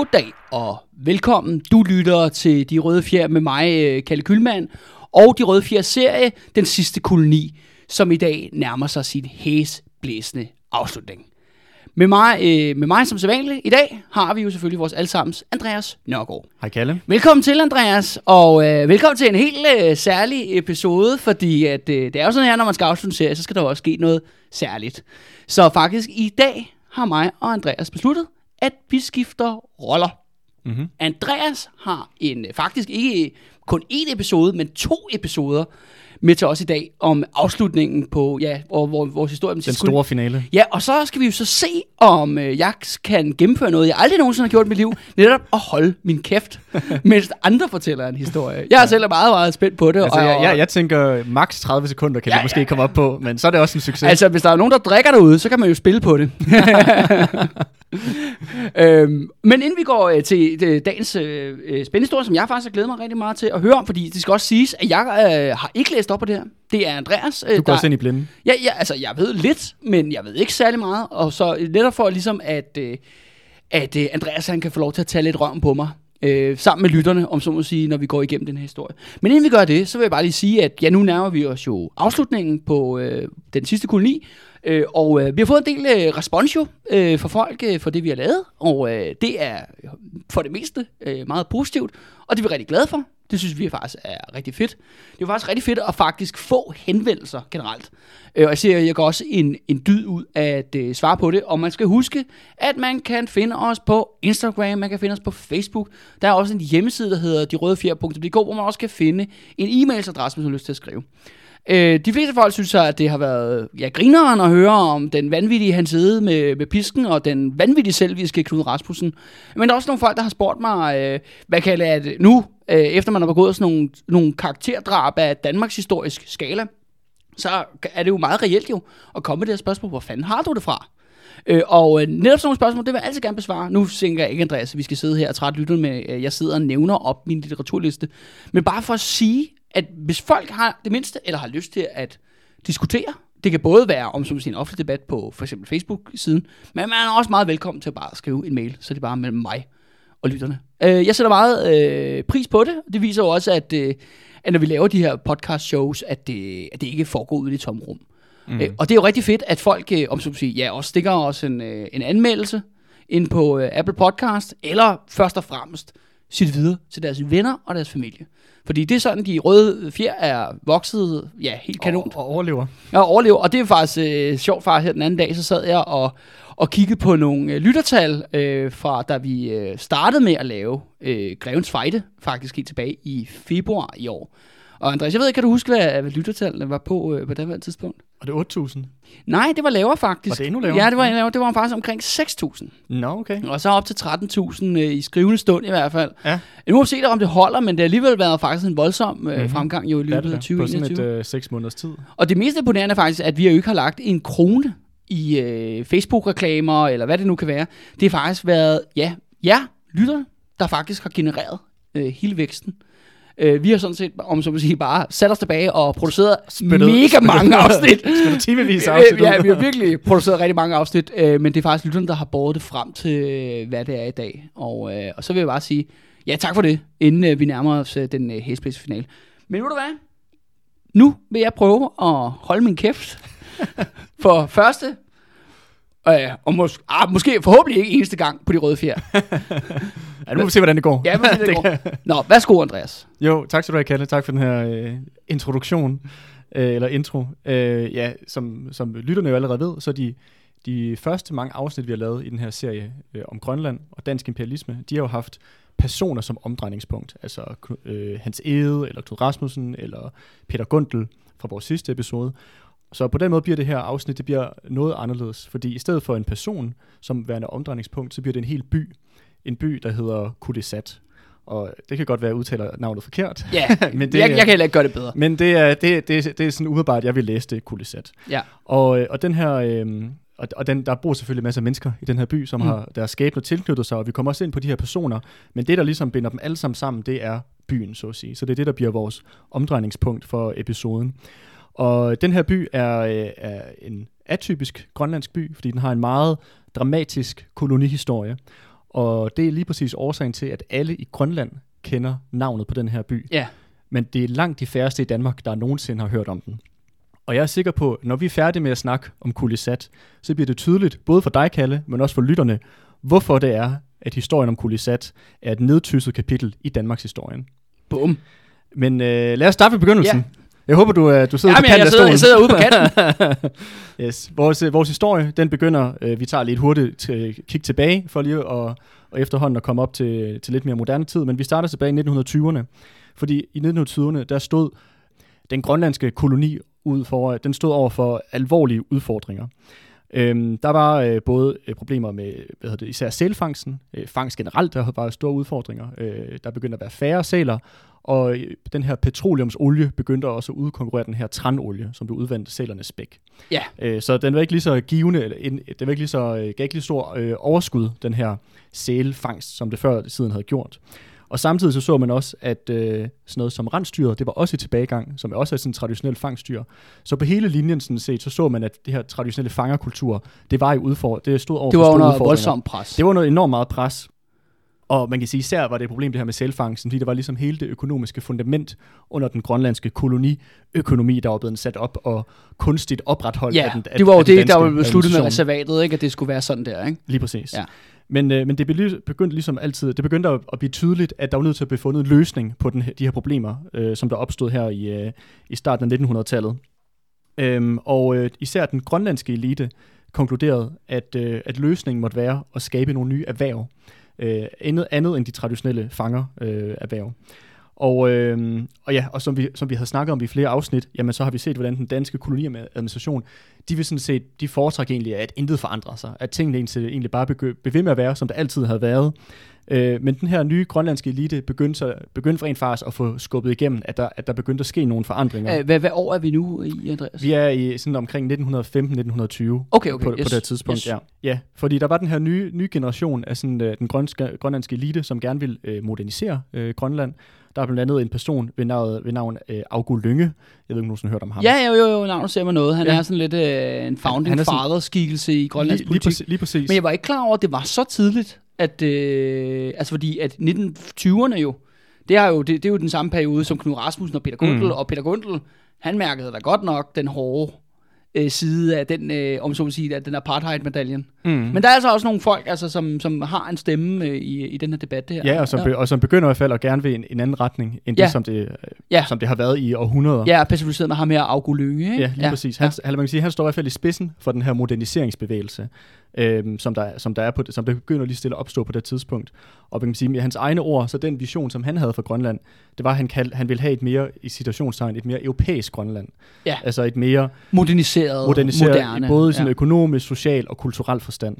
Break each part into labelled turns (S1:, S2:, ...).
S1: Goddag og velkommen. Du lytter til De Røde Fjer med mig, øh, Kalle Kylmand, og De Røde Fjer serie, den sidste koloni, som i dag nærmer sig sin hæsblæsende afslutning. Med mig, øh, med mig som sædvanligt i dag har vi jo selvfølgelig vores allesammens Andreas Nørgaard.
S2: Hej Kalle.
S1: Velkommen til, Andreas, og øh, velkommen til en helt øh, særlig episode, fordi at, øh, det er jo sådan her, når man skal afslutte en serie, så skal der jo også ske noget særligt. Så faktisk i dag har mig og Andreas besluttet, at vi skifter roller.
S2: Mm-hmm.
S1: Andreas har en øh, faktisk ikke kun én episode, men to episoder med til os i dag om afslutningen på ja, hvor, hvor, vores historie.
S2: Den store finale.
S1: Ja, og så skal vi jo så se, om øh, jeg kan gennemføre noget, jeg aldrig nogensinde har gjort i mit liv. Netop at holde min kæft, mens andre fortæller en historie. Jeg er selv meget, meget spændt på det.
S2: Altså,
S1: og,
S2: jeg, jeg, jeg tænker, maks 30 sekunder kan ja, vi måske ja, komme op på, men så er det også en succes.
S1: Altså, hvis der er nogen, der drikker derude, så kan man jo spille på det. øhm, men inden vi går øh, til øh, dagens øh, øh spændende historie, som jeg faktisk har glædet mig rigtig meget til at høre om, fordi det skal også siges, at jeg øh, har ikke læst op på det er Andreas.
S2: Øh, du går også ind i blinden.
S1: Ja, ja, altså jeg ved lidt, men jeg ved ikke særlig meget. Og så netop for ligesom, at, øh, at øh, Andreas han kan få lov til at tage lidt røven på mig. Øh, sammen med lytterne, om så må sige, når vi går igennem den her historie. Men inden vi gør det, så vil jeg bare lige sige, at ja, nu nærmer vi os jo afslutningen på øh, den sidste koloni, Øh, og øh, vi har fået en del øh, respons jo øh, fra folk øh, for det, vi har lavet, og øh, det er for det meste øh, meget positivt, og det er vi rigtig glade for. Det synes vi faktisk er rigtig fedt. Det er faktisk rigtig fedt at faktisk få henvendelser generelt. Øh, og jeg ser, jeg går også en, en dyd ud at øh, svare på det, og man skal huske, at man kan finde os på Instagram, man kan finde os på Facebook. Der er også en hjemmeside, der hedder derødefjer.dk, hvor man også kan finde en e-mailadresse, hvis man har lyst til at skrive. Øh, de fleste folk synes, at det har været ja, grineren at høre om den vanvittige hans side med, med pisken, og den vanvittige selviske Knud Rasmussen. Men der er også nogle folk, der har spurgt mig, øh, hvad kan jeg lade nu, øh, efter man har begået sådan nogle, nogle karakterdrab af Danmarks historisk skala, så er det jo meget reelt jo at komme med det her spørgsmål, hvor fanden har du det fra? Øh, og øh, netop sådan nogle spørgsmål, det vil jeg altid gerne besvare. Nu tænker jeg ikke, Andreas, at vi skal sidde her og trætte lytterne med, øh, jeg sidder og nævner op min litteraturliste. Men bare for at sige, at hvis folk har det mindste, eller har lyst til at diskutere, det kan både være om som en offentlig debat på for eksempel Facebook-siden, men man er også meget velkommen til at bare skrive en mail, så det er bare mellem mig og lytterne. Øh, jeg sætter meget øh, pris på det, det viser jo også, at, øh, at når vi laver de her podcast-shows, at det, at det ikke foregår ud i et tomrum. Mm. Øh, og det er jo rigtig fedt, at folk, øh, om som sige, ja, også stikker os en, øh, en anmeldelse ind på øh, Apple Podcast, eller først og fremmest sit videre til deres venner og deres familie. Fordi det er sådan, de røde fjer er vokset, ja, helt kanon.
S2: Og, og overlever.
S1: Ja, overlever. Og det er faktisk øh, sjovt, faktisk her den anden dag, så sad jeg og, og kiggede på nogle øh, lyttertal øh, fra, da vi øh, startede med at lave øh, Grevens Fejde, faktisk helt tilbage i februar i år. Og Andreas, jeg ved ikke, kan du huske, hvad, hvad lyttertallene var på øh, på det tidspunkt?
S2: Var det 8.000?
S1: Nej, det var lavere faktisk.
S2: Var det endnu lavere?
S1: Ja, det var, lavere. det var faktisk omkring 6.000.
S2: Nå, okay.
S1: Og så op til 13.000 øh, i skrivende stund i hvert fald.
S2: Ja.
S1: Nu må vi se, om det holder, men det har alligevel været faktisk en voldsom øh, mm-hmm. fremgang jo i løbet af 2021. På
S2: sådan et øh, 6 måneders tid.
S1: Og det mest imponerende er faktisk, at vi jo ikke har lagt en krone i øh, Facebook-reklamer, eller hvad det nu kan være. Det har faktisk været, ja, ja, lytter, der faktisk har genereret øh, hele væksten. Øh, vi har sådan set, om så sige, bare sat os tilbage og produceret spillet, mega spillet, mange afsnit.
S2: Spillet timevis afsnit.
S1: Øh, ja, vi har virkelig produceret rigtig mange afsnit, øh, men det er faktisk lytterne, der har båret det frem til, øh, hvad det er i dag. Og, øh, og så vil jeg bare sige, ja tak for det, inden øh, vi nærmer os øh, den øh, finale. Men ved du hvad? Nu vil jeg prøve at holde min kæft for første Øh, og mås- ah, måske forhåbentlig ikke eneste gang på de røde fjer.
S2: ja, nu må vi se, hvordan det går.
S1: Ja, må se, det går. Nå, værsgo, Andreas.
S2: Jo, tak skal du have, Kalle. Tak for den her øh, introduktion, øh, eller intro. Øh, ja, som, som lytterne jo allerede ved, så de, de første mange afsnit, vi har lavet i den her serie øh, om Grønland og dansk imperialisme, de har jo haft personer som omdrejningspunkt. Altså øh, Hans Ede, eller Knud Rasmussen, eller Peter Gundel fra vores sidste episode. Så på den måde bliver det her afsnit, det bliver noget anderledes, fordi i stedet for en person som værende omdrejningspunkt, så bliver det en hel by. En by, der hedder Kudesat. Og det kan godt være, at jeg udtaler navnet forkert.
S1: Ja, men det, jeg, jeg kan heller ikke gøre det bedre.
S2: Men det er, det, det, det er sådan umiddelbart, jeg vil læse det Kudesat.
S1: Ja.
S2: Og, og den her... Øh, og, og den, der bor selvfølgelig masser af mennesker i den her by, som mm. har deres skæbne tilknyttet sig, og vi kommer også ind på de her personer. Men det, der ligesom binder dem alle sammen sammen, det er byen, så at sige. Så det er det, der bliver vores omdrejningspunkt for episoden. Og den her by er, øh, er en atypisk grønlandsk by, fordi den har en meget dramatisk kolonihistorie. Og det er lige præcis årsagen til, at alle i Grønland kender navnet på den her by.
S1: Ja.
S2: Men det er langt de færreste i Danmark, der nogensinde har hørt om den. Og jeg er sikker på, at når vi er færdige med at snakke om Kulisat, så bliver det tydeligt, både for dig, Kalle, men også for lytterne, hvorfor det er, at historien om Kulisat er et nedtysset kapitel i Danmarks historien.
S1: Bum.
S2: Men øh, lad os starte ved begyndelsen.
S1: Ja.
S2: Jeg håber, du, øh, du sidder
S1: Jamen,
S2: på kanten
S1: jeg,
S2: af
S1: sidder, jeg sidder ude på kanten.
S2: yes. vores, øh, vores historie, den begynder, øh, vi tager lige et hurtigt kig tilbage, for lige at, og efterhånden at komme op til, til lidt mere moderne tid, men vi starter tilbage i 1920'erne, fordi i 1920'erne, der stod den grønlandske koloni ud for, den stod over for alvorlige udfordringer. Øhm, der var øh, både øh, problemer med hvad hedder det, især sælfangsten, øh, fangst generelt, der var store udfordringer. Øh, der begyndte at være færre sæler, og den her petroleumsolie begyndte også at udkonkurrere den her tranolie, som blev udvandt sælernes spæk.
S1: Ja.
S2: Øh, så den var ikke lige så givende, eller en, den var ikke lige så, øh, gav ikke lige stor øh, overskud, den her sælfangst, som det før siden havde gjort. Og samtidig så så man også, at øh, sådan noget som rensdyret, det var også i tilbagegang, som også er sådan en traditionel fangstyr. Så på hele linjen sådan set, så så man, at det her traditionelle fangerkultur, det var i udfordring, det stod over
S1: Det var under voldsomt pres.
S2: Det var noget enormt meget pres. Og man kan sige, især var det et problem det her med selvfangsten, fordi det var ligesom hele det økonomiske fundament under den grønlandske koloniøkonomi, der var blevet sat op og kunstigt opretholdt
S1: Ja,
S2: af den af,
S1: det var jo det, der var besluttet med reservatet, ikke? at det skulle være sådan der. Ikke?
S2: Lige præcis.
S1: Ja.
S2: Men, øh, men det begyndte ligesom altid, det begyndte at, at blive tydeligt, at der var nødt til at blive fundet en løsning på den, de her problemer, øh, som der opstod her i, øh, i starten af 1900-tallet. Øhm, og øh, især den grønlandske elite konkluderede, at, øh, at løsningen måtte være at skabe nogle nye erhverv. Øh, andet, andet end de traditionelle fanger øh, erhverv. Og, øh, og ja, og som vi, som vi havde snakket om i flere afsnit, jamen så har vi set, hvordan den danske koloniadministration, de vil sådan set, de foretrækker egentlig, at intet forandrer sig. At tingene egentlig, bare begy- bliver ved med at være, som det altid havde været. Øh, men den her nye grønlandske elite begyndte, så, begyndte rent faktisk at få skubbet igennem, at der, at der begyndte at ske nogle forandringer.
S1: Øh, Hvad, hvad år er vi nu i, Andreas?
S2: Vi er i sådan omkring 1915-1920
S1: Okay, okay.
S2: på,
S1: yes.
S2: på det tidspunkt,
S1: yes.
S2: ja. Ja, fordi der var den her nye, nye generation af sådan, øh, den grønlandske, grønlandske elite, som gerne ville øh, modernisere øh, Grønland. Der er blandt andet en person ved navn, ved navn øh, August Lynge. Jeg ved ikke, om du har hørt om ham.
S1: Ja, jo, jo, jo, navnet ser mig noget. Han
S2: Ja.
S1: er sådan lidt øh, en founding
S2: han er
S1: father-skikkelse i grønlandsk
S2: lige, lige,
S1: politik.
S2: præcis, lige præcis.
S1: Men jeg var ikke klar over, at det var så tidligt, at, øh, altså fordi at 1920'erne jo, det, er jo det, det er jo den samme periode som Knud Rasmussen og Peter Gundel,
S2: Mm.
S1: og Peter Gundel, han mærkede da godt nok den hårde øh, side af den, øh, om så må sige, af den apartheid-medaljen.
S2: mm.
S1: Men der er altså også nogle folk, altså, som, som har en stemme øh, i, i den her debat. Det her.
S2: Ja, og som, Be, og som begynder i hvert fald at gerne vil en, en anden retning, end
S1: Ja.
S2: det, som det, øh,
S1: Ja.
S2: som det har været i århundreder.
S1: Ja, personificeret med ham her, Lynge, ikke?
S2: Ja, lige ja. præcis. Han, ja. Man kan sige, han står i hvert fald i spidsen for den her moderniseringsbevægelse, øhm, som, der, som, der er på, det- som der begynder lige stille at opstå på det tidspunkt. Og man kan sige, med hans egne ord, så den vision, som han havde for Grønland, det var, at han, kald, han ville have et mere, i situationstegn, et mere europæisk Grønland.
S1: Ja.
S2: Altså et mere
S1: Moderniseret,
S2: moderniseret,
S1: moderne.
S2: både i sådan
S1: ja.
S2: økonomisk, social og kulturel forstand.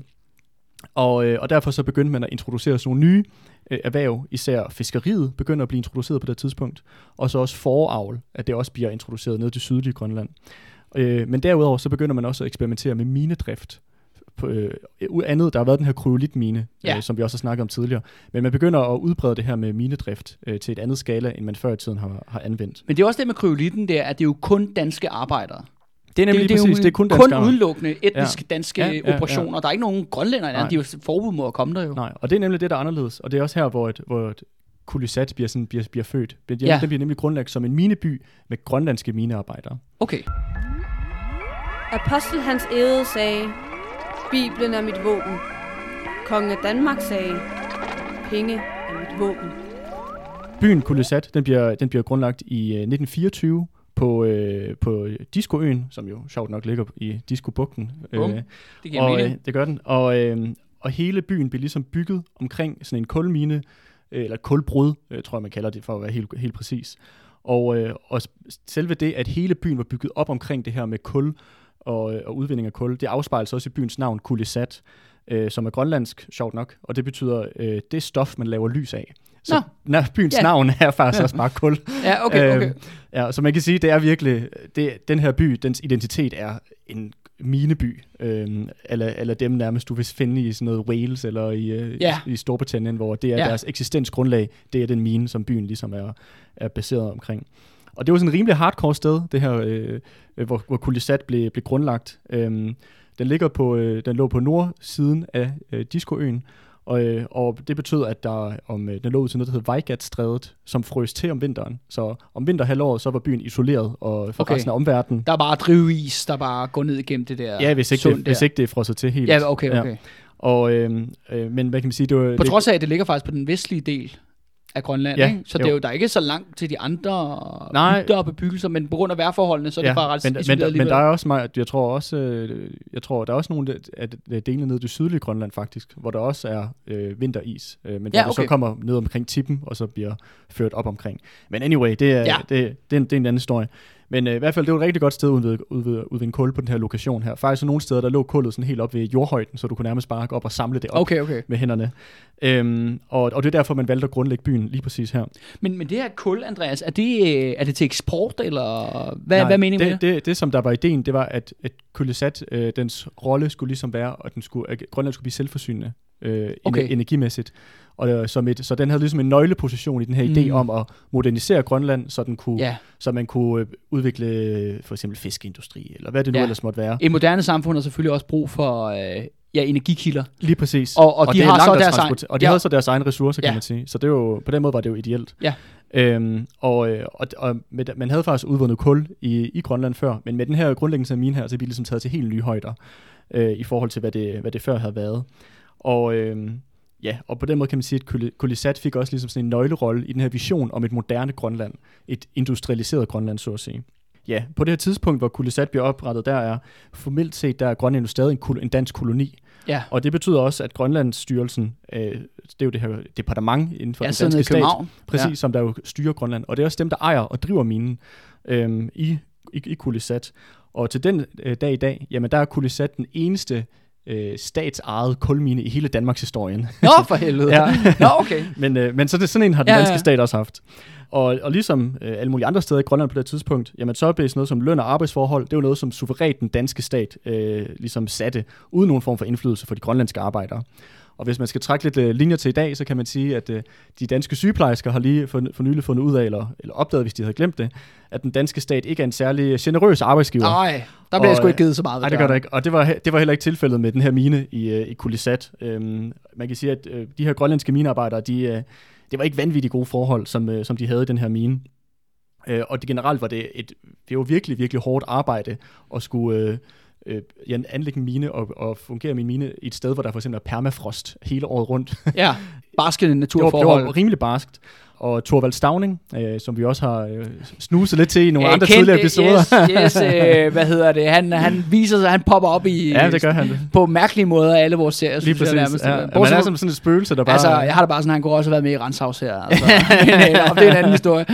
S2: Og, øh, og derfor så begyndte man at introducere sådan nogle nye øh, erhverv, især fiskeriet begynder at blive introduceret på det tidspunkt, og så også foravl, at det også bliver introduceret ned til sydlige Grønland. Øh, men derudover så begynder man også at eksperimentere med minedrift. På, øh, andet, der har været den her kryolitmine,
S1: Ja.
S2: øh, som vi også har snakket om tidligere. Men man begynder at udbrede det her med minedrift øh, til et andet skala, end man før i tiden har, har anvendt.
S1: Men det er også det med kryolitten, det er, at det er jo kun danske arbejdere.
S2: Det er nemlig
S1: det,
S2: lige præcis,
S1: jo
S2: det er kun
S1: kun
S2: danskere.
S1: udelukkende etniske ja. danske
S2: Ja,
S1: ja,
S2: ja,
S1: ja,
S2: ja.
S1: operationer. Der er ikke nogen grønlænder i
S2: Nej.
S1: landet. De er jo forbud mod at komme der jo.
S2: Nej, og det er nemlig det, der er anderledes. Og det er også her, hvor, et, hvor et Kulisat bliver, sådan, bliver, bliver født. Det,
S1: Ja.
S2: ja. Den bliver nemlig grundlagt som en mineby med grønlandske minearbejdere.
S1: Okay.
S3: Apostel Hans Ede sagde, Bibelen er mit våben. Kongen af Danmark sagde, penge er mit våben.
S2: Byen Kulisat, den bliver, den bliver grundlagt i øh, 1924 på, øh, på Discoøen, som jo sjovt nok ligger i Disco-bugten.
S1: Bum.
S2: Øh,
S1: Det giver
S2: og,
S1: mening.
S2: øh, det gør den. Og, øh, og hele byen bliver ligesom bygget omkring sådan en kulmine, øh, eller kulbrud, øh, tror jeg man kalder det, for at være helt, helt præcis. Og, øh, og selve det, at hele byen var bygget op omkring det her med kul og, øh, og udvinding af kul, det afspejles også i byens navn, Kulisat, øh, som er grønlandsk, sjovt nok, og det betyder øh, det stof, man laver lys af. Så
S1: Nå.
S2: na, byens
S1: Ja.
S2: navn er faktisk også bare kul.
S1: Ja, okay, okay.
S2: Øh, ja, så man kan sige, det er virkelig, det, den her by, dens identitet er en mineby, øh, eller, eller dem nærmest, du vil finde i sådan noget Wales eller i, øh,
S1: Ja.
S2: i, i Storbritannien, hvor det er
S1: ja.
S2: deres eksistensgrundlag, det er den mine, som byen ligesom er, er baseret omkring. Og det var sådan et rimelig hardcore sted, det her, øh, hvor, hvor Kulisat blev, blev grundlagt. Øhm, den ligger på, øh, den lå på nordsiden af øh, Discoøen, Og, øh, og det betød, at der om, øh, den lå ud til noget, der hed Vejgatstrædet, som frøs til om vinteren. Så om vinterhalvåret, så var byen isoleret og for
S1: Okay.
S2: resten af omverdenen.
S1: Der er bare drivis, der bare går ned igennem det der
S2: Ja, hvis ikke, det, hvis
S1: der.
S2: ikke det er frosset til helt.
S1: Ja, okay, okay.
S2: Ja. Og, øh, øh, men hvad kan man sige, det var...
S1: På trods af, at det ligger faktisk på den vestlige del af Grønland,
S2: Ja,
S1: ikke? så
S2: jo.
S1: det er jo, der er ikke så langt til de andre
S2: Nej.
S1: bygder og bebyggelser, men på grund af vejrforholdene, så er det bare ret
S2: men, men,
S1: isoleret
S2: men
S1: alligevel.
S2: der er også meget, jeg tror også, øh, jeg tror, der er også nogle af delene nede i det sydlige Grønland faktisk, hvor der også er øh, vinteris, øh, men
S1: Ja,
S2: hvor det så
S1: okay.
S2: kommer ned omkring tippen, og så bliver ført op omkring. Men anyway, det er,
S1: Ja.
S2: ja. det, det, er, en, det er en anden historie. Men øh, i hvert fald, det var et rigtig godt sted ude ved, ude ved, ude ved en kul på den her lokation her. Faktisk så nogle steder, der lå kullet sådan helt op ved jordhøjden, så du kunne nærmest bare gå op og samle det op
S1: Okay, okay.
S2: med hænderne. Øhm, og, og det er derfor, man valgte at grundlægge byen lige præcis her.
S1: Men, men det her kul, Andreas, er det, øh, er det til eksport, eller hvad,
S2: Nej,
S1: hvad er meningen
S2: det,
S1: med det?
S2: det? Det, som der var ideen, det var, at, at Kulisat, øh, dens rolle skulle ligesom være, at, den skulle, at Grønland skulle blive selvforsynende øh,
S1: okay.
S2: energimæssigt. Og, øh, som et, så den havde ligesom en nøgleposition i den her idé
S1: Mm.
S2: om at modernisere Grønland, så, den kunne,
S1: Ja,
S2: så man kunne øh, udvikle øh, for eksempel fiskeindustri, eller hvad det nu
S1: Ja.
S2: ellers måtte være.
S1: et moderne samfund har selvfølgelig også brug for øh, ja, energikilder.
S2: Lige præcis.
S1: Og- og de
S2: det er
S1: har så deres egen-
S2: Og de
S1: ja.
S2: havde så deres egne ressourcer, kan
S1: Ja.
S2: man sige. Så det er jo, på den måde var det jo ideelt.
S1: Ja.
S2: Øhm, og, og, og med, man havde faktisk udvundet kul i, i Grønland før, men med den her grundlæggelse af mine her, så er vi ligesom taget til helt nye højder øh, i forhold til, hvad det, hvad det før havde været. Og, øh, ja, og på den måde kan man sige, at Kul- Kulisat fik også ligesom sådan en nøglerolle i den her vision om et moderne Grønland. Et industrialiseret Grønland, så at sige. Ja, på det her tidspunkt, hvor Kulisat bliver oprettet, der er formelt set, der er Grønland jo stadig en, en dansk koloni.
S1: Ja,
S2: Og det betyder også, at Grønlandsstyrelsen, øh, det er jo det her departement inden for
S1: jeg
S2: den danske stat, præcis, ja. som der jo styrer Grønland. Og det er også dem, der ejer og driver minen øh, i, i, i Kulisat. Og til den øh, dag i dag, jamen der er Kulisat den eneste øh, statsejede kulmine i hele Danmarks historien.
S1: Nå, for helvede.
S2: Ja.
S1: Nå, okay.
S2: men, øh, men så det, sådan en har den
S1: Ja,
S2: ja,
S1: ja.
S2: danske stat også haft. Og, og ligesom øh, alle mulige andre steder i Grønland på det tidspunkt, jamen så blev sådan noget som løn og arbejdsforhold, det var noget, som suverænt den danske stat øh, ligesom satte, uden nogen form for indflydelse for de grønlandske arbejdere. Og hvis man skal trække lidt øh, linjer til i dag, så kan man sige, at øh, de danske sygeplejersker har lige for, for nylig fundet ud af, eller, eller opdaget, hvis de havde glemt det, at den danske stat ikke er en særlig generøs arbejdsgiver.
S1: Nej, der bliver jeg sgu
S2: Og,
S1: ikke givet så meget.
S2: Nej, det gør der ikke. Og det var, det var heller ikke tilfældet med den her mine i, øh, i Kulisat. Øhm, man kan sige, at øh, de her grønlandske minearbejdere, de, øh, det var ikke vanvittigt gode forhold, som, øh, som de havde i den her mine. Øh, og det generelt var det et det var virkelig, virkelig hårdt arbejde at skulle øh, øh, ja, anlægge en mine og, og fungere en mine i et sted, hvor der for eksempel er permafrost hele året rundt.
S1: Ja, barske
S2: Det var, det
S1: naturforhold.
S2: var rimelig barskt. Og Thorvald Stavning, øh, som vi også har øh, snuset lidt til i nogle
S1: Øh,
S2: andre
S1: kendt,
S2: tidligere episoder.
S1: Yes, yes øh, hvad hedder det? Han, han viser sig, han popper op i...
S2: ja, det gør han.
S1: På mærkelige måder alle vores serier,
S2: Lige
S1: synes
S2: præcis.
S1: jeg nærmest.
S2: ja. Ja, man
S1: Bortset
S2: er som sådan et spøgelse, der bare...
S1: Altså, jeg har det bare sådan, han kunne også have været med i Renshaus her. Altså. Men, øh, det er en anden historie.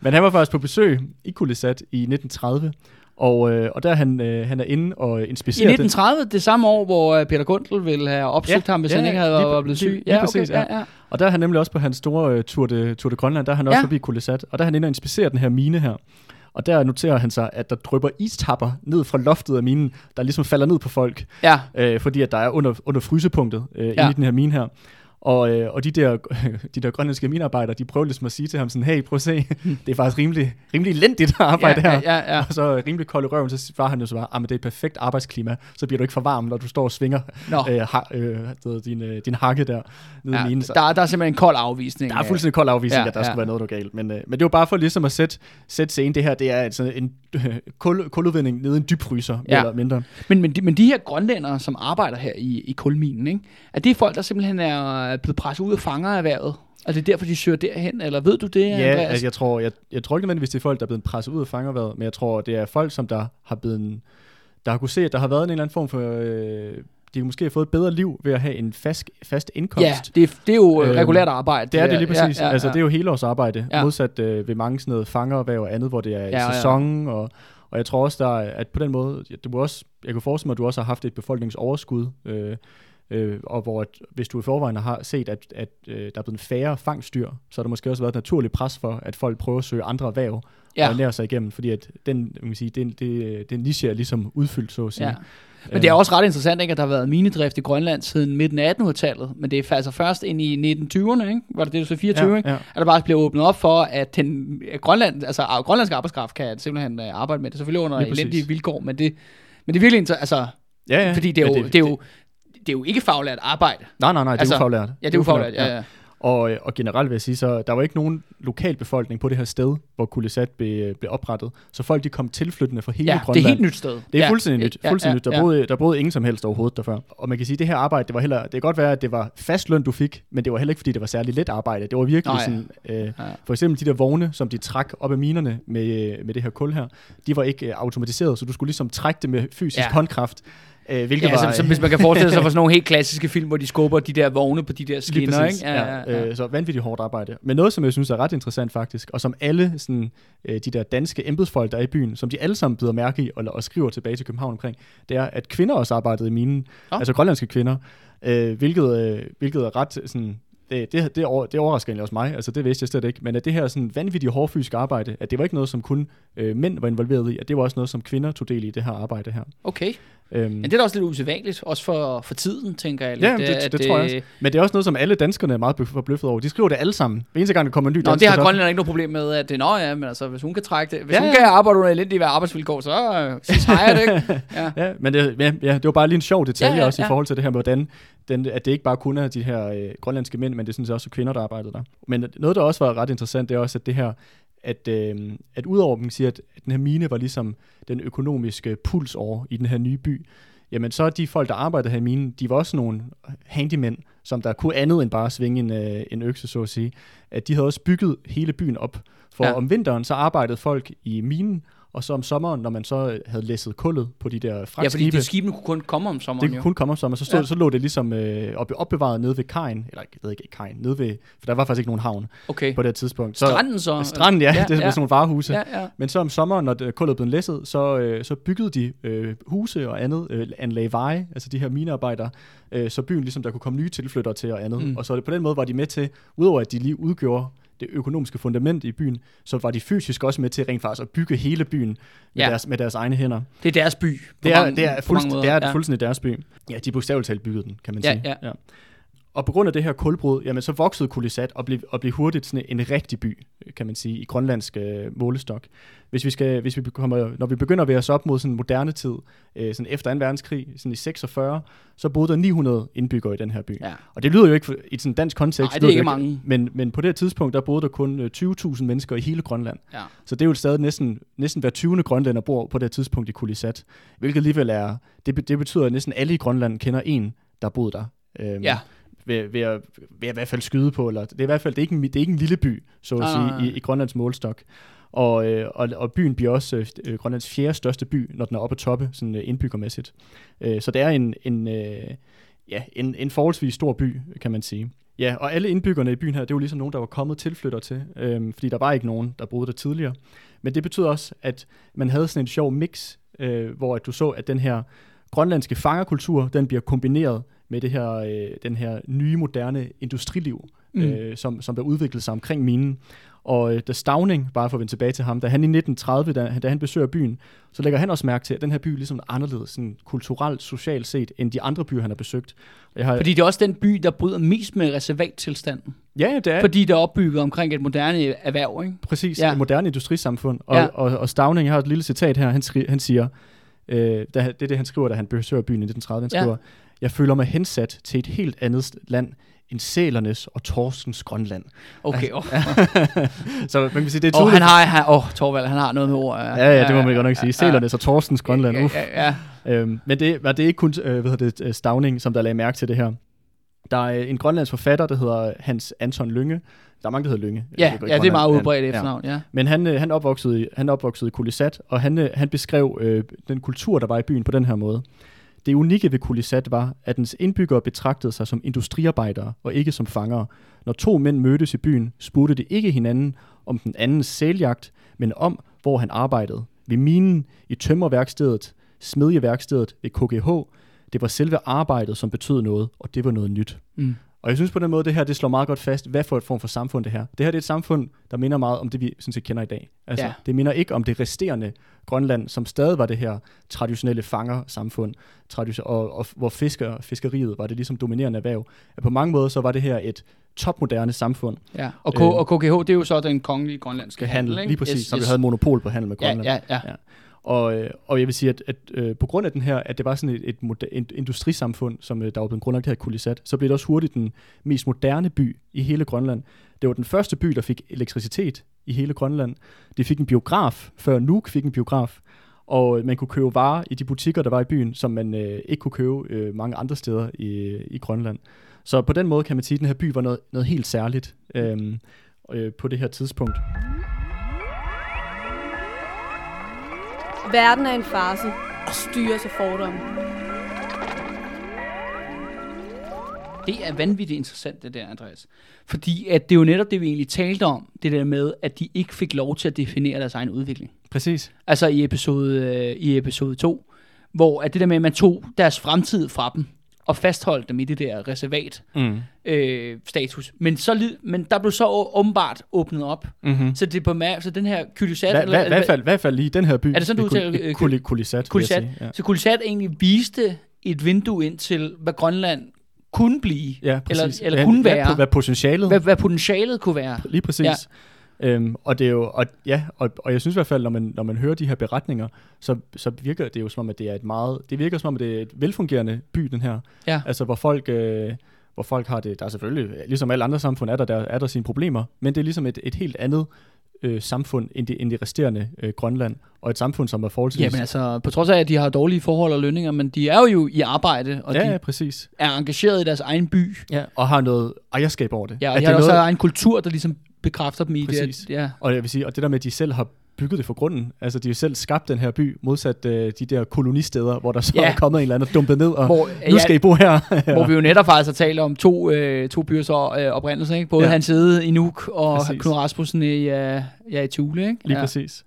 S2: Men han var faktisk på besøg i Kulisat i 1930, og, øh, og der er han, øh, han er inde og
S1: I
S2: inspicerer
S1: 1930, det samme år, hvor øh, Peter Gundel ville have opsøgt
S2: Ja,
S1: ham, hvis
S2: ja,
S1: han ikke havde
S2: lige-
S1: været blevet syg.
S2: lige- lige præcis, ja.
S1: ja, ja.
S2: Og der er han nemlig også på hans store uh, Tour, de, Tour de Grønland, der er han også
S1: Ja.
S2: forbi Kulisat, og der er han inde og inspicerer den her mine her. Og der noterer han sig, at der drypper istapper ned fra loftet af minen, der ligesom falder ned på folk,
S1: ja.
S2: øh, fordi at der er under, under frysepunktet øh, ja.
S1: Ja.
S2: inde i den her mine her. Og, øh, og de der, de der grønlandske minearbejdere, de prøver ligesom at sige til ham sådan, hey, prøv at se, det er faktisk rimelig, rimelig elendigt arbejde
S1: ja,
S2: her.
S1: ja, ja, ja.
S2: Og så rimelig kold i røven, så svarer han jo så bare, ah, men det er et perfekt arbejdsklima, så bliver du ikke for varm, når du står og svinger
S1: Nå.
S2: øh, ha, øh, din, øh, din hakke der nede
S1: Ja,
S2: i minen. Så
S1: der, der er simpelthen en kold afvisning.
S2: der er fuldstændig kold afvisning,
S1: Ja,
S2: at der
S1: ja.
S2: skulle være noget, der er galt. Men, øh, men det var bare for ligesom at sætte, sætte scenen. Det her, det er altså en øh, kul, kuludvinding nede i en dybfryser,
S1: Ja.
S2: eller mindre.
S1: Men, men, de, men de her grønlændere, som arbejder her i, i kulminen, ikke? er det folk, der simpelthen er blevet presset ud af fangererhvervet? Og det er derfor, de søger derhen? Eller ved du det,
S2: Ja,
S1: Andreas?
S2: altså, jeg tror, jeg, jeg tror ikke nødvendigvis, det er folk, der er blevet presset ud af fangerværet, men jeg tror, det er folk, som der har blevet, der har kunne se, at der har været en eller anden form for, øh, de har måske fået et bedre liv ved at have en fast, fast indkomst.
S1: ja det, er, det er jo øh,
S2: Øhm,
S1: regulært arbejde.
S2: Det er det lige præcis. Ja, ja, ja. Altså, det er
S1: jo...
S2: helårsarbejde,
S1: Ja.
S2: ja. modsat øh, ved mange sådan noget fangererhverv og andet, hvor det er i
S1: Ja,
S2: ja, sæson, og, og jeg tror også, der er, at på den måde, ja, du også, jeg kunne forestille mig, at du også har haft et befolkningsoverskud, øh, øh, og hvor at, hvis du i forvejen har set, at, at øh, der er blevet færre fangstyr, så har der måske også været et naturligt pres for, at folk prøver at søge andre erhverv
S1: Ja.
S2: og lære sig igennem, fordi at den, man kan sige, den, det, den niche er ligesom udfyldt, så at sige.
S1: Ja. Men det er også ret interessant, ikke, at der har været minedrift i Grønland siden midten af 1800-tallet. Men det er altså først ind i 1920'erne, ikke? var det det, du sagde, 24,
S2: ja,
S1: ikke?
S2: ja.
S1: at der bare bliver åbnet op for, at den, at Grønland, altså at grønlandsk arbejdskraft kan simpelthen øh, arbejde med det. Selvfølgelig under elendige vilkår, men det, men det er virkelig altså,
S2: Ja, ja.
S1: fordi det er, jo, det, det, er jo, er jo ikke faglært arbejde.
S2: Nej, nej, nej, det er
S1: Altså,
S2: ufaglært.
S1: Ja, det er ufaglært, ja, ja.
S2: Og, øh, og generelt vil jeg sige, så der var ikke nogen lokalbefolkning på det her sted, hvor Kulisat blev, blev oprettet. Så folk de kom tilflyttende fra hele
S1: Ja, det er
S2: Grønland.
S1: helt nyt sted.
S2: Det er
S1: ja.
S2: fuldstændig nyt.
S1: Ja,
S2: Fuldstændig
S1: ja,
S2: nyt. Der,
S1: ja.
S2: boede, der boede ingen som helst overhovedet derfør. Og man kan sige, at det her arbejde, det var heller, det kan godt være, at det var fast løn, du fik, men det var heller ikke, fordi det var særlig let arbejde. Det var virkelig
S1: Nej.
S2: sådan, øh,
S1: Ja.
S2: for eksempel de der vogne, som de trak op af minerne med, med det her kul her, de var ikke øh, automatiseret, så du skulle ligesom trække det med fysisk
S1: Ja.
S2: ja. håndkraft. Øh, hvilket
S1: Ja,
S2: var,
S1: som, som, hvis man kan forestille sig for sådan nogle helt klassiske film, hvor de skubber de der vogne på de der skinner, ikke?
S2: ja, ja, Øh, så vanvittigt hårdt arbejde. Men noget, som jeg synes er ret interessant faktisk, og som alle sådan, øh, de der danske embedsfolk, der er i byen, som de alle sammen bider mærke i og, og skriver tilbage til København omkring, det er, at kvinder også arbejdede i minen,
S1: Nå.
S2: altså grønlandske kvinder, øh, hvilket, øh, hvilket er ret sådan, det, det, det, over, det overrasker egentlig også mig, altså det vidste jeg slet ikke, men at det her sådan vanvittigt hårdfysiske arbejde, at det var ikke noget, som kun øh, mænd var involveret i, at det var også noget, som kvinder tog del i det her arbejde her.
S1: Okay.
S2: Øhm,
S1: Men det er da også lidt usædvanligt, også for, for tiden, tænker jeg. Lidt,
S2: Ja, det-
S1: at,
S2: det tror jeg
S1: øh,
S2: også. Men det er også noget, som alle danskerne er meget forbløffet over. De skriver det alle sammen. Hver eneste gang, der kommer en ny
S1: Nå,
S2: dansker,
S1: det har Grønland ikke noget problem med, at det nå ja, men altså, hvis hun kan trække det, hvis
S2: Ja,
S1: hun kan arbejde under elendige arbejdsvilkår, så øh, så tager jeg det, ikke? Ja.
S2: Ja, men det, ja, ja, det var bare lige en sjov detalje
S1: ja,
S2: ja, også
S1: ja.
S2: i forhold til det her med, hvordan den, at det ikke bare kun er de her øh, grønlandske mænd, men det er sådan set også kvinder, der arbejdede der. Men noget, der også var ret interessant, det er også, at det her, at, øh, at udover, man kan sige, at, at den her mine var ligesom den økonomiske pulsår i den her nye by, jamen så er de folk, der arbejdede her i minen, de var også nogle handymænd, som der kunne andet end bare at svinge en, øh, en økse, så at sige. At de havde også bygget hele byen op. For
S1: ja.
S2: om vinteren, så arbejdede folk i minen, og så om sommeren, når man så havde læsset kullet på de der
S1: ja, fordi
S2: fragtskibe,
S1: de skibene kunne kun komme om sommeren,
S2: det
S1: jo.
S2: kunne kun komme om sommeren, så, stod,
S1: Ja.
S2: så lå det ligesom øh, op, opbevaret nede ved kajen, eller jeg ved ikke kajen, nede ved, for der var faktisk ikke nogen havn
S1: Okay.
S2: på det tidspunkt. Så,
S1: Stranden så?
S2: Stranden, ja, ja, det er ja. sådan nogle varehuse. Ja.
S1: Ja.
S2: Men så om sommeren, når kullet blev læsset, så, øh, så byggede de øh, huse og andet, øh, anlagde veje, altså de her minearbejdere, øh, så byen ligesom, der kunne komme nye tilflyttere til og andet.
S1: Mm.
S2: Mm. Og så på den måde var de med til, udover at de lige udgjorde det økonomiske fundament i byen, så var de fysisk også med til rent faktisk at bygge hele byen med,
S1: Ja.
S2: deres, med deres egne hænder.
S1: Det er deres by.
S2: Det er,
S1: mange-
S2: det er, fuldst, det er
S1: ja.
S2: fuldstændig deres by. Ja, de bogstaveligt talt byggede den, kan man
S1: Ja,
S2: sige.
S1: ja.
S2: ja. Og på grund af det her kulbrud, jamen så voksede Kulisat og blev, og blev hurtigt sådan en rigtig by, kan man sige, i grønlandsk øh, målestok. Hvis vi skal, hvis vi kommer, når vi begynder at være os op mod sådan moderne tid, øh, sådan efter 2. verdenskrig, sådan i 46, så boede der 900 indbyggere i den her by.
S1: Ja.
S2: Og det lyder jo ikke for, i sådan dansk kontekst.
S1: Nej, det er ikke
S2: jo
S1: mange.
S2: Men, men på det her tidspunkt, der boede der kun øh, 20.000 mennesker i hele Grønland.
S1: Ja.
S2: Så det er jo stadig næsten, næsten hver 20. grønlænder bor på det her tidspunkt i Kulisat. Hvilket alligevel er, det, det betyder, at næsten alle i Grønland kender en, der boet der. Øhm,
S1: Ja.
S2: Ved, ved, at, ved at i hvert fald skyde på, eller det er i hvert fald, det er ikke en, det er ikke en lille by, så at
S1: Nej,
S2: sige, i, i Grønlands målstok. Og, øh, og, og byen bliver også øh, Grønlands fjerde største by, når den er oppe at toppe, sådan øh, indbyggermæssigt. Øh, så det er en, en, øh, ja, en, en forholdsvis stor by, kan man sige. Ja, og alle indbyggerne i byen her, det jo ligesom nogen, der var kommet tilflytter til, øhm, fordi der var ikke nogen, der boede der tidligere. Men det betyder også, at man havde sådan en sjov mix, øh, hvor at du så, at den her grønlandske fangerkultur, den bliver kombineret med det her, øh, den her nye, moderne industriliv,
S1: mm.
S2: øh, som, som der udviklede sig omkring minen. Og øh, da Stavning, bare for at vende tilbage til ham, da han i 1930, da, da han besøger byen, så lægger han også mærke til, at den her by ligesom er anderledes, sådan kulturelt, socialt set, end de andre byer, han har besøgt. Jeg har,
S1: Fordi det er også den by, der bryder mest med reservattilstanden.
S2: ja, det er
S1: Fordi det er opbygget omkring et moderne erhverv, ikke?
S2: præcis
S1: Ja.
S2: ja. et moderne industrisamfund. Og,
S1: Ja.
S2: ja. og, og Stavning, jeg har et lille citat her, han, skri, han siger, øh, da, det er det, han skriver, da han besøger byen i 1930, han
S1: Ja.
S2: skriver, jeg føler mig hensat til et helt andet land end sælernes og torskens Grønland.
S1: Okay, oh.
S2: Så man kan sige, det er tydeligt.
S1: han har, han, oh, Torvald, han har noget med ord.
S2: Ja, ja, det må man godt nok sige. Sælernes og torskens Grønland.
S1: Ja,
S2: Uff.
S1: ja, ja.
S2: Øhm, men det, men det ikke kun øh, hvad hedder det, øh, Stavning, som der lagde mærke til det her. Der er øh, en grønlandsk forfatter, der hedder Hans Anton Lynge. Der er mange, der hedder Lynge.
S1: Ja, ja, det er meget udbredt
S2: ja.
S1: efternavn, ja.
S2: Men han, øh, han, opvoksede, han opvoksede i Kulisat, og han, øh, han beskrev øh, den kultur, der var i byen på den her måde. Det unikke ved Kulisat var, at dens indbyggere betragtede sig som industriarbejdere og ikke som fangere. Når to mænd mødtes i byen, spurgte de ikke hinanden om den andens sæljagt, men om, hvor han arbejdede. Ved minen, i tømmerværkstedet, smedjeværkstedet, ved KGH. Det var selve arbejdet, som betød noget, og det var noget nyt.
S1: Mm.
S2: Og jeg synes på den måde, det her det slår meget godt fast, hvad for et form for samfund det her. Det her det er et samfund, der minder meget om det, vi sådan set kender i dag. Altså,
S1: Ja.
S2: ja. Det minder ikke om det resterende Grønland, som stadig var det her traditionelle fangersamfund, tradition- og, og hvor fisker, fiskeriet var det ligesom dominerende erhverv. At på mange måder så var det her et topmoderne samfund,
S1: ja. Og, K-
S2: Øh,
S1: og KGH, det er jo så den kongelige grønlandske
S2: skal handle,
S1: ikke?
S2: lige præcis,
S1: Yes,
S2: som
S1: yes.
S2: vi havde monopol på handel med
S1: Ja,
S2: Grønland.
S1: ja, ja.
S2: Ja. Og, øh, og jeg vil sige, at, at øh, på grund af den her, at det var sådan et, et, moder- et industrisamfund, som øh, der var blevet grundlagt her i Kulisat, så blev det også hurtigt den mest moderne by i hele Grønland. Det var den første by, der fik elektricitet i hele Grønland. De fik en biograf, før Nuuk fik en biograf, og øh, man kunne købe varer i de butikker, der var i byen, som man øh, ikke kunne købe øh, mange andre steder i, i Grønland. Så på den måde kan man sige, at den her by var noget, noget helt særligt øh, øh, på det her tidspunkt.
S3: Verden er en farse og styres af fordomme.
S1: Det er vanvittigt interessant, det der, Andreas. Fordi at det er jo netop det, vi egentlig talte om, det der med, at de ikke fik lov til at definere deres egen udvikling.
S2: Præcis.
S1: Altså i episode, øh, i episode 2, hvor at det der med, at man tog deres fremtid fra dem, og fastholdt dem i det der reservat
S2: Mm.
S1: øh, status. Men, så, men der blev så åbenbart åbnet op.
S2: Mm-hmm.
S1: Så det på så den her Kylysat...
S2: Hvad,
S1: eller-
S2: hvad, hvad, fald, hvad fald lige i den her by?
S1: Er det sådan, du udtaler, øh,
S2: Kul- Kulisat,
S1: Kulisat.
S2: sige, Ja.
S1: Så Kylysat egentlig viste et vindue ind til, hvad Grønland kunne blive,
S2: Ja, præcis.
S1: eller, eller
S2: Hvad-
S1: kunne
S2: hvad,
S1: være,
S2: Hvad potentialet
S1: hvad, hvad potentialet kunne være.
S2: Lige præcis.
S1: Ja.
S2: Øhm, og det er jo, og, ja, og, og jeg synes i hvert fald, når man, når man hører de her beretninger, så, så virker det jo som om, at det er et meget, det virker som om, at det er et velfungerende by, den her.
S1: Ja.
S2: Altså, hvor folk, øh, hvor folk har det, der er selvfølgelig, ligesom alle andre samfund, er der, der er der sine problemer, men det er ligesom et, et helt andet øh, samfund, end det, end det resterende øh, Grønland, og et samfund, som er forholdsvis...
S1: Jamen altså, på trods af, at de har dårlige forhold og lønninger, men de er jo i arbejde, og
S2: ja,
S1: de
S2: ja, præcis.
S1: er engageret i deres egen by.
S2: Ja, og har noget ejerskab over det.
S1: Ja, og
S2: At
S1: de har
S2: er
S1: også
S2: noget,
S1: noget... en kultur, der ligesom bekræfter dem i
S2: Præcis.
S1: det. at- Ja.
S2: Og jeg vil sige, og det der med, at de selv har bygget det fra grunden. Altså, de har selv skabt den her by, modsat øh, de der kolonisteder, hvor der så
S1: Ja.
S2: er kommet en eller anden og dumpet ned, og
S1: Hvor,
S2: nu skal I bo her.
S1: Hvor vi jo netop faktisk har talt om to, øh, to byers øh, oprindelse, ikke? Både
S2: Ja.
S1: ja. Hans Hede i Nuuk og
S2: Præcis.
S1: Knud Rasmussen i, øh, ja, i Thule, ikke?
S2: Lige
S1: ja.
S2: præcis.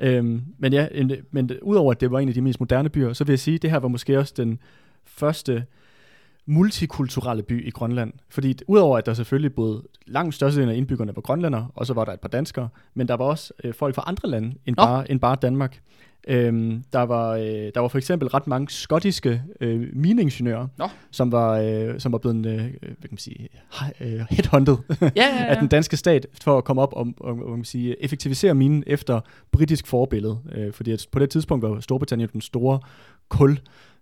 S2: Øhm, men ja, en, men udover at det var en af de mest moderne byer, så vil jeg sige, at det her var måske også den første multikulturelle by i Grønland. Fordi udover at der selvfølgelig boede langt størstedelen af indbyggerne var grønlændere, og så var der et par danskere, men der var også øh, folk fra andre lande end bare, end bare Danmark. Øhm, der, var, øh, der var for eksempel ret mange skottiske øh, mineingeniører,
S1: Nå.
S2: som var, øh, som var blevet øh, hvad kan man sige, øh, headhunted
S1: Ja, ja,
S2: af
S1: ja.
S2: den danske stat for at komme op og, og, man kan sige, effektivisere minen efter britisk forbillede. Øh, fordi at på det tidspunkt var Storbritannien den store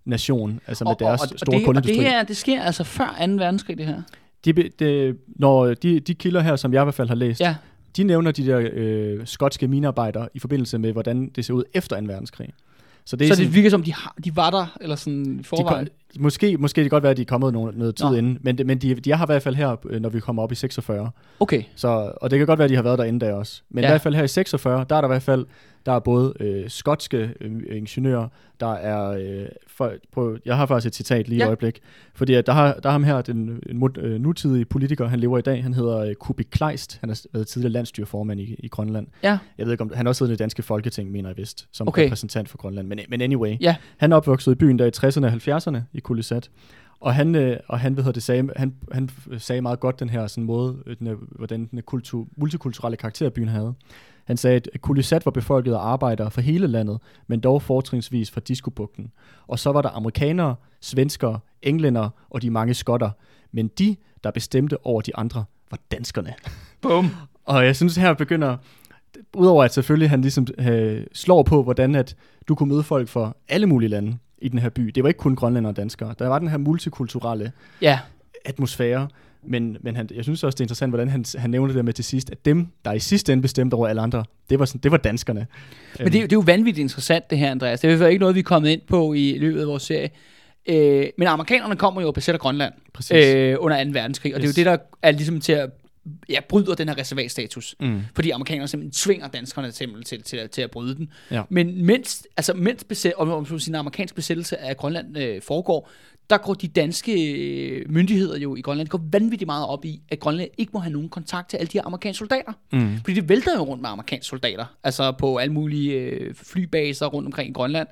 S2: kulnation, altså med deres store
S1: det, og
S2: kulindustri.
S1: det, er, det sker altså før 2. verdenskrig, det her.
S2: De, de, når de, de kilder her, som jeg i hvert fald har læst,
S1: Ja,
S2: de nævner de der øh, skotske minearbejdere i forbindelse med, hvordan det ser ud efter 2. verdenskrig. Så det er
S1: så
S2: sådan,
S1: det virker som, de, har, de var der, eller sådan i
S2: de
S1: forvejen.
S2: kom, måske, måske det kan godt være, at de er kommet noget, noget tid
S1: Nå.
S2: inden, men, men de, de her i hvert fald her, øh, når vi kommer op i 46.
S1: Okay,
S2: Så, og det kan godt være, at de har været der også. Men. Ja. i hvert fald her i 46, der er der i hvert fald der er både øh, skotske øh, ingeniører, der er... Øh, for, prøv, jeg har faktisk et citat lige ja. Et øjeblik. Fordi at der, har, der er ham her, den en, øh, nutidige politiker, han lever i dag, han hedder øh, Kubik Kleist. Han har været tidligere landstyreformand i, i Grønland.
S1: ja.
S2: Jeg ved ikke om, han har også siddet i det danske folketing, mener jeg vist, som
S1: Okay.
S2: repræsentant for Grønland. Men, men anyway,
S1: Ja.
S2: han er opvokset i byen der i 60'erne og 70'erne i Kulisat. Og han, øh, og han, hvad hedder det, sagde, han, han sagde meget godt den her sådan måde, øh, den, her- hvordan den her kultur, multikulturelle karakter byen havde. Han sagde, at Kulisat var befolket af arbejdere fra hele landet, men dog fortrinsvis fra Diskobugten. Og så var der amerikanere, svenskere, englænder og de mange skotter. Men de, der bestemte over de andre, var danskerne.
S1: Bum.
S2: Og jeg synes, her begynder, udover at selvfølgelig han ligesom øh, slår på, hvordan at du kunne møde folk fra alle mulige lande i den her by. Det var ikke kun grønlændere og danskere. Der var den her multikulturelle
S1: Ja,
S2: atmosfære, men, men han, jeg synes også, det er interessant, hvordan han, han nævner det der med til sidst, at dem, der i sidste ende bestemte over alle andre, det var, sådan, det var danskerne.
S1: men det, er jo- det er jo vanvittigt interessant, det her, Andreas. Det er jo ikke noget, vi er kommet ind på i løbet af vores serie. Øh, men amerikanerne kommer jo og besætter Grønland
S2: Præcis.
S1: øh, under 2. verdenskrig, og
S2: Yes.
S1: det er jo det, der er ligesom til at ja, bryder den her reservatstatus.
S2: Mm.
S1: Fordi amerikanerne simpelthen tvinger danskerne simpelthen til, til, til, til at bryde den.
S2: Ja.
S1: Men mens, altså, mens besæt, om, om sige, en amerikansk besættelse af Grønland øh, foregår, der går de danske øh, myndigheder jo i Grønland, de går vanvittigt meget op i, at Grønland ikke må have nogen kontakt til alle de her amerikanske soldater.
S2: Mm.
S1: Fordi det vælter jo rundt med amerikanske soldater, altså på alle mulige øh, flybaser rundt omkring i Grønland.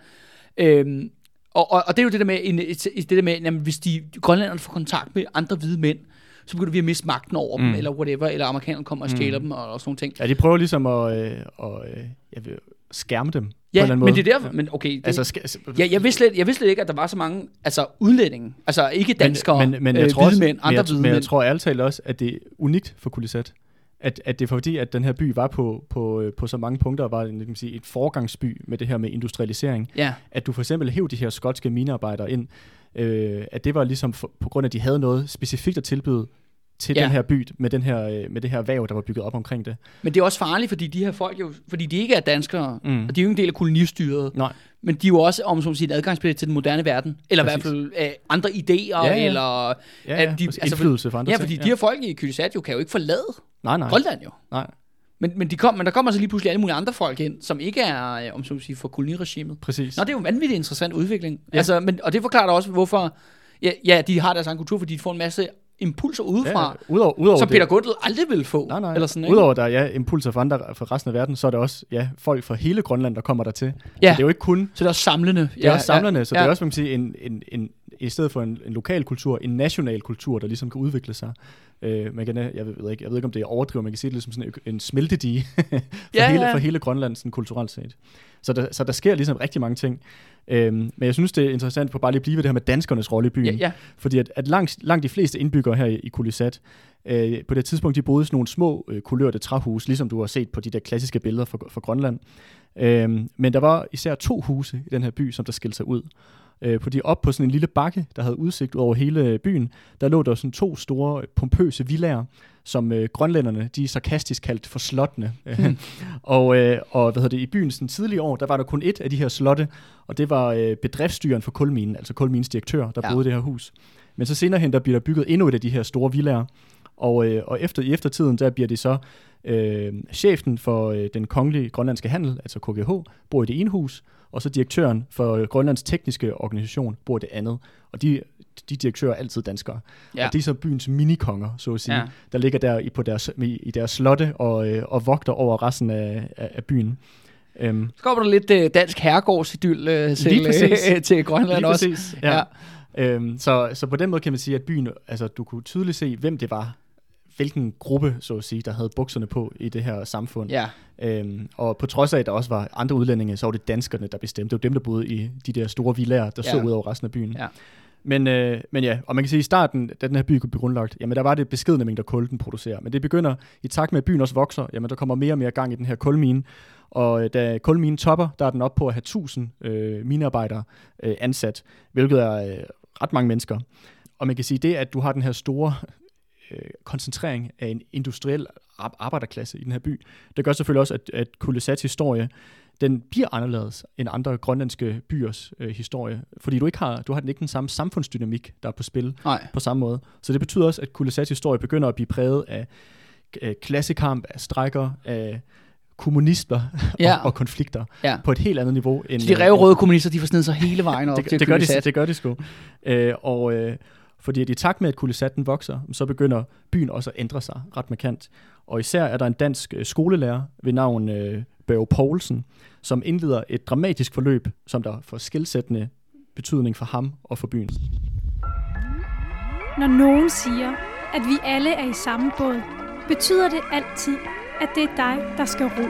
S1: Øhm, og, og, og det er jo det der med, en, et, et, det der med jamen, hvis de grønlænderne får kontakt med andre hvide mænd, så begynder vi at miste magten over mm. Dem, eller whatever, eller amerikanerne kommer og stjæler mm. dem, og, og sådan nogle ting.
S2: Ja, de prøver ligesom at, øh, og, øh, jeg vil, skærme dem
S1: Ja, men det er derfor, men okay, det,
S2: Altså, skal,
S1: ja, jeg, vidste slet, jeg vidste slet ikke, at der var så mange altså udlændinge, altså ikke danskere,
S2: men, men, men jeg
S1: øh,
S2: tror også,
S1: mænd, andre
S2: men jeg,
S1: hvide
S2: men jeg tror ærligt talt også, at det er unikt for Kulisat, at, at det er fordi, at den her by var på, på, øh, på så mange punkter, var en, kan man sige, et forgangsby med det her med industrialisering.
S1: Ja.
S2: At du for eksempel hæv de her skotske minearbejdere ind, øh, at det var ligesom for, på grund af, at de havde noget specifikt at tilbyde til
S1: Ja.
S2: ja. den her by, med, den her, øh, med det her væv, der var bygget op omkring det.
S1: Men det er også farligt, fordi de her folk jo, fordi de ikke er danskere, mm. Og de er jo ikke en del af kolonistyret,
S2: Nej.
S1: men de er jo også, om som sige, et adgangsbillet til den moderne verden, eller i hvert
S2: Præcis.
S1: fald øh, andre idéer,
S2: Ja, ja.
S1: eller...
S2: Ja,
S1: At
S2: ja,
S1: de-
S2: de,
S1: altså,
S2: indflydelse for andre
S1: Ja,
S2: ting.
S1: fordi de her folk i Kyrgyzstan jo kan jo ikke forlade
S2: Nej, nej.
S1: Grønland jo.
S2: nej.
S1: Men, men, de kom, men der kommer så lige pludselig alle mulige andre folk ind, som ikke er, øh, om så må sige, for koloniregimet.
S2: Præcis.
S1: Nå, det er jo en vanvittig interessant udvikling. Ja.
S2: Ja.
S1: Altså, men, og det forklarer også, hvorfor... Ja, ja, de har deres egen kultur, fordi de får en masse impulser udefra,
S2: ja, udover, udover
S1: som
S2: det,
S1: Peter Gundel aldrig ville få.
S2: Nej, nej.
S1: Eller sådan, ikke?
S2: Udover der er ja, impulser fra, andre, fra resten af verden, så er der også ja, folk fra hele Grønland, der kommer der til.
S1: Ja.
S2: Det er jo ikke kun
S1: Så det er også samlende.
S2: det er også samlerne, så
S1: ja.
S2: det er også, man kan sige, en, en, en, i stedet for en, en lokal kultur, en national kultur, der ligesom kan udvikle sig. Øh, man kan, jeg, ved ikke, jeg ved ikke, om det er overdrivet, man kan sige det ligesom sådan en, en smeltedige for,
S1: Ja,
S2: hele,
S1: ja.
S2: for hele Grønland sådan kulturelt set. Så der, så der sker ligesom rigtig mange ting. Øhm, men jeg synes, det er interessant på bare lige at blive ved det her med danskernes rolle i byen.
S1: Ja, ja.
S2: Fordi at, at langt, langt de fleste indbyggere her i, i Kulisat, øh, på det tidspunkt, de boede i sådan nogle små øh, kulørte træhus, ligesom du har set på de der klassiske billeder fra, fra Grønland. Øhm, men der var især to huse i den her by, som der skilte sig ud. Øh, fordi op på sådan en lille bakke, der havde udsigt ud over hele byen, der lå der sådan to store øh, pompøse villager, som øh, grønlænderne, de sarkastisk kaldt for slottene.
S1: Hmm.
S2: og, øh, og hvad hedder det, i byen sådan tidlige år, der var der kun et af de her slotte, og det var øh, bedriftsstyren for kulminen, altså kulminens direktør, der
S1: Ja.
S2: ja. boede i det her hus. Men så senere hen, der bliver der bygget endnu et af de her store villager, og, øh, og efter, i eftertiden, der bliver det så øh, chefen for øh, den kongelige grønlandske handel, altså KGH, bor i det ene hus, og så direktøren for Grønlands tekniske organisation bor det andet. Og de, de direktører er altid danskere.
S1: Ja.
S2: Ja. Og de er så byens minikonger, så at sige,
S1: Ja.
S2: ja. der ligger der i, på deres, i, i deres slotte og, øh, og vogter over resten af, af, af byen. Øhm,
S1: Så kommer der lidt øh, dansk herregårdsidyl øh, til, øh, til Grønland
S2: Lige
S1: også.
S2: præcis, ja. Øhm, så, så på den måde kan man sige, at byen, altså du kunne tydeligt se, hvem det var, hvilken gruppe, så at sige, der havde bukserne på i det her samfund.
S1: Ja.
S2: Øhm, og på trods af, at der også var andre udlændinge, så var det danskerne, der bestemte. Det var dem, der boede i de der store villager, der
S1: Ja.
S2: så ud over resten af byen.
S1: Ja.
S2: Men, øh, men ja, og man kan sige, at i starten, da den her by kunne blive grundlagt, jamen der var det beskedne mængder kul, den producerer. Men det begynder, i takt med, at byen også vokser, jamen der kommer mere og mere gang i den her kulmine. Og øh, da kulminen topper, der er den op på at have 1000 øh, minearbejdere øh, ansat, hvilket er øh, ret mange mennesker. Og man kan sige, det at du har den her store øh, koncentrering af en industriel ar- arbejderklasse i den her by, det gør selvfølgelig også, at, at Kulisats historie, den bliver anderledes end andre grønlandske byers øh, historie, fordi du ikke har, du har den ikke den samme samfundsdynamik, der er på spil
S1: Nej.
S2: på samme måde. Så det betyder også, at Kulisats historie begynder at blive præget af øh, klassekamp, af strækker, af kommunister
S1: Ja.
S2: og, og konflikter
S1: Ja.
S2: på et helt andet niveau. End,
S1: Så de røde kommunister, de får sig hele vejen op
S2: det,
S1: til
S2: det, gør de, det gør de sgu. Øh, og øh, fordi at i takt med, at Kulisaten vokser, så begynder byen også at ændre sig ret markant. Og især er der en dansk øh, skolelærer ved navn øh, Børge Poulsen, som indleder et dramatisk forløb, som der får skilsættende betydning for ham og for byen.
S4: Når nogen siger, at vi alle er i samme båd, betyder det altid, at det er dig, der skal ro.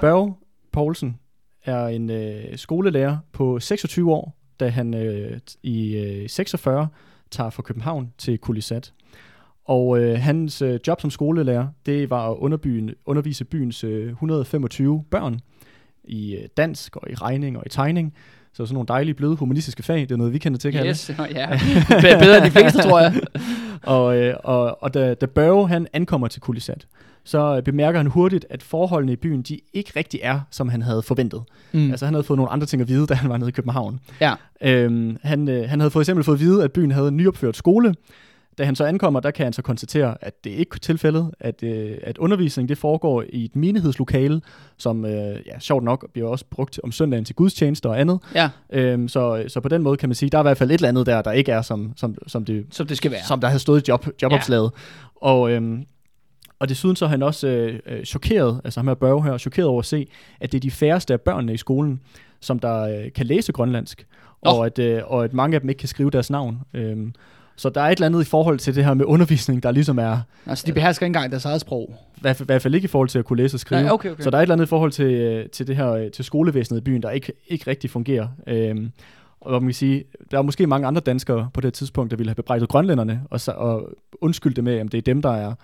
S2: Børge Poulsen er en øh, skolelærer på 26 år, da han øh, i øh, 46 tager fra København til Kulisat. Og øh, hans øh, job som skolelærer, det var at underbyen, undervise byens øh, 125 børn i øh, dansk og i regning og i tegning. Så sådan nogle dejlige, bløde humanistiske fag, det er noget, vi kender til, Kalle.
S1: Yes, ja. Be- Bedre end de fleste, tror jeg.
S2: og, øh, og, og da, da Børge han ankommer til Kulisat, så bemærker han hurtigt, at forholdene i byen, de ikke rigtig er, som han havde forventet.
S1: Mm.
S2: Altså han havde fået nogle andre ting at vide, da han var nede i København.
S1: Ja.
S2: Øhm, han, øh, han havde for eksempel fået at vide, at byen havde en nyopført skole. Da han så ankommer, der kan han så konstatere, at det ikke er tilfældet, at, øh, at undervisning det foregår i et menighedslokale, som øh, ja, sjovt nok bliver også brugt om søndagen til gudstjenester og andet.
S1: Ja,
S2: Øhm, så, så på den måde kan man sige, der er i hvert fald et eller andet der, der ikke er, som, som, som, det,
S1: som det skal være.
S2: som der havde stået i job, jobopslaget. Ja. Og, øhm, og desuden så er han også øh, øh, chokeret, altså ham her Børge her, chokeret over at se, at det er de færreste af børnene i skolen, som der øh, kan læse grønlandsk,
S1: Nå.
S2: og at, øh, og at mange af dem ikke kan skrive deres navn. Øhm, så der er et eller andet i forhold til det her med undervisning, der ligesom er,
S1: Altså, de behersker ikke engang deres eget sprog.
S2: i hvert fald, i hvert fald ikke i forhold til at kunne læse og skrive.
S1: Nej, okay, okay.
S2: Så der er et eller andet i forhold til, øh, til det her øh, til skolevæsenet i byen, der ikke, ikke rigtig fungerer. Øhm, Og man kan sige, der er måske mange andre danskere på det tidspunkt, der ville have bebrejdet grønlænderne, og, og undskyldt det med, at det er dem, der er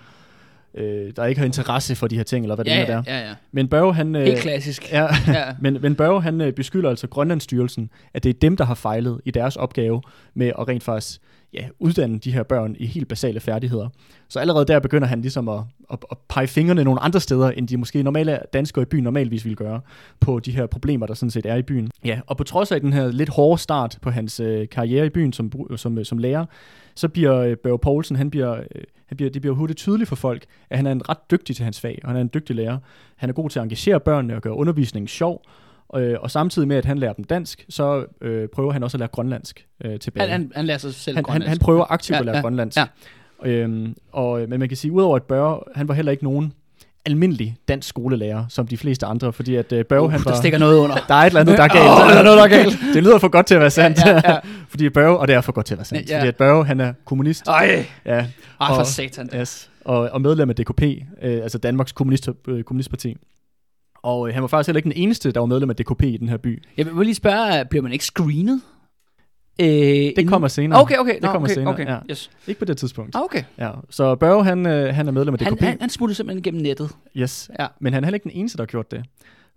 S2: øh, der ikke har interesse for de her ting, eller hvad det
S1: Ja,
S2: er.
S1: ja, ja, ja.
S2: Men Børge, han... øh,
S1: Helt klassisk.
S2: Ja,
S1: Ja.
S2: men, men Børge, han øh, beskylder altså Grønlandsstyrelsen, at det er dem, der har fejlet i deres opgave med at rent faktisk ja, uddanne de her børn i helt basale færdigheder. Så allerede der begynder han ligesom at, at, at pege fingrene nogle andre steder, end de måske normale danskere i byen normalvis ville gøre, på de her problemer, der sådan set er i byen. Ja, og på trods af den her lidt hårde start på hans øh, karriere i byen som, som, øh, som lærer, så bliver øh, Børge Poulsen, han bliver, øh, han bliver, det bliver hurtigt tydeligt for folk, at han er en ret dygtig til hans fag, og han er en dygtig lærer. Han er god til at engagere børnene og gøre undervisningen sjov, øh, og samtidig med, at han lærer dem dansk, så øh, prøver han også at lære grønlandsk øh, tilbage.
S1: Han, han, han lærer sig selv
S2: han, han,
S1: grønlandsk.
S2: han prøver aktivt
S1: Ja,
S2: at lære
S1: ja,
S2: grønlandsk.
S1: ja.
S2: Øhm, og, men man kan sige, udover at Børge, han var heller ikke nogen almindelig dansk skolelærer, som de fleste andre, fordi at øh, Børge,
S1: Uh,
S2: han var...
S1: der stikker noget under.
S2: Der er et eller andet, der er galt.
S1: Åh, der er noget, der er galt.
S2: det lyder for godt til at være sandt.
S1: Ja, ja, ja.
S2: fordi Børge, og det er for godt til at være sandt.
S1: Ja.
S2: Fordi at Børge, han er kommunist.
S1: Ej,
S2: Ja,
S1: Ej for
S2: Og-
S1: satan.
S2: yes, og, og medlem af DKP, øh, altså Danmarks kommunist, øh, kommunistparti. Og øh, han var faktisk heller ikke den eneste, der var medlem af DKP i den her by.
S1: Jeg vil lige spørge, bliver man ikke screenet? Øh,
S2: Det kommer senere.
S1: Okay, okay.
S2: Det
S1: Nå,
S2: kommer
S1: okay,
S2: senere,
S1: Okay.
S2: ja.
S1: Yes.
S2: Ikke på det tidspunkt.
S1: Ah, okay.
S2: Ja, så Børge, han, øh, han er medlem af DKP.
S1: Han, han, han smuttede simpelthen igennem nettet.
S2: Yes,
S1: Ja.
S2: men han er heller ikke den eneste, der har gjort det.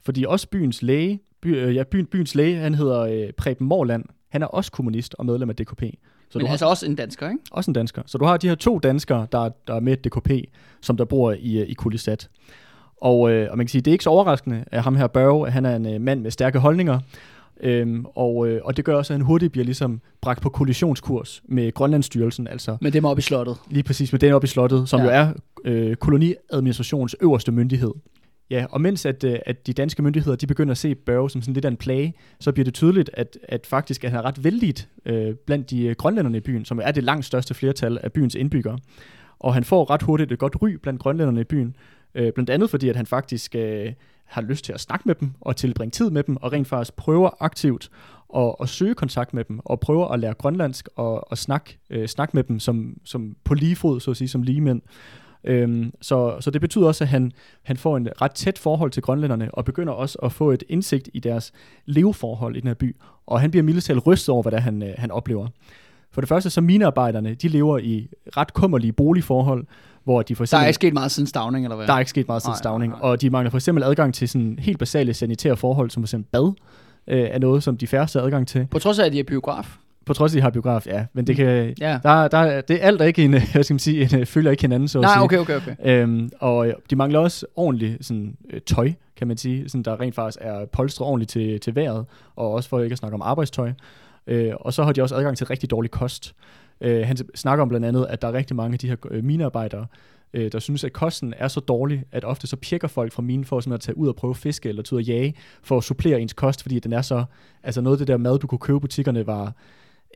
S2: Fordi også byens læge, by, øh, ja, byen, byens læge, han hedder øh, Preben Morland, han er også kommunist og medlem af DKP. Så
S1: Men
S2: du har
S1: altså også en dansker, ikke?
S2: også en dansker. Så du har de her to danskere, der, der er med DKP, som der bor i, øh, i Kulisat. Og, øh, og man kan sige, det er ikke så overraskende, at ham her Børge, han er en øh, mand med stærke holdninger. Øhm, og, øh, og det gør også, at han hurtigt bliver ligesom bragt på kollisionskurs med Grønlandsstyrelsen, altså
S1: Med dem oppe i slottet.
S2: lige præcis med den oppe i slottet, som
S1: Ja.
S2: jo er øh, koloniadministrations øverste myndighed. Ja, og mens at, øh, at de danske myndigheder de begynder at se Børge som sådan lidt af en plage, så bliver det tydeligt, at, at faktisk at han er ret vældigt øh, blandt de øh, grønlænderne i byen, som er det langt største flertal af byens indbyggere. Og han får ret hurtigt et godt ry blandt grønlænderne i byen, øh, blandt andet fordi, at han faktisk øh, har lyst til at snakke med dem og tilbringe tid med dem, og rent faktisk prøver aktivt at, at søge kontakt med dem, og prøver at lære grønlandsk og, og snakke, øh, snakke med dem som, som på lige fod, så at sige, som lige mænd. Øhm, så, så det betyder også, at han, han får en ret tæt forhold til grønlænderne, og begynder også at få et indsigt i deres leveforhold i den her by. Og han bliver mildest talt rystet over, hvad det er, han, øh, han oplever. For det første, så minearbejderne, de lever i ret kummerlige boligforhold, hvor de for
S1: Der
S2: eksempel...
S1: er ikke sket meget siden Stavning, eller hvad?
S2: Der er ikke sket meget siden
S1: Nej,
S2: stavning,
S1: nej, nej.
S2: og de mangler for eksempel adgang til sådan helt basale sanitære forhold, som for eksempel bad, øh, er noget, som de færreste har adgang til.
S1: På trods af, at de er biograf.
S2: På trods af, at de har biograf, ja, men det kan...
S1: Ja.
S2: Der, der, det er alt, der ikke en, hvad skal man sige, en, følger ikke hinanden, så
S1: Nej, okay, okay, okay.
S2: Øhm, og øh, de mangler også ordentligt sådan, øh, tøj, kan man sige, sådan, der rent faktisk er polstret ordentligt til, til vejret, og også for ikke at snakke om arbejdstøj. Øh, og så har de også adgang til rigtig dårlig kost. Øh, han snakker om blandt andet, at der er rigtig mange af de her øh, minearbejdere, øh, der synes, at kosten er så dårlig, at ofte så pjekker folk fra minen for at tage ud og prøve at fiske, eller tage ud og jage, for at supplere ens kost, fordi den er så, altså noget af det der mad, du kunne købe i butikkerne, var,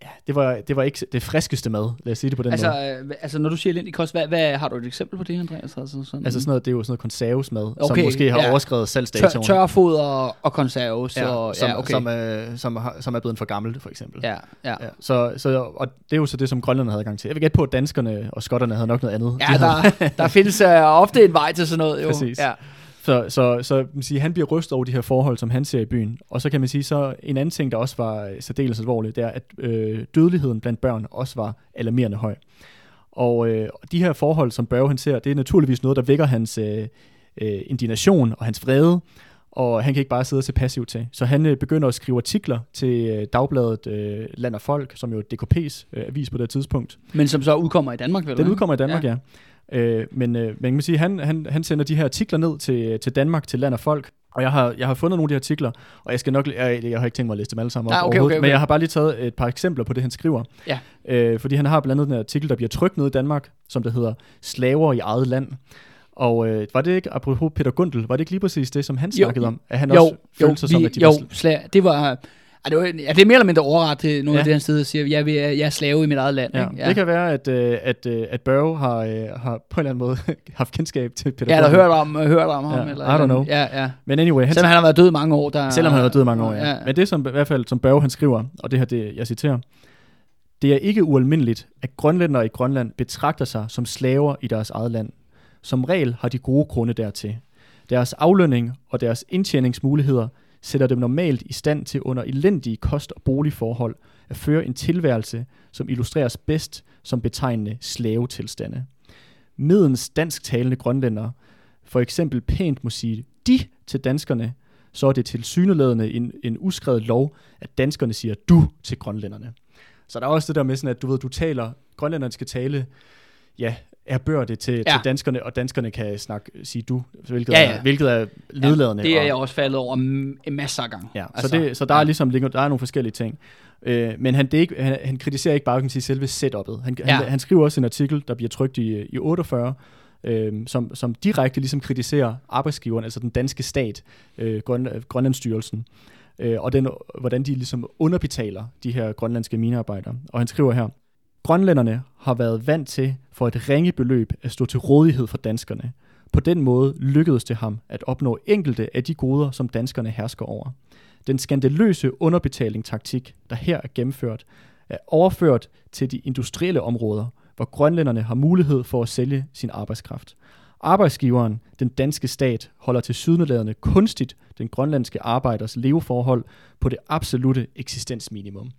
S2: ja, det var, det var ikke det friskeste mad, lad os sige det på den
S1: Altså,
S2: måde.
S1: øh, altså, når du siger elendig kost, hvad, hvad, har du et eksempel på det, Andreas? Altså, sådan,
S2: Altså sådan noget, det er jo sådan noget konservesmad, okay, som måske har
S1: ja.
S2: overskrevet
S1: tør,
S2: salgsdatoen.
S1: tørfoder og, konserves.
S2: Ja,
S1: og,
S2: som,
S1: ja, okay.
S2: som, er, som, har, som er blevet for gammel, for eksempel.
S1: ja, ja.
S2: Ja, så, så, og det er jo så det, som grønlanderne havde gang til. Jeg vil gætte på, at danskerne og skotterne havde nok noget andet.
S1: Ja,
S2: De havde-
S1: der, der findes uh, ofte en vej til sådan noget. Jo.
S2: Præcis.
S1: Ja.
S2: Så, så, så man kan sige, han bliver rystet over de her forhold, som han ser i byen. Og så kan man sige, så en anden ting, der også var særdeles alvorligt, det er, at øh, dødeligheden blandt børn også var alarmerende høj. Og øh, de her forhold, som Børge han ser, det er naturligvis noget, der vækker hans øh, øh, indignation og hans vrede, og han kan ikke bare sidde og se passivt til. Så han øh, begynder at skrive artikler til øh, dagbladet øh, Land og Folk, som jo er DKP's øh, avis på det tidspunkt.
S1: Men som så udkommer i Danmark, vel?
S2: Den udkommer i Danmark, ja. ja. Øh, men, øh, men man kan sige, han, han, han sender de her artikler ned til, til Danmark, til land og folk. Og jeg har, jeg har fundet nogle af de artikler, og jeg skal nok, jeg, jeg har ikke tænkt mig at læse dem alle sammen op
S1: Nej, okay, okay, okay.
S2: men jeg har bare lige taget et par eksempler på det, han skriver.
S1: Ja.
S2: Øh, fordi han har blandt andet her artikel, der bliver trykt ned i Danmark, som der hedder Slaver i eget land. Og øh, var det ikke, apropos Peter Gundel, var det ikke lige præcis det, som han
S1: Jo.
S2: snakkede om? At han
S1: jo,
S2: også
S1: jo,
S2: følte sig som,
S1: vi,
S2: at de
S1: jo,
S2: var sl-
S1: det var... Ja, det, var, ja, det er mere eller mindre overret til nogle ja.
S2: Ja.
S1: af det, han sidder og siger. Jeg, vil, jeg er slave i mit eget land.
S2: Ja.
S1: ikke?
S2: Det kan være, at, øh, at, øh, at Børge har, øh, har på en eller anden måde haft kendskab til Peter
S1: Ja, der
S2: Gundel.
S1: hørt om, hørt om ham.
S2: Ja,
S1: Eller,
S2: I don't know.
S1: Ja, ja.
S2: Men anyway, han,
S1: Selvom han har været død mange år. Der,
S2: Selvom han har været død mange år, ja. ja. Men det som i hvert fald, som Børge han skriver, og det her, det, jeg citerer, det er ikke ualmindeligt, at grønlændere i Grønland betragter sig som slaver i deres eget land. Som regel har de gode grunde dertil. Deres aflønning og deres indtjeningsmuligheder sætter dem normalt i stand til under elendige kost- og boligforhold at føre en tilværelse, som illustreres bedst som betegnende slavetilstande. Medens dansktalende grønlændere for eksempel pænt må sige de til danskerne, så er det tilsyneladende en, en uskrevet lov, at danskerne siger du til grønlænderne. Så der er også det der med sådan, at du ved, du taler, grønlænderne skal tale, ja, er bør det til, ja. til danskerne, og danskerne kan snakke, sige du, hvilket, ja, ja. Er, hvilket er nedladende.
S1: Ja, det er
S2: og,
S1: jeg også faldet over en masse af gange.
S2: Ja, altså, så, det, så der ja. er ligesom der er nogle forskellige ting. Øh, men han, det ikke, han, han kritiserer ikke bare kan sige, selve setup'et. Han, ja. han, han skriver også en artikel, der bliver trykt i, i 48, øh, som, som direkte ligesom kritiserer arbejdsgiveren, altså den danske stat, øh, Grøn, Grønlandsstyrelsen, øh, og den, hvordan de ligesom underbetaler de her grønlandske minearbejdere. Og han skriver her, Grønlænderne har været vant til for et ringe beløb at stå til rådighed for danskerne. På den måde lykkedes det ham at opnå enkelte af de goder, som danskerne hersker over. Den skandaløse underbetaling-taktik, der her er gennemført, er overført til de industrielle områder, hvor grønlænderne har mulighed for at sælge sin arbejdskraft. Arbejdsgiveren, den danske stat, holder til sydnedladende kunstigt den grønlandske arbejders leveforhold på det absolute eksistensminimum.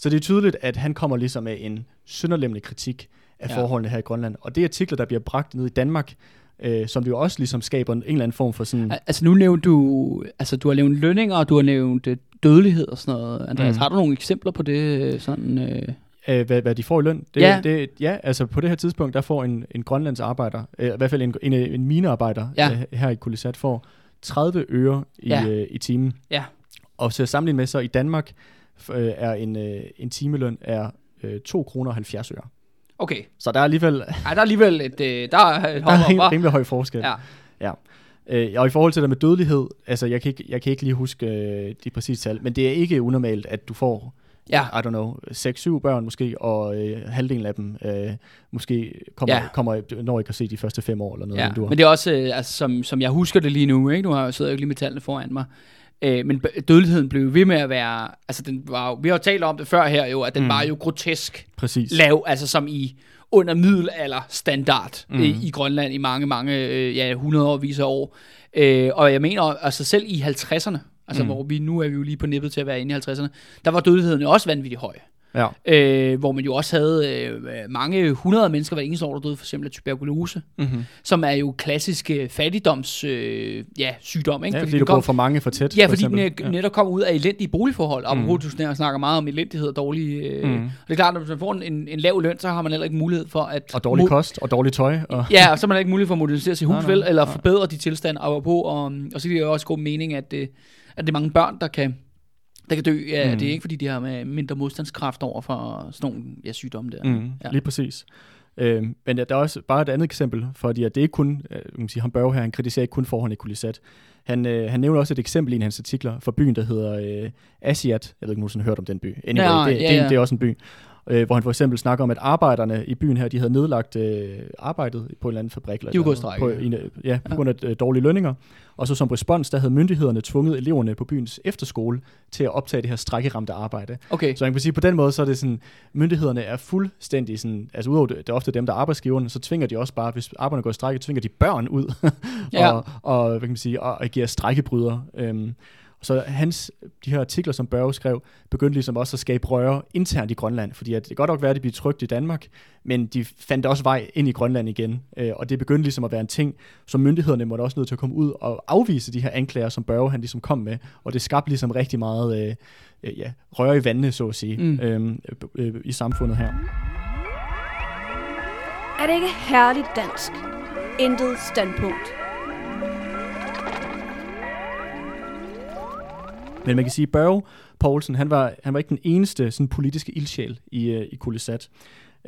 S2: Så det er tydeligt, at han kommer ligesom med en synderlemmende kritik af ja. forholdene her i Grønland. Og det er artikler, der bliver bragt ned i Danmark, øh, som det jo også ligesom skaber en, en eller anden form for sådan...
S1: Altså nu nævnte du, altså du har nævnt lønninger, og du har nævnt øh, dødelighed og sådan noget. Andreas, mm. har du nogle eksempler på det? Øh, sådan, øh
S2: øh, hvad, hvad de får i løn. Det, ja. Det, ja, altså på det her tidspunkt, der får en, en grønlands arbejder, øh, i hvert fald en, en, en minearbejder ja. øh, her i Kulisat, får 30 øre i, ja. øh, i timen.
S1: Ja.
S2: Og så sammenlignet med så i Danmark, øh, er en, øh, en timeløn er øh, 2 kroner 70 øre.
S1: Okay.
S2: Så der er alligevel...
S1: Ja, der er alligevel et... Øh, der er,
S2: et der er rimelig, rimelig høj forskel. Ja. ja. Øh, og i forhold til det med dødelighed, altså jeg kan ikke, jeg kan ikke lige huske øh, de præcise tal, men det er ikke unormalt, at du får ja. I don't know, 6-7 børn måske, og øh, halvdelen af dem øh, måske kommer, ja. kommer, når ikke at se de første fem år eller noget.
S1: Ja. Men det er også, øh, altså, som, som jeg husker det lige nu, ikke? nu har jeg siddet lige med tallene foran mig, øh, men dødeligheden blev ved med at være, altså den var, vi har jo talt om det før her jo, at den mm. var jo grotesk
S2: Præcis.
S1: lav, altså som i under middelalder standard mm. i, i Grønland i mange, mange, øh, ja, 100 år, af år. Øh, og jeg mener, altså selv i 50'erne, altså mm. hvor vi nu er vi jo lige på nippet til at være inde i 50'erne, der var dødeligheden jo også vanvittigt høj.
S2: Ja.
S1: Øh, hvor man jo også havde øh, mange hundrede mennesker hver eneste år, der døde for eksempel af tuberkulose, mm-hmm. som er jo klassisk øh, fattigdoms øh, ja, sygdom. Ikke?
S2: Ja, fordi, fordi du kom, for mange for tæt.
S1: Ja, for fordi den ja. netop kommer ud af elendige boligforhold. Mm. Apropos, du snakker meget om elendighed og dårlige... Øh, mm. Og det er klart, at hvis man får en, en lav løn, så har man heller ikke mulighed for at...
S2: Og dårlig kost og dårlig tøj. Og
S1: ja, og så har man ikke mulighed for at modernisere sit hus, nej, nej, vel, eller nej. forbedre de tilstande, apropos. Og, og så er det jo også god mening, at, øh, at det er mange børn, der kan der kan dø ja, mm. det er ikke, fordi de har med mindre modstandskraft over for sådan nogle ja, sygdomme der.
S2: Mm, ja. Lige præcis. Øh, men ja, der er også bare et andet eksempel, fordi at det er ikke kun, øh, man sige, han bør her, han kritiserer ikke kun forholdene i Kulisat. Han, øh, han nævner også et eksempel i en af hans artikler fra byen, der hedder øh, Asiat. Jeg ved ikke, om du har hørt om den by. Anyway, ja, det, ja, ja. Det, det er også en by øh, hvor han for eksempel snakker om, at arbejderne i byen her, de havde nedlagt øh, arbejdet på en eller anden fabrik.
S1: De var på,
S2: en, ja, på grund af øh, dårlige lønninger. Og så som respons, der havde myndighederne tvunget eleverne på byens efterskole til at optage det her strækkeramte arbejde.
S1: Okay.
S2: Så man kan sige, på den måde, så er det sådan, myndighederne er fuldstændig sådan, altså udover det, det er ofte dem, der er arbejdsgiverne, så tvinger de også bare, hvis arbejderne går i strække, tvinger de børn ud ja. og, og, hvad kan man sige, og agerer strækkebryder. Øhm, så hans, de her artikler, som Børge skrev, begyndte ligesom også at skabe røre internt i Grønland, fordi at det godt nok være, at det blev trygt i Danmark, men de fandt også vej ind i Grønland igen, øh, og det begyndte ligesom at være en ting, som myndighederne måtte også nødt til at komme ud og afvise de her anklager, som Børge han ligesom kom med, og det skabte ligesom rigtig meget øh, øh, ja, røre i vandene, så at sige, mm. øh, øh, i samfundet her.
S3: Er det ikke herligt dansk? Intet standpunkt.
S2: Men man kan sige, at Børge Poulsen, han var, han var ikke den eneste sådan, politiske ildsjæl i, uh, i Kulisat.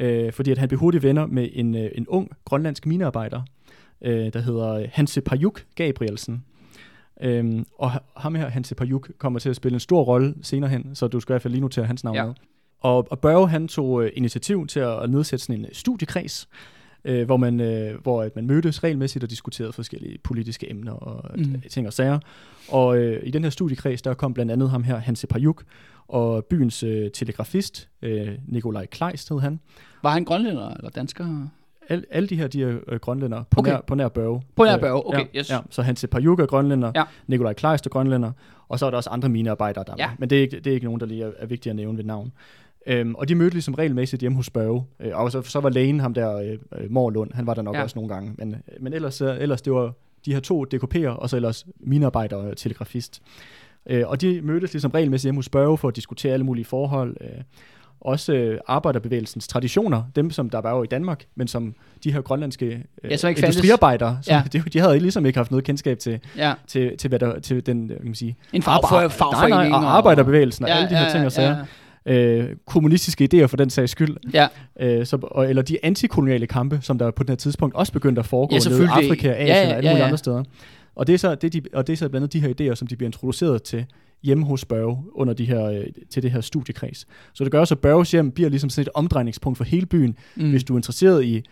S2: Uh, fordi at han blev hurtigt venner med en, uh, en ung grønlandsk minearbejder, uh, der hedder Hanse Pajuk Gabrielsen. Um, og ham her, Hanse Pajuk, kommer til at spille en stor rolle senere hen, så du skal i hvert fald lige notere hans navn ja. med. Og, og Børge, han tog uh, initiativ til at, at nedsætte sådan en studiekreds, øh, hvor, man, øh, hvor at man mødtes regelmæssigt og diskuterede forskellige politiske emner og mm. ting og sager. Og øh, i den her studiekreds, der kom blandt andet ham her, Hanse Pajuk, og byens øh, telegrafist, øh, Nikolaj Kleist hed han.
S1: Var han grønlænder eller dansker?
S2: al, alle de her, de er øh, grønlænder på,
S1: Okay.
S2: nær, på nær Børge.
S1: På nær
S2: Øh,
S1: Børge, okay,
S2: ja,
S1: yes.
S2: Ja, så Hans Parjuk er grønlænder,
S1: Ja.
S2: Nikolaj Kleist er grønlænder, og så er der også andre minearbejdere, der er
S1: Ja.
S2: med. Men det er, ikke, det er ikke nogen, der lige er, er vigtige at nævne ved navn. Øhm, og de mødte ligesom regelmæssigt hjemme hos Børge. Øh, og så, så var lægen ham der, øh, øh, Morlund, han var der nok
S1: Ja.
S2: også nogle gange. Men, men ellers, øh, ellers det var de her to DKP'er, og så ellers minearbejder og telegrafist. Øh, og de mødtes ligesom regelmæssigt hjemme hos Børge for at diskutere alle mulige forhold. Øh, også øh, arbejderbevægelsens traditioner, dem som der var jo i Danmark, men som de her grønlandske øh,
S1: Ja, som ikke
S2: industriarbejdere, som,
S1: Ja.
S2: de, de havde ligesom ikke haft noget kendskab til,
S1: Ja.
S2: til, til, hvad der, til den, øh, kan man sige,
S1: En fagforening.
S2: nej, og arbejderbevægelsen og
S1: Ja,
S2: alle de her
S1: ja,
S2: ting og sager.
S1: ja,
S2: øh, kommunistiske idéer for den sags skyld,
S1: Ja,
S2: øh, så, og, eller de antikoloniale kampe, som der på den her tidspunkt også begyndte at foregå
S1: Ja,
S2: i. Afrika, Asien
S1: Ja, ja,
S2: og alle
S1: ja,
S2: mulige
S1: ja.
S2: andre steder. Og det, er så, det, de, og det er så blandt andet de her idéer, som de bliver introduceret til hjemme hos Børge under de her, øh, til det her studiekreds. Så det gør også, at Børges hjem bliver ligesom sådan et omdrejningspunkt for hele byen,
S1: mm.
S2: hvis du er interesseret i,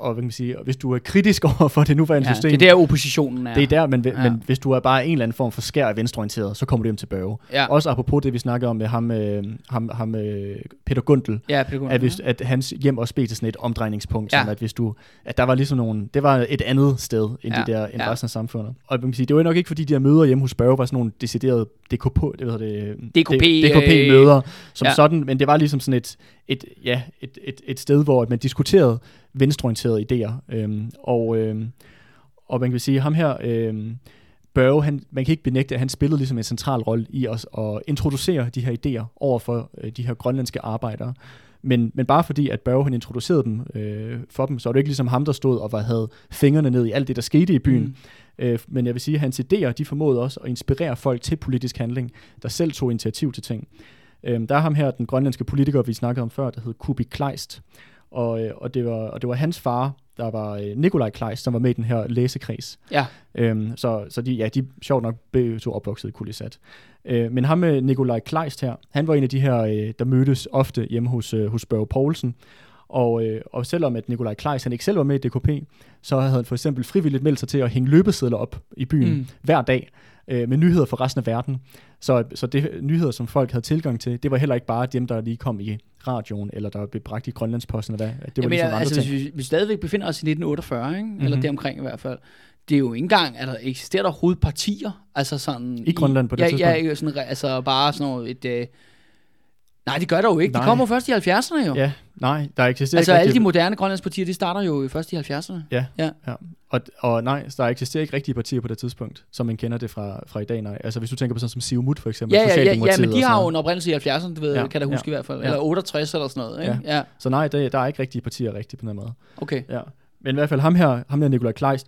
S2: og hvad kan man sige, hvis du er kritisk over for det nuværende
S1: ja,
S2: system.
S1: det er der oppositionen er.
S2: Det er der, men,
S1: Ja.
S2: ja. men hvis du er bare en eller anden form for skær venstreorienteret, så kommer du hjem til Børge.
S1: Ja,
S2: Også apropos det, vi snakkede om med ham, øh, ham, ham øh, Peter Gundel,
S1: ja, pædagog.
S2: at, hvis, at hans hjem også blev til sådan et omdrejningspunkt,
S1: Ja.
S2: ja. som at hvis du, at der var ligesom nogle, det var et andet sted end
S1: Ja,
S2: ja. de der, end
S1: ja.
S2: ja. resten af samfundet. Og man kan sige, det var nok ikke fordi de her møder hjemme hos Børge var sådan nogle deciderede DKP, det ved det,
S1: DKP,
S2: DKP møder som
S1: ja.
S2: ja. sådan, men det var ligesom sådan et, et, ja, et, et, et sted, hvor man diskuterede venstreorienterede idéer. Øhm, og, øhm, og man kan sige, ham her, øhm, Børge, han, man kan ikke benægte, at han spillede ligesom en central rolle i os at introducere de her idéer over for øh, de her grønlandske arbejdere. Men, men bare fordi, at Børge han introducerede dem øh, for dem, så var det ikke ligesom ham, der stod og var, havde fingrene ned i alt det, der skete i byen.
S1: Mm.
S2: Øh, men jeg vil sige, at hans idéer, de formåede også at inspirere folk til politisk handling, der selv tog initiativ til ting. Øh, der er ham her, den grønlandske politiker, vi snakkede om før, der hed Kubi Kleist. Og, øh, og, det var, og det var hans far, der var øh, Nikolaj Kleist, som var med i den her læsekreds.
S1: Ja,
S2: Øhm, så, så de, ja, de sjovt nok begge to opvokset i Kulisat. Øh, men ham med Nikolaj Kleist her, han var en af de her, øh, der mødtes ofte hjemme hos, øh, hos Børge Poulsen. Og, øh, og selvom at Nikolaj Kleist han ikke selv var med i DKP, så havde han for eksempel frivilligt meldt sig til at hænge løbesedler op i byen
S1: Mm.
S2: hver dag øh, med nyheder fra resten af verden. Så, så det nyheder, som folk havde tilgang til, det var heller ikke bare dem, der lige kom i radioen, eller der blev bragt i Grønlandsposten, eller hvad. Det var
S1: jeg
S2: ligesom
S1: mener,
S2: andre
S1: altså,
S2: ting.
S1: hvis vi, vi stadigvæk befinder os i 1948, ikke? eller
S2: Mhm.
S1: deromkring i hvert fald, det er jo ikke engang, at der eksisterer der overhovedet partier, altså sådan...
S2: I Grønland på det
S1: ja,
S2: tidspunkt?
S1: Ja, sådan, altså bare sådan noget, et... Øh, nej, det gør der jo ikke. De
S2: Nej.
S1: kommer jo først i 70'erne jo.
S2: Ja, nej, der eksisterer
S1: altså
S2: ikke
S1: alle de moderne grønlandspartier, de starter jo først i 70'erne.
S2: Ja,
S1: Ja.
S2: ja. Og, og nej, der eksisterer ikke rigtige partier på det tidspunkt, som man kender det fra, fra i dag, nej. Altså hvis du tænker på sådan som Siumut for eksempel,
S1: Ja, ja, ja, ja, men de har jo en oprindelse i 70'erne, du ved, ja, kan jeg da huske
S2: ja,
S1: i hvert fald.
S2: ja.
S1: Eller 68 eller sådan noget, ikke? Ja, ja
S2: Så nej, der, der er ikke rigtige partier rigtigt på den måde.
S1: okay.
S2: Ja. Men i hvert fald ham her, ham her Nikolaj Kleist,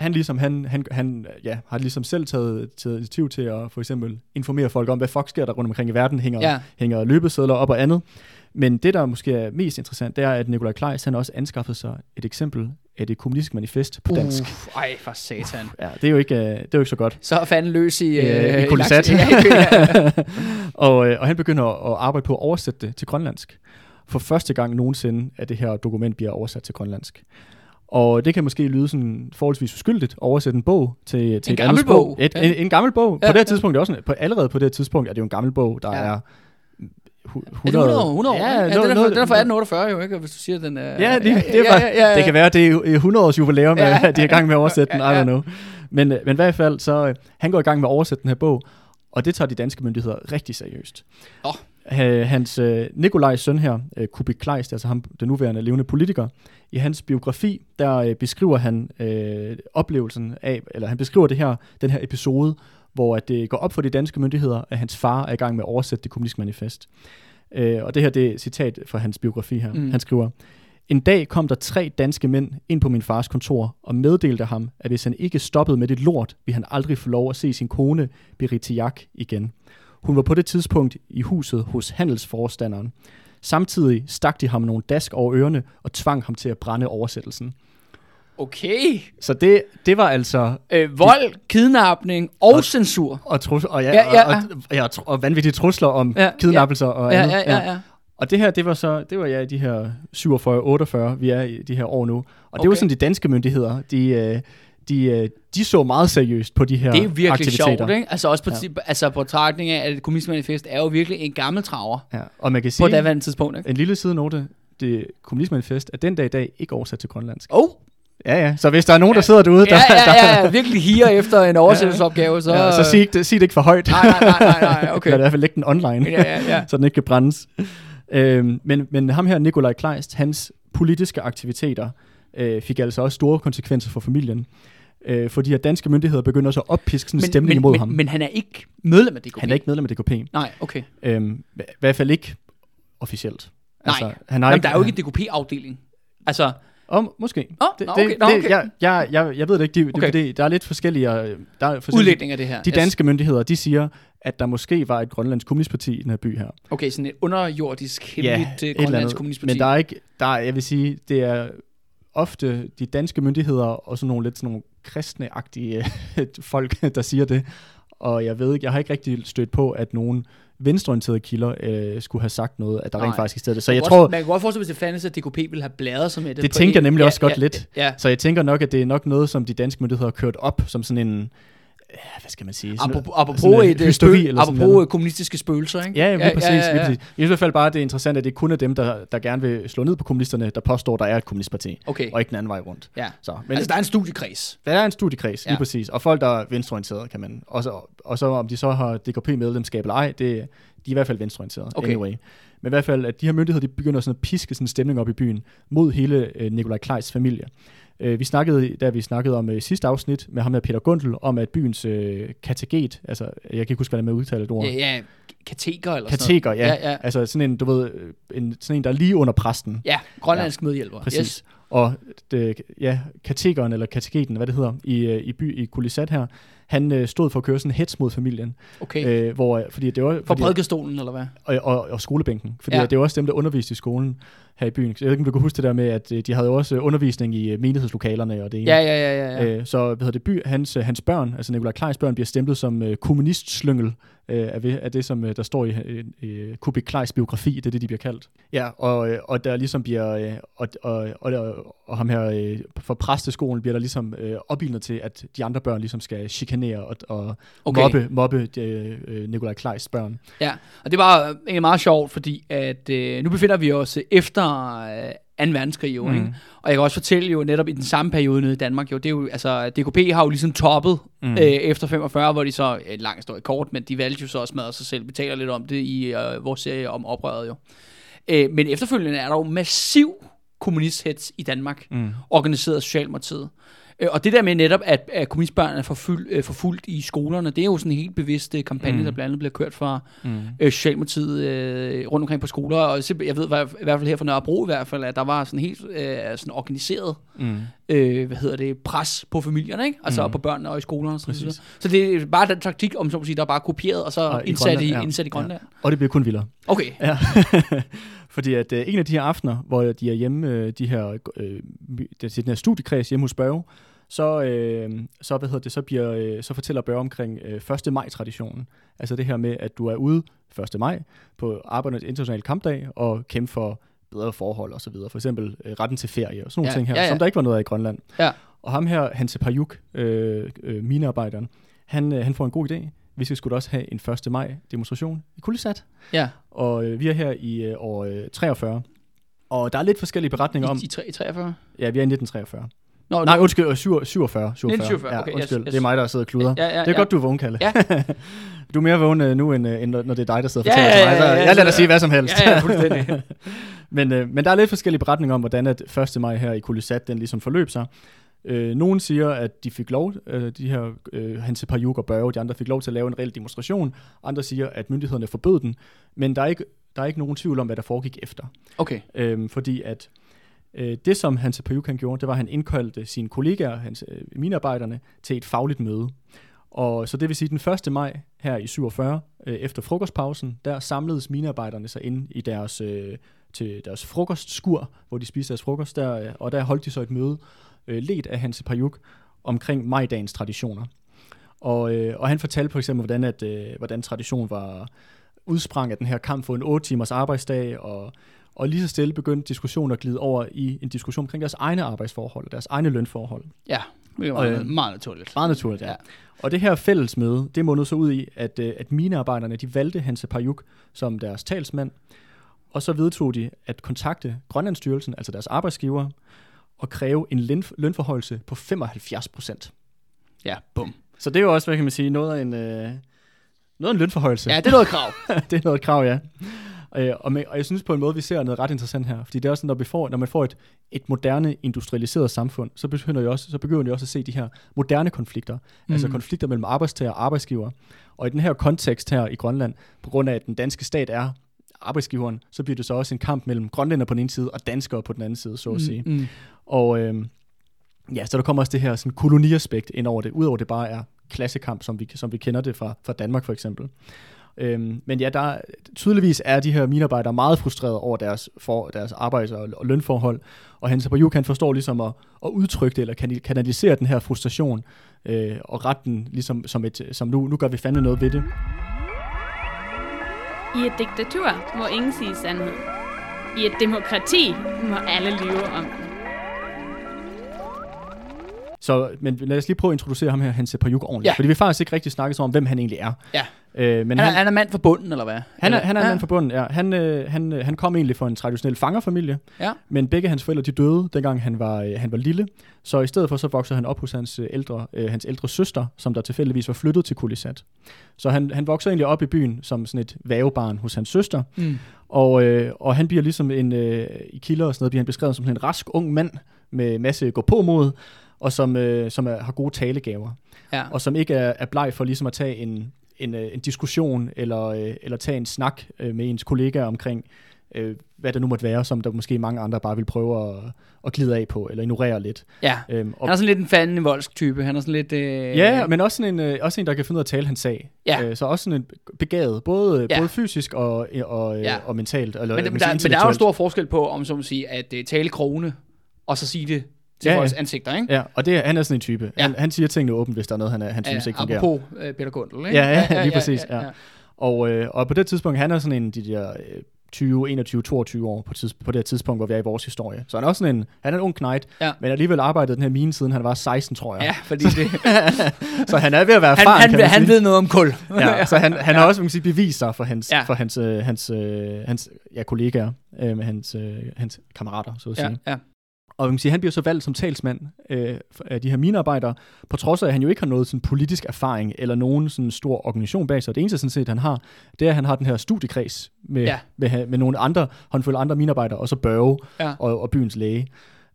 S2: han ligesom, han, han, han ja, har ligesom selv taget, taget initiativ til at for eksempel informere folk om, hvad fuck sker der rundt omkring i verden, hænger,
S1: Ja.
S2: hænger løbesedler op og andet. Men det, der måske er mest interessant, det er, at Nikolaj Kleist, han også anskaffet sig et eksempel af det kommunistiske manifest på dansk.
S1: Uff, ej, for satan.
S2: Ja, det er jo ikke, øh, det er jo ikke så godt.
S1: Så er fanden løs i...
S2: Øh, i
S1: laks-
S2: Kulisat.
S1: Ja, ja.
S2: og, øh, og han begynder at arbejde på at oversætte det til grønlandsk. For første gang nogensinde, at det her dokument bliver oversat til grønlandsk. Og det kan måske lyde sådan forholdsvis uskyldigt at oversætte en bog til, til
S1: En
S2: et andet
S1: gammel
S2: sprog.
S1: bog.
S2: Et,
S1: Ja.
S2: en, en gammel bog.
S1: Ja,
S2: på det her
S1: ja.
S2: tidspunkt er også en, på, allerede på det her tidspunkt er det jo en gammel bog, der
S1: Ja.
S2: er 100,
S1: det 100 år? 100 år?
S2: Ja,
S1: Ja,
S2: noget-
S1: den, er,
S2: noget-
S1: fra- den er fra 1848 jo, ikke? Hvis du siger, den er...
S2: Ja, det, det, var,
S1: ja, ja, ja.
S2: det kan være, at det er 100 års jubilæum,
S1: Ja.
S2: at de er i gang med at oversætte den, I don't know. Men, øh, men i hvert fald, så øh, han går i gang med at oversætte den her bog, og det tager de danske myndigheder rigtig seriøst. Øh, hans øh, Nikolajs søn her, øh, Kubik Kleist, altså ham, den nuværende levende politiker, i hans biografi, der øh, beskriver han øh, oplevelsen af, eller han beskriver det her, den her episode, hvor at det går op for de danske myndigheder, at hans far er i gang med at oversætte det kommunistiske manifest. Øh, og det her det er et citat fra hans biografi her.
S1: Mm.
S2: Han skriver, en dag kom der tre danske mænd ind på min fars kontor og meddelte ham, at hvis han ikke stoppede med det lort, ville han aldrig få lov at se sin kone, Beritiak, igen. Hun var på det tidspunkt i huset hos handelsforstanderen. Samtidig stak de ham nogle dask over ørerne og tvang ham til at brænde oversættelsen.
S1: Okay.
S2: Så det, det var altså...
S1: Øh, vold, kidnapning og,
S2: Og-
S1: censur.
S2: Og, trus, og, ja,
S1: Ja, ja,
S2: og, og, ja, og, og vanvittige trusler om
S1: Ja,
S2: ja, kidnappelser ja, og
S1: Ja,
S2: andet.
S1: ja, ja, ja.
S2: Og det her, det var så, det var ja, i de her 47-48, vi er i de her år nu. Og det
S1: Okay.
S2: var sådan, de danske myndigheder, de, øh, de, øh, de så meget seriøst på de her
S1: Det er virkelig
S2: aktiviteter.
S1: sjovt, ikke? Altså også på,
S2: Ja.
S1: ja. altså på betragtning af, at kommunistmanifest er jo virkelig en gammel traver
S2: Ja. Og man kan
S1: på
S2: sige,
S1: daværende tidspunkt, ikke?
S2: en lille sidenote, det kommunistmanifest er den dag i dag ikke oversat til grønlandsk.
S1: Oh,
S2: Ja, ja. Så hvis der er nogen, der sidder derude, der,
S1: ja, ja, ja, ja, virkelig higer efter en oversættelsesopgave, så...
S2: ja, så sig, ikke- sig det ikke for højt.
S1: Nej, nej, nej, nej, nej, okay.
S2: Eller i hvert fald lægge den online,
S1: Ja, ja, ja.
S2: så den ikke kan brændes. Øhm, men, men ham her, Nikolaj Kleist, hans politiske aktiviteter øh, fik altså også store konsekvenser for familien. Øh, fordi at danske myndigheder begynder så at oppiske sådan en stemning
S1: men,
S2: imod
S1: men,
S2: ham.
S1: Men han er ikke medlem af DKP?
S2: han er ikke medlem af DKP.
S1: Nej, okay.
S2: Øhm, I hvert fald ikke officielt. Altså,
S1: Nej.
S2: han har
S1: Jamen,
S2: ikke,
S1: der er jo ikke en DKP-afdeling. Altså,
S2: Om, måske.
S1: Åh,
S2: det,
S1: nå,
S2: det,
S1: okay, nå,
S2: det,
S1: okay.
S2: jeg, jeg, jeg, jeg ved det ikke. De,
S1: Okay.
S2: det, det, der er lidt forskellige... øh, Der er
S1: udlægning af det her.
S2: de
S1: Yes.
S2: danske myndigheder, de siger, at der måske var et grønlandsk kommunistparti i den her by her.
S1: Okay, sådan et underjordisk, hemmeligt ja,
S2: eller
S1: grønlandsk kommunistparti.
S2: Men der er ikke, der er, jeg vil sige, det er ofte de danske myndigheder og sådan nogle lidt sådan nogle kristne-agtige folk, der siger det. Og jeg ved ikke, jeg har ikke rigtig stødt på, at nogen venstreorienterede kilder øh, skulle have sagt noget, at der
S1: Nej.
S2: rent faktisk i stedet. Så jeg tror,
S1: man kan godt forestille sig, hvis det fandtes, at DKP ville have bladret sig med det.
S2: Det tænker jeg nemlig også godt lidt.
S1: Ja,
S2: så jeg tænker nok, at det er nok noget, som de danske myndigheder har kørt op som sådan en, ja, hvad skal man sige? Sådan,
S1: Apropos, apropos,
S2: sådan en
S1: et, øh,
S2: hysteri
S1: spøg,
S2: eller sådan
S1: apropos
S2: noget.
S1: øh, kommunistiske spøgelser, ikke?
S2: Ja, lige præcis,
S1: ja, ja,
S2: lige præcis. I hvert fald bare, det er interessant, at det kun er dem, der, der gerne vil slå ned på kommunisterne, der påstår, der er et kommunistparti,
S1: Okay,
S2: og ikke den anden vej rundt.
S1: ja.
S2: Så, men
S1: altså, der er en studiekreds.
S2: der er en studiekreds, lige
S1: Ja.
S2: præcis, og folk, der er venstreorienterede, kan man også, og så om de så har DKP-medlemskab eller ej, det, de er i hvert fald venstreorienterede,
S1: Okay.
S2: anyway. Men i hvert fald, at de her myndigheder, de begynder sådan at piske sådan en stemning op i byen mod hele øh, Nikolaj Kleis familie. Øh, vi snakkede, da vi snakkede om øh, sidste afsnit med ham her Peter Gundel, om at byens øh, kateget, altså jeg kan ikke huske, hvad det er med at udtale et ord.
S1: Ja, ja, kateker eller sådan
S2: Kateker, ja.
S1: Ja, ja.
S2: Altså sådan en, du ved, øh, en, sådan en, der er lige under præsten.
S1: Ja, grønlandsk medhjælper.
S2: Præcis.
S1: Yes.
S2: Og det, ja, katekeren, eller kategeten, hvad det hedder, i, øh, i by i Kulisat her, han øh, stod for at køre sådan en hets mod familien.
S1: Okay.
S2: Øh, hvor, fordi det var,
S1: For
S2: fordi,
S1: prædikestolen, eller hvad?
S2: og, og, og skolebænken. Fordi
S1: Ja.
S2: ja. det er jo også dem, der underviste i skolen her i byen. Så Jeg ved ikke, om du kan huske det der med, at øh, de havde jo også øh, undervisning i øh, menighedslokalerne og det ene.
S1: Ja, ja, ja, ja. ja.
S2: Så hvad hedder det, by, hans, hans børn, altså Nikolaj Kleis børn, bliver stemplet som kommunistslyngel øh, af, af det, som der står i øh, Kubik Kleis biografi, det er det, de bliver kaldt. Ja, og, og der ligesom bliver, og, og, og, og, og ham her for præsteskolen bliver der ligesom øh, opildnet til, at de andre børn ligesom skal chikanere og, og
S1: Okay.
S2: mobbe, mobbe øh, øh, Nikolaj Kleis børn.
S1: Ja, og det var egentlig meget sjovt, fordi at øh, nu befinder vi os efter øh, 2. verdenskrig jo, mm. ikke? Og jeg kan også fortælle jo netop i den samme periode nede i Danmark, jo, det er jo, altså DKP har jo ligesom toppet mm. øh, efter 45, hvor de så, øh, lang historie kort, men de valgte jo så også med sig selv, betaler lidt om det i øh, vores serie om oprøret jo. Øh, men efterfølgende er der jo massiv kommunisthets i Danmark,
S2: Mm.
S1: organiseret af Socialdemokratiet. Øh, Og det der med netop, at, at kommunistbørn er forfulgt, øh, forfulgt i skolerne, det er jo sådan en helt bevidst øh, kampagne, mm. der blandt andet bliver kørt fra
S2: Mm.
S1: øh, Socialdemokratiet øh, rundt omkring på skoler. Og jeg ved i hvert- fald her fra Nørrebro i hvert fald, at der var sådan helt øh, sådan organiseret
S2: Mm.
S1: øh, hvad hedder det, pres på familierne, ikke? Altså
S2: Mm.
S1: på børnene og i skolerne og så. Så det er bare den taktik, om så må sige, der er bare kopieret og så
S2: Og i
S1: indsat,
S2: Grønland,
S1: i,
S2: ja.
S1: indsat i Grønland.
S2: Og det bliver kun vildere.
S1: Okay.
S2: Ja, fordi at øh, en af de her aftener, hvor de er hjemme, øh, de her, øh, den her studiekreds hjemme hos Børge, så, øh, så, hvad hedder det, så, bliver, øh, så fortæller Børge omkring øh, 1. maj-traditionen. Altså det her med, at du er ude 1. maj på Arbejdernes Internationale Kampdag og kæmpe for bedre forhold og så videre. For eksempel øh, retten til ferie og sådan nogle
S1: Ja,
S2: ting her,
S1: ja, ja.
S2: som der ikke var noget af i Grønland.
S1: Ja.
S2: Og ham her, Hanse Pajuk, øh, øh, minearbejderen, han, øh, han får en god idé. Vi skal da også have en 1. maj demonstration i Kulisat.
S1: Ja,
S2: Og øh, vi er her i øh, år øh, 43. Og der er lidt forskellige beretninger om...
S1: i, i 43.
S2: Ja, vi er i 1943.
S1: Nå,
S2: Nej, undskyld, øh, 47. 47,
S1: 1947,
S2: ja,
S1: okay, yes,
S2: undskyld.
S1: yes.
S2: Det er mig, der sidder og kluder.
S1: Ja, ja,
S2: det er
S1: ja.
S2: godt, du er vågen, Kalle.
S1: Ja.
S2: du er mere vågen øh, nu, end, øh, end når det er dig, der sidder og
S1: Ja,
S2: fortæller
S1: ja,
S2: til mig.
S1: ja,
S2: Så
S1: ja,
S2: jeg lader dig
S1: så-
S2: sige hvad som helst.
S1: Ja, ja, fuldstændig.
S2: men, øh, men der er lidt forskellige beretninger om, hvordan at 1. maj her i Kulisat, den ligesom forløb sig. Øh, nogen siger, at de fik lov, øh, de her øh, Hanse Pajuk og Børge, de andre fik lov til at lave en reel demonstration. Andre siger, at myndighederne forbød den. Men der er ikke, der er ikke nogen tvivl om, hvad der foregik efter.
S1: Okay.
S2: Øhm, fordi at øh, det, som Hans Payuk gjorde, det var, at han indkaldte sine kollegaer, hans øh, minearbejderne, til et fagligt møde. Og så det vil sige, den 1. maj her i 47, øh, efter frokostpausen, der samledes minearbejderne sig ind i deres, øh, til deres frokostskur, hvor de spiste deres frokost, der, øh, og der holdt de så et møde, øh, ledt af Hans Payuk, omkring majdagens traditioner. Og, øh, og han fortalte for eksempel, hvordan, at, øh, hvordan tradition var udsprang af den her kamp for en 8 timers arbejdsdag, og, og lige så stille begyndte diskussionen at glide over i en diskussion omkring deres egne arbejdsforhold, og deres egne lønforhold.
S1: Ja, det var
S2: Og,
S1: meget,
S2: øh,
S1: meget naturligt.
S2: Meget naturligt, ja.
S1: Ja.
S2: Og det her fællesmøde, det mundede så ud i, at, øh, at minearbejderne, de valgte Hanse Payuk som deres talsmand, og så vedtog de at kontakte Grønlandsstyrelsen, altså deres arbejdsgiver, og kræve en løn, lønforholdelse på 75 procent.
S1: Ja, bum.
S2: Så det er jo også, hvad kan man sige, noget af en, øh, noget af en lønforhøjelse.
S1: Ja, det er noget krav.
S2: det er noget krav, ja. Øh, og, med, og jeg synes på en måde, vi ser noget ret interessant her. Fordi det er også sådan, når, vi får, når man får et, et moderne, industrialiseret samfund, så begynder, jeg også, så begynder vi også at se de her moderne konflikter. Mm. Altså konflikter mellem arbejdstager og arbejdsgiver. Og i den her kontekst her i Grønland, på grund af at den danske stat er arbejdsgiveren, så bliver det så også en kamp mellem grønlænder på den ene side og danskere på den anden side, så at sige.
S1: Mm, mm.
S2: Og øh, ja, så der kommer også det her sådan koloniaspekt ind over det, udover det bare er klassekamp, som vi, som vi kender det fra, fra Danmark for eksempel. Øhm, men ja, der, tydeligvis er de her minearbejdere meget frustrerede over deres, for, deres arbejds- og, og lønforhold, og Hans Abayuk kan forstå ligesom at, at udtrykke det, eller kanalisere den her frustration, øh, og retten ligesom som et, som nu, nu gør vi fandme noget ved det.
S5: I et diktatur må ingen sige sandhed. I et demokrati må alle lyve om den.
S2: Så men lad os lige prøve at introducere ham her, Hans Pajuk, ordentligt.
S1: Ja.
S2: Fordi vi faktisk ikke rigtig snakket om, hvem han egentlig er.
S1: Ja.
S2: Øh, men
S1: Han, er, han er mand for bunden, eller hvad?
S2: Han er, han er
S1: ja.
S2: mand forbundet, ja. Han, øh, han, øh, han kom egentlig fra en traditionel fangerfamilie,
S1: Ja.
S2: men begge hans forældre de døde, dengang han var, øh, han var lille. Så i stedet for, så voksede han op hos hans, øh, ældre, øh, hans ældre søster, som der tilfældigvis var flyttet til Kulisat. Så han, han voksede egentlig op i byen som sådan et vævebarn hos hans søster,
S1: Mm.
S2: og, øh, og han bliver ligesom en, øh, i kilder og sådan noget, bliver han beskrevet som sådan en rask ung mand med masse gå på mod og som, øh, som er, har gode talegaver
S1: Ja.
S2: og som ikke er, er bleg for ligesom at tage en, en, øh, en diskussion eller, øh, eller tage en snak øh, med ens kollegaer omkring, øh, hvad det nu måtte være, som der måske mange andre bare vil prøve at, at glide af på, eller ignorere lidt.
S1: ja.
S2: Øhm, og,
S1: Han er sådan lidt en fanden voldsk type. Han er sådan lidt... Øh,
S2: ja, men også, sådan en, øh, også en, der kan finde ud af at tale hans sag.
S1: Ja.
S2: Øh, så også sådan en begavet, både,
S1: Ja.
S2: både fysisk og, og,
S1: Ja.
S2: og mentalt. Eller,
S1: men,
S2: man
S1: men,
S2: siger
S1: der, men der er jo stor forskel på, om så må sige, at uh, tale krone, og så sige det til
S2: Ja, ja.
S1: folks ansigter, ikke?
S2: Ja, og det, er- han er sådan en type.
S1: Ja.
S2: Han, han siger tingene åbent, hvis der er noget, han, er, han synes ikke fungerer.
S1: apropos uh, Peter Gundel, ikke?
S2: Ja, ja, lige præcis, ja. Og, øh, og på det tidspunkt, han er sådan en af de der øh, 20, 21, 22 år på, tids, på det tidspunkt, hvor vi er i vores historie. Så han er også sådan en, han er en ung knight,
S1: Ja.
S2: men alligevel arbejdet den her mine, siden han var 16, tror jeg.
S1: Ja, fordi det,
S2: så han er ved at være
S1: han,
S2: erfaren,
S1: han,
S2: kan man
S1: han
S2: sige.
S1: ved noget om kul.
S2: Ja, så han, han har også man kan sige, bevist sig for hans,
S1: Ja.
S2: ja. for hans, øh, hans, øh, hans ja, kollegaer, øh, hans, øh, hans kammerater, så at
S1: ja,
S2: sige.
S1: ja.
S2: Og man kan sige, han bliver så valgt som talsmand øh, af de her minearbejdere, på trods af, at han jo ikke har noget sådan politisk erfaring, eller nogen sådan stor organisation bag sig. Det eneste, sådan set, han har, det er, at han har den her studiekreds med,
S1: Ja.
S2: med, med nogle andre, håndfulde andre minearbejdere, og så Børge
S1: Ja.
S2: og, og byens læge.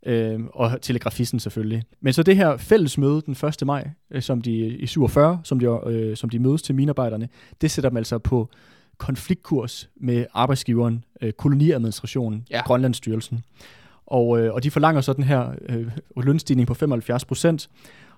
S2: Øh, og telegrafisten selvfølgelig. Men så det her fælles møde den 1. maj, øh, som de i 47, som de, øh, som de mødes til minearbejderne, det sætter dem altså på konfliktkurs med arbejdsgiveren, øh, koloniadministrationen,
S1: ja.
S2: Grønlandsstyrelsen. Og, øh, og de forlanger så den her øh, lønstigning på 75 procent.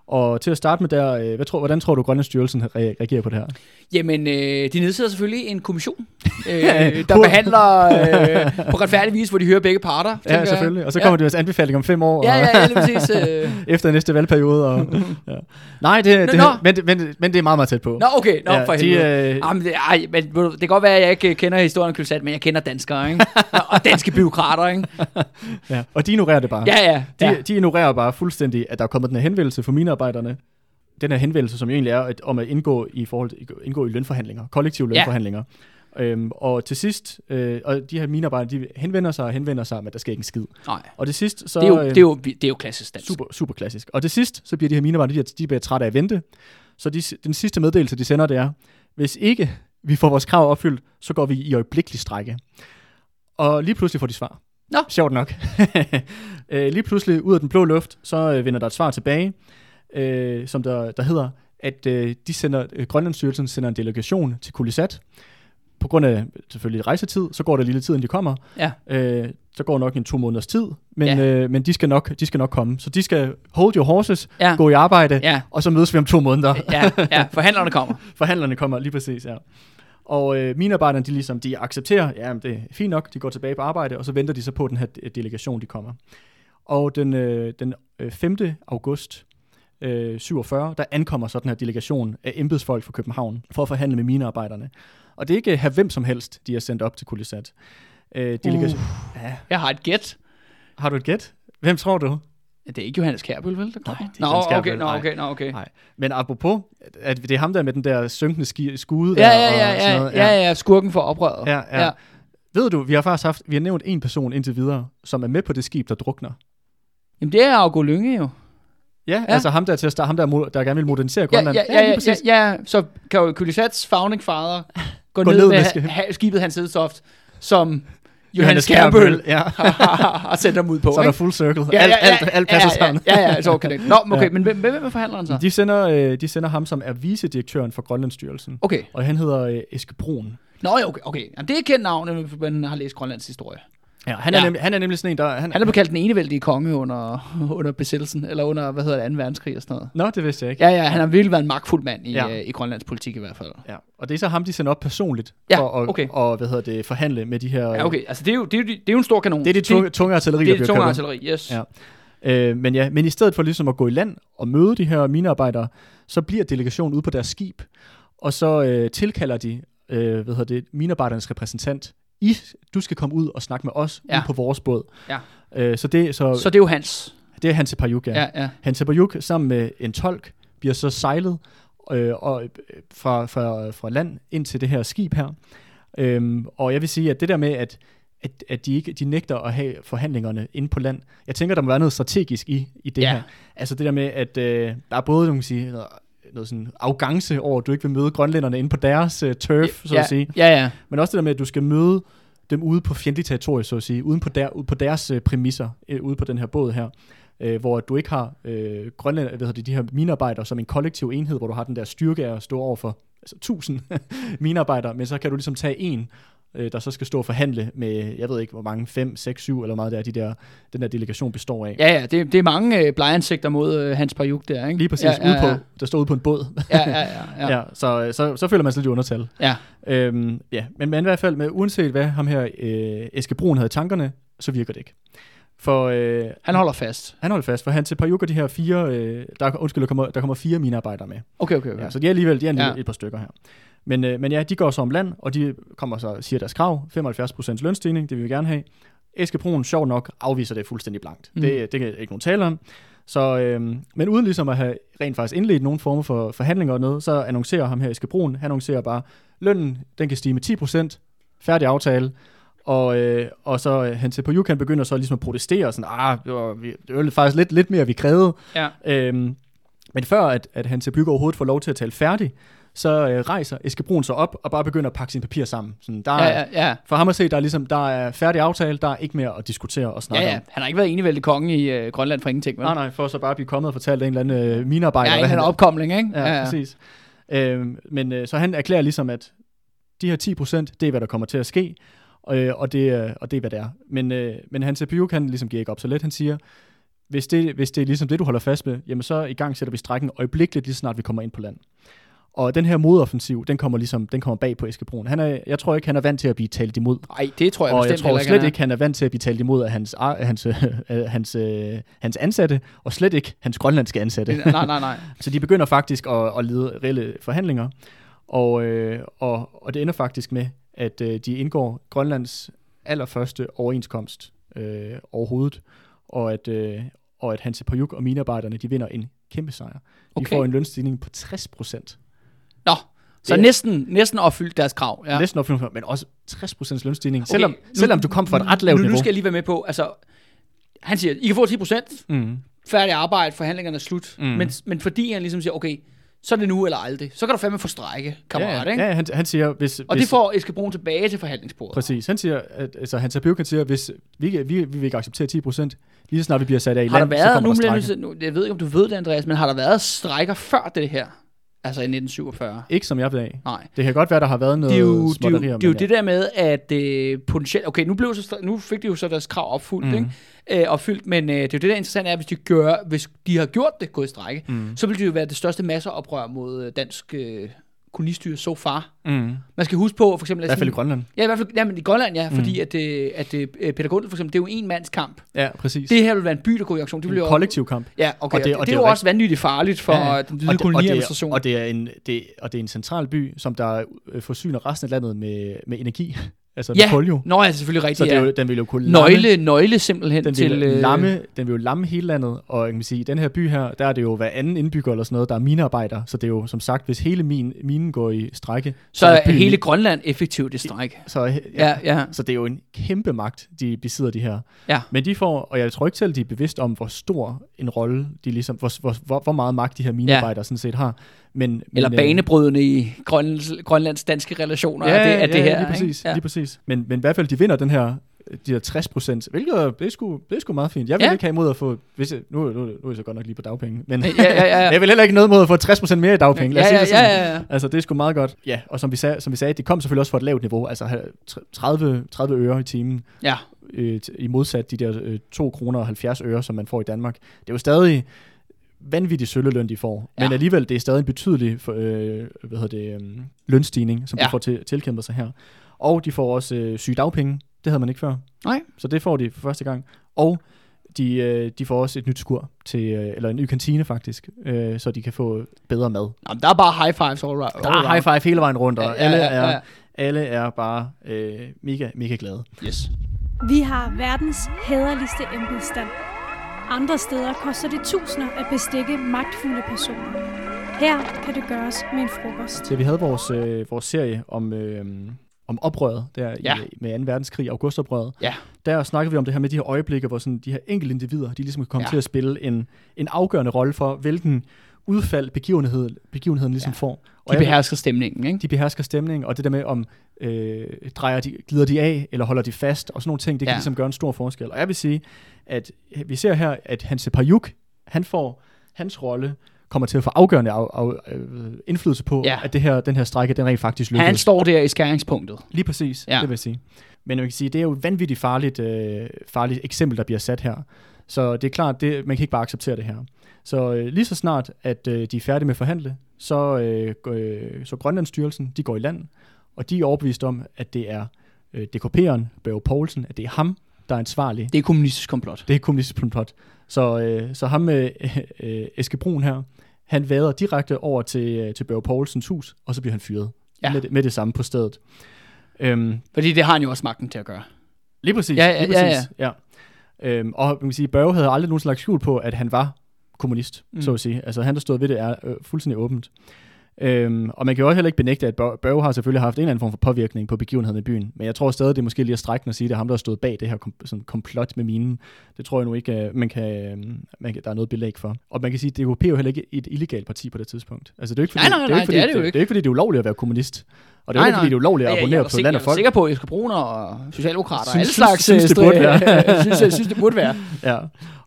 S2: Og til at starte med der, øh, hvad tror, hvordan tror du, Grønlandsstyrelsen re- reagerer på det her?
S1: Jamen, øh, de nedsætter selvfølgelig en kommission, øh,
S2: Ja,
S1: der behandler øh, på retfærdig vis, hvor de hører begge parter.
S2: Ja,
S1: jeg.
S2: selvfølgelig. Og så
S1: Ja.
S2: kommer det deres anbefaling om fem år.
S1: Ja, ja, ja, præcis. Øh.
S2: efter næste valgperiode. Og, ja. Nej, det, det,
S1: Nå.
S2: men, det- men, men det er meget, meget tæt på.
S1: Nå, okay, nå,
S2: Ja,
S1: for
S2: de, øh,
S1: Jamen, det, ej, men, det kan godt være, at jeg ikke øh, kender historien om men jeg kender danskere, ikke? og danske byråkrater, ikke?
S2: Ja. Og de ignorerer det bare.
S1: Ja, ja.
S2: De,
S1: ja.
S2: de ignorerer bare fuldstændig, at der er kommet den her henvendelse fra minearbejderne. Den her henvendelse, som egentlig er at, om at indgå i forhold til, indgå i lønforhandlinger, kollektive
S1: Ja.
S2: lønforhandlinger. Øhm, og til sidst, øh, og de her minearbejdere, de henvender sig og henvender sig, men der sker ikke en skid.
S1: Nej,
S2: Og det sidst, så...
S1: det er, jo,
S2: øh,
S1: det, er jo, det er jo klassisk dansk.
S2: super, super klassisk. Og det sidst, så bliver de her minearbejdere, de, de bliver trætte af at vente. Så de, den sidste meddelelse, de sender, det er, hvis ikke vi får vores krav opfyldt, så går vi i øjeblikkelig strække. Og lige pludselig får de svar.
S1: Nå.
S2: Sjovt nok. øh, lige pludselig, ud af den blå luft, så øh, vender der et svar tilbage, øh, som der, der hedder, at øh, de sender, øh, Grønlandsstyrelsen sender en delegation til Kulisat. På grund af selvfølgelig rejsetid, så går der lille tid, inden de kommer.
S1: Ja.
S2: Øh, så går nok en to måneders tid, men,
S1: Ja.
S2: øh, men de, skal nok, de skal nok komme. Så de skal hold your horses,
S1: Ja.
S2: gå i arbejde,
S1: Ja,
S2: og så mødes vi om to måneder.
S1: ja, ja, forhandlerne kommer.
S2: Forhandlerne kommer lige præcis, ja. Og øh, minearbejderne, de ligesom, de accepterer, ja, det er fint nok, de går tilbage på arbejde, og så venter de så på, at den her de- delegation, de kommer. Og den, øh, den øh, 5. august øh, 47, der ankommer så den her delegation af embedsfolk fra København for at forhandle med minearbejderne. Og det er ikke her hvem som helst, de er sendt op til Kulisat. Øh, delegation... Uh. Ja.
S1: Jeg har et gæt.
S2: Har du et gæt? Hvem tror du?
S1: Det er ikke Johannes Kærbøl, vel? Der kommer?
S2: Nej, det er
S1: nå,
S2: Johannes
S1: okay, nå,
S2: nej.
S1: okay, nå, okay.
S2: Nej. Men apropos, at det er ham der med den der synkende ski, skude
S1: Ja, ja,
S2: og
S1: ja,
S2: sådan
S1: ja,
S2: noget.
S1: ja, ja, skurken for oprøret.
S2: Ja, ja. Ved du, vi har faktisk haft, vi har nævnt en person indtil videre, som er med på det skib, der drukner.
S1: Jamen, det er Augo Lynge jo.
S2: Ja,
S1: Ja.
S2: ja. altså ham der til at starte, ham der, der gerne vil modernisere
S1: Ja,
S2: Grønland.
S1: ja, ja, ja,
S2: præcis.
S1: ja, ja, så kan jo Kulisats founding father gå,
S2: Gå
S1: ned,
S2: ned
S1: med
S2: med
S1: ha-
S2: skib.
S1: ha- skibet Hans Hedtoft, som Johannes Kærbøl
S2: ja.
S1: har sendt ham ud på.
S2: Så er der full circle. alt, alt, alt passer
S1: ja,
S2: sammen.
S1: Ja, ja, ja, så okay. det. Nå, okay,
S2: Ja.
S1: men hvem, hvem forhandler han så?
S2: De sender, øh, de sender ham, som er vicedirektøren for Grønlandsstyrelsen.
S1: Okay.
S2: Og han hedder øh, Eske Brun.
S1: Nå, ja, okay. okay. Jamen, det er kendt navn, hvis man har læst Grønlands historie.
S2: Ja, han, er
S1: Ja.
S2: Nemlig, han er nemlig sådan en, der... Han,
S1: Han er kaldt den enevældige konge under, under besættelsen, eller under, hvad hedder det, 2. verdenskrig og sådan noget.
S2: Nå, det vidste jeg ikke.
S1: Ja, ja, han har virkelig været en magtfuld mand i,
S2: Ja.
S1: ja. i Grønlands politik i hvert fald.
S2: Ja, og det er så ham, de sender op personligt
S1: Ja,
S2: for at
S1: okay.
S2: og, hvad hedder det, forhandle med de her...
S1: Ja, okay. Altså, det er jo, det er jo, det er jo en stor kanon.
S2: Det er det tunge, tunge artilleri,
S1: det, er det tunge artilleri, yes.
S2: Ja. Øh, men ja, men i stedet for ligesom at gå i land og møde de her minearbejdere, så bliver delegationen ude på deres skib, og så øh, tilkalder de, øh, hvad hedder det, minearbejdernes repræsentant. I, du skal komme ud og snakke med os
S1: Ja.
S2: ude på vores båd.
S1: Ja.
S2: Øh, så det, så,
S1: Så det er jo hans.
S2: det er Hanse Pajuk, ja.
S1: Ja, ja.
S2: Hanse Pajuk sammen med en tolk bliver så sejlet øh, og, øh, fra, fra, fra land ind til det her skib her. Øhm, og jeg vil sige, at det der med, at, at, at de, ikke, de nægter at have forhandlingerne inde på land, jeg tænker, der må være noget strategisk i, i det
S1: Ja.
S2: her. Altså det der med, at øh, der er både nogle, sige, noget, sådan arrogance over, at du ikke vil møde grønlænderne inde på deres øh, turf, så
S1: ja,
S2: at sige.
S1: Ja, ja.
S2: Men også det der med, at du skal møde dem ude på fjendtligt territorie, så at sige, uden på, der, ude på deres øh, præmisser, øh, ude på den her båd her, øh, hvor du ikke har øh, Grønland, hvad hedder det, de her minearbejdere som en kollektiv enhed, hvor du har den der styrke af at stå over for altså, 1000 minearbejdere, men så kan du ligesom tage en, øh, der så skal stå og forhandle med, jeg ved ikke, hvor mange, 5, 6, 7, eller meget det er, de der, den der delegation består af.
S1: Ja, ja, det, det er mange øh, blegeansigter mod øh, Hans Pajuk der, ikke?
S2: Lige præcis,
S1: ja,
S2: ja,
S1: ja,
S2: ude på, der står ude på en båd.
S1: Ja, ja, ja. ja.
S2: ja så, så, så føler man sig lidt i undertal.
S1: ja.
S2: Øhm, ja, men, men i hvert fald, med, uanset hvad ham her øh, Eske Brun havde i tankerne, så virker det ikke. For øh,
S1: Han holder fast.
S2: han holder fast, for han til par de her fire, øh, der, undskyld, der kommer, der kommer fire minearbejdere med.
S1: Okay, okay, okay.
S2: Ja, så de er alligevel de er
S1: Ja.
S2: ja. et par stykker her. Men, øh, men ja, de går så om land, og de kommer så siger deres krav, 75% lønstigning, det vil vi gerne have. Eske Brun, sjov nok, afviser det fuldstændig blankt.
S1: Mm.
S2: Det, det kan ikke nogen tale om. Så, øhm, men uden ligesom at have rent faktisk indledt nogen form for forhandlinger og noget, så annoncerer ham her Eske Brun, han annoncerer bare, lønnen, den kan stige med 10%, færdig aftale, og, øh, og så øh, han til på han begynder så ligesom at protestere, sådan, ah, det var, vi- det var faktisk lidt, lidt mere, vi krævede.
S1: Ja.
S2: Øhm, men før at, at han til Bygge overhovedet får lov til at tale færdig, så øh, rejser Eske Brun sig op og bare begynder at pakke sine papirer sammen. Sådan, der er,
S1: Ja, ja, ja.
S2: For ham at se, der er, ligesom, der er færdig aftale, der er ikke mere at diskutere og
S1: Ja,
S2: snakke
S1: ja.
S2: om.
S1: Han har ikke været enevældig konge i øh, Grønland for ingenting, vel?
S2: Nej, nej, for så bare at blive kommet og fortalt en eller anden øh, minearbejder.
S1: Ja, en
S2: han-
S1: opkomling, ikke?
S2: Ja, ja, præcis. Øhm, men øh, så han erklærer ligesom, at de her 10 procent, det er, hvad der kommer til at ske, øh, og, det, er- og det er, hvad det er. Men, øh, men Hans Epiuk, han ligesom giver ikke op så let. Han siger, hvis det, hvis det er ligesom det, du holder fast med, jamen så i gang sætter vi strækken øjeblikkeligt, lige snart vi kommer ind på land. Og den her modoffensiv, den kommer ligesom, den kommer bag på Eskebroen. Han er, jeg tror ikke, han er vant til at blive talt imod.
S1: Nej, det tror jeg
S2: og
S1: bestemt
S2: jeg tror slet ikke, han er vant til at blive talt imod af hans, hans, øh, hans, øh, hans ansatte, og slet ikke hans grønlandske ansatte.
S1: Nej, nej, nej.
S2: Så de begynder faktisk at, at lede reelle forhandlinger, og, øh, og, og det ender faktisk med, at øh, de indgår Grønlands allerførste overenskomst øh, overhovedet, og at, øh, og at Hanse Pajuk og minearbejderne, de vinder en kæmpe sejr. De
S1: Okay.
S2: får en lønstigning på 60 procent.
S1: Nå, så
S2: Det
S1: næsten, næsten opfyldt deres krav. Ja.
S2: Næsten opfyldt, men også 60 procents lønstigning,
S1: Okay,
S2: selvom,
S1: nu-
S2: selvom du kom fra et ret lavt
S1: nu,
S2: niveau.
S1: Nu skal jeg lige være med på, altså, han siger, I kan få 10 procent,
S2: Mm.
S1: færdig arbejde, forhandlingerne er slut.
S2: Mm.
S1: Men, men fordi han ligesom siger, okay, så er det nu eller aldrig, så kan du fandme få strække, kammerat,
S2: ja,
S1: ikke?
S2: ja, han, han siger, hvis,
S1: Og
S2: hvis,
S1: det får Eske Brun tilbage til forhandlingsbordet.
S2: Præcis. Han siger, at, altså, Hans han siger, hvis vi, vi, vi vil ikke acceptere 10 procent, lige så snart vi bliver sat af i
S1: Har der
S2: land, så
S1: været,
S2: kommer
S1: nu,
S2: der
S1: til- nu, jeg ved ikke, om du ved det, Andreas, men har der været strækker før det her? Altså i 1947?
S2: Ikke som jeg ved af.
S1: Nej.
S2: Det kan godt være, der har været noget
S1: Det er jo, det, er jo, det, er jo det der med, at øh, potentielt... Okay, nu, blev så, nu fik de jo så deres krav opfyldt, mm. ikke? Øh, opfyldt, men øh, det er jo det, der er interessant, er, at hvis de, gør, hvis de har gjort det, gået i strække,
S2: Mm.
S1: så vil det jo være det største masseoprør mod øh, dansk øh, kolonistyre so far.
S2: Mm.
S1: Man skal huske på, for eksempel...
S2: I hvert fald i Grønland.
S1: Ja, i hvert fald ja, men i Grønland, ja,
S2: Mm.
S1: fordi at, øh, at øh, Peter Gundel, for eksempel, det er jo en mands kamp.
S2: Ja, præcis.
S1: Det her vil være en by, der går i aktion. Det vil
S2: en kollektiv kamp.
S1: Ja, okay. Og det, og det, det, er jo også vanvittigt farligt for ja, ja. den
S2: og, det, og, det
S1: koloniadministration.
S2: er, og, det er en, det, og det er en central by, som der øh, forsyner resten af landet med, med energi. Altså
S1: Ja,
S2: polio.
S1: Nå, ja, selvfølgelig rigtigt.
S2: Så det
S1: ja.
S2: jo, den vil jo kunne lamme,
S1: Nøgle, nøgle simpelthen
S2: den
S1: til...
S2: vil,
S1: øh,
S2: lamme, den vil jo lamme hele landet, og jeg kan sige, i den her by her, der er det jo hver anden indbygger eller sådan noget, der er minearbejder, så det er jo som sagt, hvis hele min, minen går i strække,
S1: Så er
S2: byen-
S1: hele Grønland effektivt i stræk.
S2: så, ja,
S1: Ja, ja.
S2: så det er jo en kæmpe magt, de besidder de her.
S1: Ja.
S2: Men de får, og jeg tror ikke selv, de er bevidst om, hvor stor en rolle, de ligesom, hvor, hvor, hvor, hvor meget magt de her minearbejdere ja. sådan set har. Men,
S1: Eller
S2: men, øh,
S1: banebrydende i Grønlands, Grønlands danske relationer.
S2: Ja,
S1: er det, er
S2: ja,
S1: det her,
S2: lige præcis.
S1: Ikke?
S2: Lige præcis. Men, men i hvert fald, de vinder den her de her 60 procent, hvilket det, er sgu, det er sgu meget fint. Jeg vil
S1: Ja.
S2: ja. ikke have imod at få, hvis jeg, nu, nu, nu er jeg så godt nok lige på dagpenge, men
S1: Ja, ja, ja, ja.
S2: jeg vil heller ikke noget mod at få 60 procent mere i dagpenge. Lad os
S1: Ja,
S2: sige
S1: ja,
S2: det sådan.
S1: ja, ja, ja.
S2: Altså, det er sgu meget godt. Ja, og som vi sagde, som vi sagde det kom selvfølgelig også fra et lavt niveau, altså ha- tr- 30, 30 øre i timen,
S1: Ja.
S2: øh, i modsat de der øh, 2 kroner og 70 øre, som man får i Danmark. Det er jo stadig vanvittig sølleløn, de får.
S1: Ja.
S2: Men alligevel, det er stadig en betydelig for, øh, hvad hedder det, øh, lønstigning, som
S1: Ja.
S2: de får til, tilkæmpet sig her. Og de får også øh, sygedagpenge. Det havde man ikke før.
S1: Nej.
S2: Så det får de for første gang. Og de, øh, de får også et nyt skur, til, øh, eller en ny kantine faktisk, øh, så de kan få bedre mad.
S1: Jamen, der er bare high fives all right.
S2: Der er high five hele vejen rundt, og
S1: Ja, ja,
S2: alle,
S1: ja,
S2: er,
S1: ja.
S2: alle er bare øh, mega, mega glade.
S1: Yes.
S4: Vi har verdens hæderligste embedsstand. Andre steder koster det tusinder at bestikke magtfulde personer. Her kan det gøres med en frokost.
S2: Så vi havde vores, øh, vores serie om, øh, om oprøret der
S1: Ja.
S2: i, med 2. verdenskrig, augustoprøret.
S1: Ja.
S2: Der snakkede vi om det her med de her øjeblikke, hvor sådan, de her enkelte individer, de ligesom kan komme
S1: Ja.
S2: ja. til at spille en, en afgørende rolle for, hvilken udfald begivenhed, begivenheden ligesom
S1: Ja.
S2: får. Og
S1: De behersker stemningen, ikke?
S2: de behersker stemningen, og det der med, om øh, drejer de, glider de af, eller holder de fast, og sådan nogle ting, det kan
S1: Ja.
S2: ligesom gøre en stor forskel. Og jeg vil sige, at vi ser her, at Hans Pajuk, han får, hans rolle kommer til at få afgørende af, af, øh, indflydelse på,
S1: Ja.
S2: at det her, den her strække, den rent faktisk lykkes.
S1: Han står der i skæringspunktet.
S2: Lige præcis,
S1: ja.
S2: det vil jeg sige. Men man kan sige, det er jo et vanvittigt farligt, øh, farligt eksempel, der bliver sat her. Så det er klart, det, man kan ikke bare acceptere det her. Så øh, lige så snart, at øh, de er færdige med at forhandle, så, øh, øh, så Grønlandsstyrelsen, de går i land, og de er overbevist om, at det er øh, DKP'eren, Børge Poulsen, at det er ham, der er ansvarlig.
S1: Det er kommunistisk komplot.
S2: Det er kommunistisk plot. Så, øh, så ham med øh, øh, Eske Brun her, han vader direkte over til, øh, til Børge Poulsens hus, og så bliver han fyret.
S1: Ja.
S2: Med, det, med det samme på stedet. Øhm,
S1: Fordi det har han jo også magten til at gøre.
S2: Lige præcis.
S1: Ja, ja,
S2: lige
S1: ja,
S2: præcis. ja. Øhm, og man kan sige, Børge havde aldrig nogen slags skjul på, at han var kommunist,
S1: Mm.
S2: så at sige. Altså han, der stod ved det, er øh, fuldstændig åbent. Øhm, og man kan jo også heller ikke benægte, at Bør- Børge har selvfølgelig haft en eller anden form for påvirkning på begivenheden i byen. Men jeg tror stadig, det er måske lige at strække at sige, at det er ham, der har stået bag det her kom- sådan komplot med minen. Det tror jeg nu ikke, øh, man kan, øh, man kan, der er noget belæg for. Og man kan sige, at DKP er jo heller ikke et illegalt parti på det tidspunkt. Altså det er jo ikke fordi,
S1: Nej, nej,
S2: det er
S1: nej,
S2: ikke, fordi,
S1: det er det jo ikke.
S2: Det er ikke fordi, det er ulovligt at være kommunist. Og det er
S1: Nej,
S2: jo ikke fordi,
S1: nej.
S2: det er ulovligt at abonnere
S1: er
S2: på
S1: sikker,
S2: land og
S1: Jeg er
S2: folk.
S1: sikker på, at Eske Bruner og Socialdemokrater og
S2: Synes-
S1: alle
S2: synes-
S1: slags
S2: synes, det
S1: øh,
S2: burde være.
S1: synes, jeg synes, det burde være.
S2: Ja,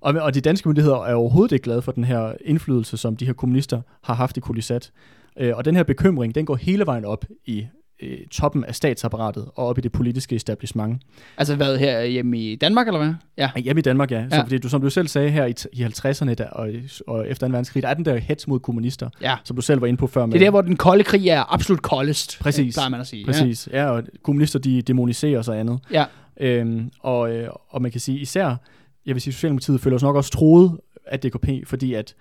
S2: og, og de danske myndigheder er overhovedet ikke glade for den her indflydelse, som de her kommunister har haft i Kulisat. Øh, og den her bekymring, den går hele vejen op i øh, toppen af statsapparatet og op i det politiske establishment.
S1: Altså hvad, her hjemme i Danmark, eller hvad? Ja.
S2: Hjemme i Danmark, ja. Så
S1: Ja.
S2: fordi du, som du selv sagde her i, i 50'erne der, og, og efter 2. verdenskrig, der er den der hets mod kommunister,
S1: ja.
S2: som du selv var inde på før. Med,
S1: Det er der, hvor den kolde krig er absolut koldest.
S2: Præcis.
S1: Plejer man at sige.
S2: Præcis, ja. ja, og kommunister, de demoniserer sig andet.
S1: Ja.
S2: Øhm, og, øh, og man kan sige, især, jeg vil sige, Socialdemokratiet føler sig nok også troet af DKP, fordi at,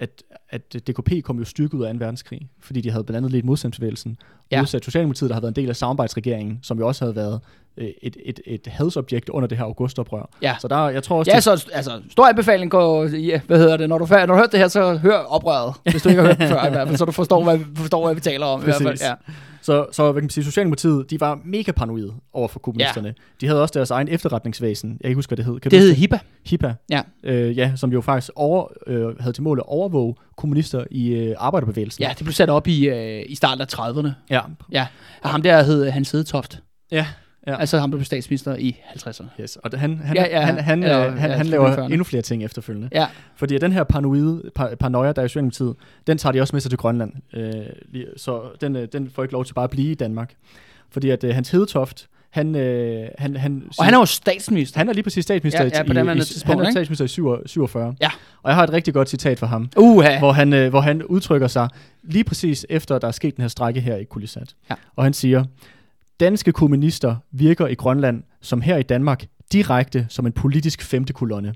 S2: at, at DKP kom jo styrket ud af 2. verdenskrig, fordi de havde blandt andet lidt modstandsbevægelsen.
S1: Ja.
S2: Modsat Socialdemokratiet, der har været en del af samarbejdsregeringen, som jo også havde været øh, et, et, et hadsobjekt under det her augustoprør.
S1: Ja.
S2: Så der, jeg tror også,
S1: Ja,
S2: det,
S1: så altså, stor anbefaling gå, ja, hvad hedder det, når du, når du hørt det her, så hør oprøret, hvis du ikke har hørt det før, i hvert fald, så du forstår, hvad, forstår, hvad vi taler om. I hvert fald.
S2: Præcis.
S1: Ja.
S2: Så, så hvad kan man sige, Socialdemokratiet, de var mega paranoide over for kommunisterne. Ja. De havde også deres egen efterretningsvæsen. Jeg kan ikke huske, hvad det hed. Kan
S1: Det hed HIPA.
S2: HIPA.
S1: Ja.
S2: Øh, ja, som jo faktisk over, øh, havde til mål at overvåge kommunister i øh, arbejderbevægelsen.
S1: Ja, det blev sat op i, øh, i starten af 30'erne.
S2: ja.
S1: Ja, og ham der hed Hans Hedetoft.
S2: Ja, ja.
S1: Altså ham, der blev statsminister i 50'erne.
S2: Yes. Og han, han,
S1: Ja,
S2: ja,
S1: ja,
S2: ja, han, han, ja,
S1: ja,
S2: han, han
S1: selvfølgelig
S2: laver
S1: førende.
S2: endnu flere ting efterfølgende.
S1: Ja,
S2: Fordi den her paranoide, par, paranoia, der er i Socialdemokratiet, den tager de også med sig til Grønland. Øh, så den, øh, den får ikke lov til bare at blive i Danmark. Fordi at øh, Hans Hedetoft, han, øh, han, han,
S1: og han er jo statsminister.
S2: han er lige præcis statsminister
S1: Ja, ja, på
S2: i,
S1: daværende
S2: i,
S1: tidspunkt,
S2: han er
S1: ikke?
S2: statsminister i 47, 47.
S1: Ja.
S2: Og jeg har et rigtig godt citat fra ham,
S1: Uha.
S2: hvor han, øh, hvor han udtrykker sig lige præcis efter, der er sket den her strække her i Kulisat.
S1: Ja.
S2: Og han siger, danske kommunister virker i Grønland, som her i Danmark, direkte som en politisk femte kolonne.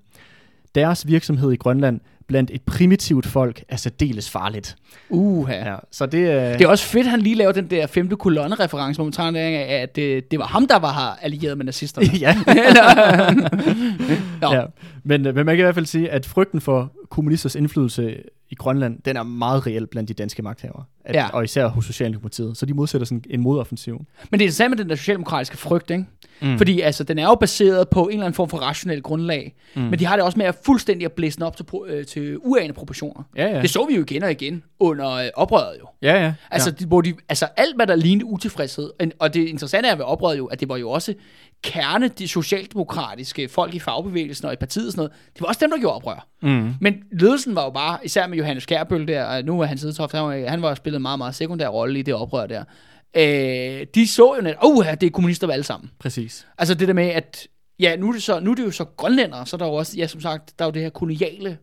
S2: Deres virksomhed i Grønland blandt et primitivt folk er særdeles farligt.
S1: Uha.
S2: Ja, så det, øh,
S1: Det er også fedt, at han lige laver den der femte kolonne-reference, hvor man tager af, at det, det var ham, der var her allieret med nazisterne.
S2: ja.
S1: Nå.
S2: ja. Men, øh, men man kan i hvert fald sige, at frygten for kommunisters indflydelse i Grønland, den er meget reel blandt de danske magthavere. At,
S1: Ja.
S2: Og især hos Socialdemokratiet. Så de modsætter sådan en modoffensiv.
S1: Men det er det samme med den der socialdemokratiske frygt, ikke?
S2: Mm.
S1: Mm. Fordi altså, den er jo baseret på en eller anden form for rationel grundlag. Mm. Men de har det også med at fuldstændig at blæse den op til, pro- øh, til uanede proportioner.
S2: Ja, ja.
S1: Det så vi jo igen og igen under øh, oprøret jo.
S2: Ja, ja.
S1: Altså,
S2: ja.
S1: de, hvor de, altså alt, hvad der lignede utilfredshed, og det interessante er ved oprøret jo, at det var jo også kerne, de socialdemokratiske folk i fagbevægelsen og i partiet og sådan noget, det var også dem, der gjorde oprør.
S2: Mm.
S1: Men ledelsen var jo bare, især med Johannes Kærbøl der, og nu er han Sidetoft, han var, han var spillet en meget, meget sekundær rolle i det oprør der. Øh, de så jo net, åh, det er kommunister alle sammen.
S2: Præcis.
S1: Altså det der med, at ja, nu er det, så, nu er det jo så grønlændere, så er der jo også, ja, som sagt, der er jo det her koloniale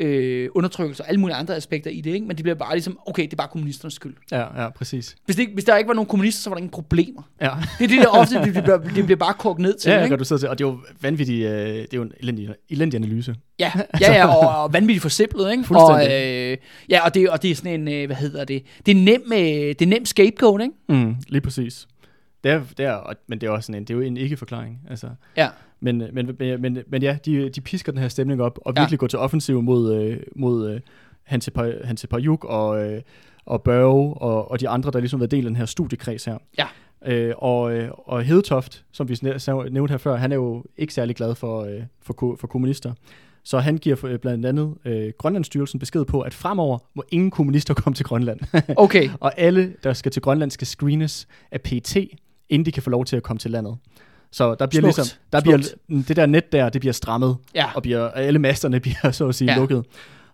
S1: øh, undertrykkelse og alle mulige andre aspekter i det, ikke? men det bliver bare ligesom, okay, det er bare kommunisternes skyld.
S2: Ja, ja, præcis.
S1: Hvis, det, ikke- hvis der ikke var nogen kommunister, så var der ingen problemer.
S2: Ja.
S1: Det er det der ofte, det, bliver, det bliver bare kogt ned til,
S2: Ja,
S1: ikke?
S2: ja, du sidder til, og det er jo vanvittigt, øh, det er jo en elendig, elendig analyse.
S1: Ja, ja, ja og, og vanvittigt forsimplet, ikke? Og, øh, ja, og det, og det er sådan en, øh, hvad hedder det, det er nem, øh, det er nem scapegoat, ikke?
S2: Mm, lige præcis. Det er, det er, men det er også sådan en, det er jo en ikke-forklaring. Altså.
S1: Ja.
S2: Men, men, men, men, men ja, de, de pisker den her stemning op, og
S1: Ja.
S2: virkelig går til offensiv mod, øh, mod øh, Hanse Hanse Pajuk og, øh, og Børge og, og de andre, der ligesom har været del af den her studiekreds her.
S1: Ja.
S2: Øh, og, øh, og Hedetoft, som vi nævnte her før, han er jo ikke særlig glad for, øh, for, for kommunister. Så han giver øh, blandt andet øh, Grønlandsstyrelsen besked på, at fremover må ingen kommunister komme til Grønland.
S1: Okay,
S2: og alle, der skal til Grønland, skal screenes af PT, inden de kan få lov til at komme til landet. Så der bliver
S1: Smukt.
S2: ligesom, der
S1: Smukt.
S2: bliver, det der net der, det bliver strammet,
S1: ja.
S2: og bliver, alle masterne bliver så at sige
S1: Ja.
S2: lukket.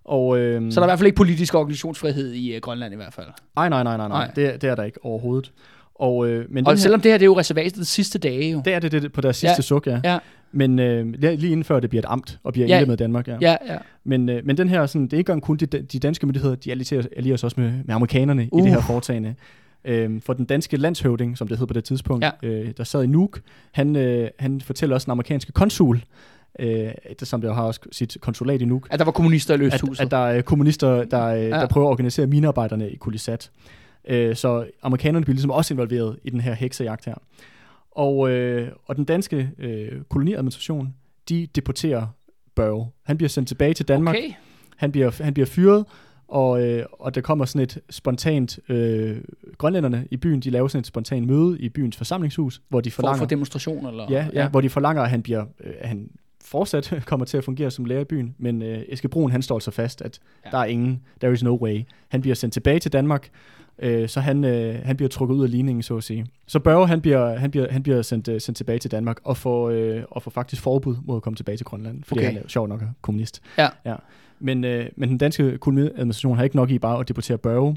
S2: Og, øhm,
S1: Så der er i hvert fald ikke politisk organisationsfrihed i øh, Grønland i hvert fald.
S2: nej, nej, nej, nej,
S1: Nej.
S2: Det, det er der ikke overhovedet. Og, øh, men
S1: Og
S2: den
S1: selvom det her, det er jo reservatet de sidste dage jo.
S2: her, det er det, det på deres sidste
S1: Ja.
S2: suk, ja.
S1: Ja.
S2: Men øh, lige inden før det bliver et amt, og bliver
S1: Ja.
S2: indlemmet i Danmark, ja.
S1: Ja, ja.
S2: Men, øh, men den her, sådan, det er ikke engang kun de, de danske myndigheder, de allierer, allierer sig også med, med amerikanerne uh. i
S1: Uh.
S2: det her foretagende. Øhm, for den danske landshøvding, som det hed på det tidspunkt,
S1: Ja.
S2: øh, der sad i Nuuk, han, øh, han fortæller også den amerikanske konsul, øh, som der har også sit konsulat i Nuuk,
S1: At der var kommunister i
S2: at,
S1: løshuset.
S2: at der er kommunister, der, øh,
S1: ja.
S2: der prøver at organisere minearbejderne i Kulisat. Øh, så amerikanerne bliver ligesom også involveret i den her heksejagt her. Og, øh, og den danske øh, koloniadministration, de deporterer Børge. Han bliver sendt tilbage til Danmark.
S1: Okay.
S2: Han bliver, han bliver fyret, og, øh, og der kommer sådan et spontant... Øh, grønlænderne i byen, de laver sådan et spontant møde i byens forsamlingshus, hvor de
S1: For,
S2: forlanger...
S1: for demonstration, eller?
S2: Ja, ja, hvor de forlanger, at han bliver, øh, at han fortsat kommer til at fungere som lærer i byen, men øh, Eske Brun, han står altså fast, at
S1: Ja.
S2: ja. der er ingen, there is no way. Han bliver sendt tilbage til Danmark, øh, så han, øh, han bliver trukket ud af ligningen, så at sige. Så Børge, han bliver, han bliver, han bliver sendt, øh, sendt tilbage til Danmark, og får, øh, og får faktisk forbud mod at komme tilbage til Grønland, fordi
S1: Okay.
S2: okay. han er sjov nok er kommunist.
S1: Ja.
S2: ja. Men, øh, men den danske koloniadministration har ikke nok i bare at deportere Børge.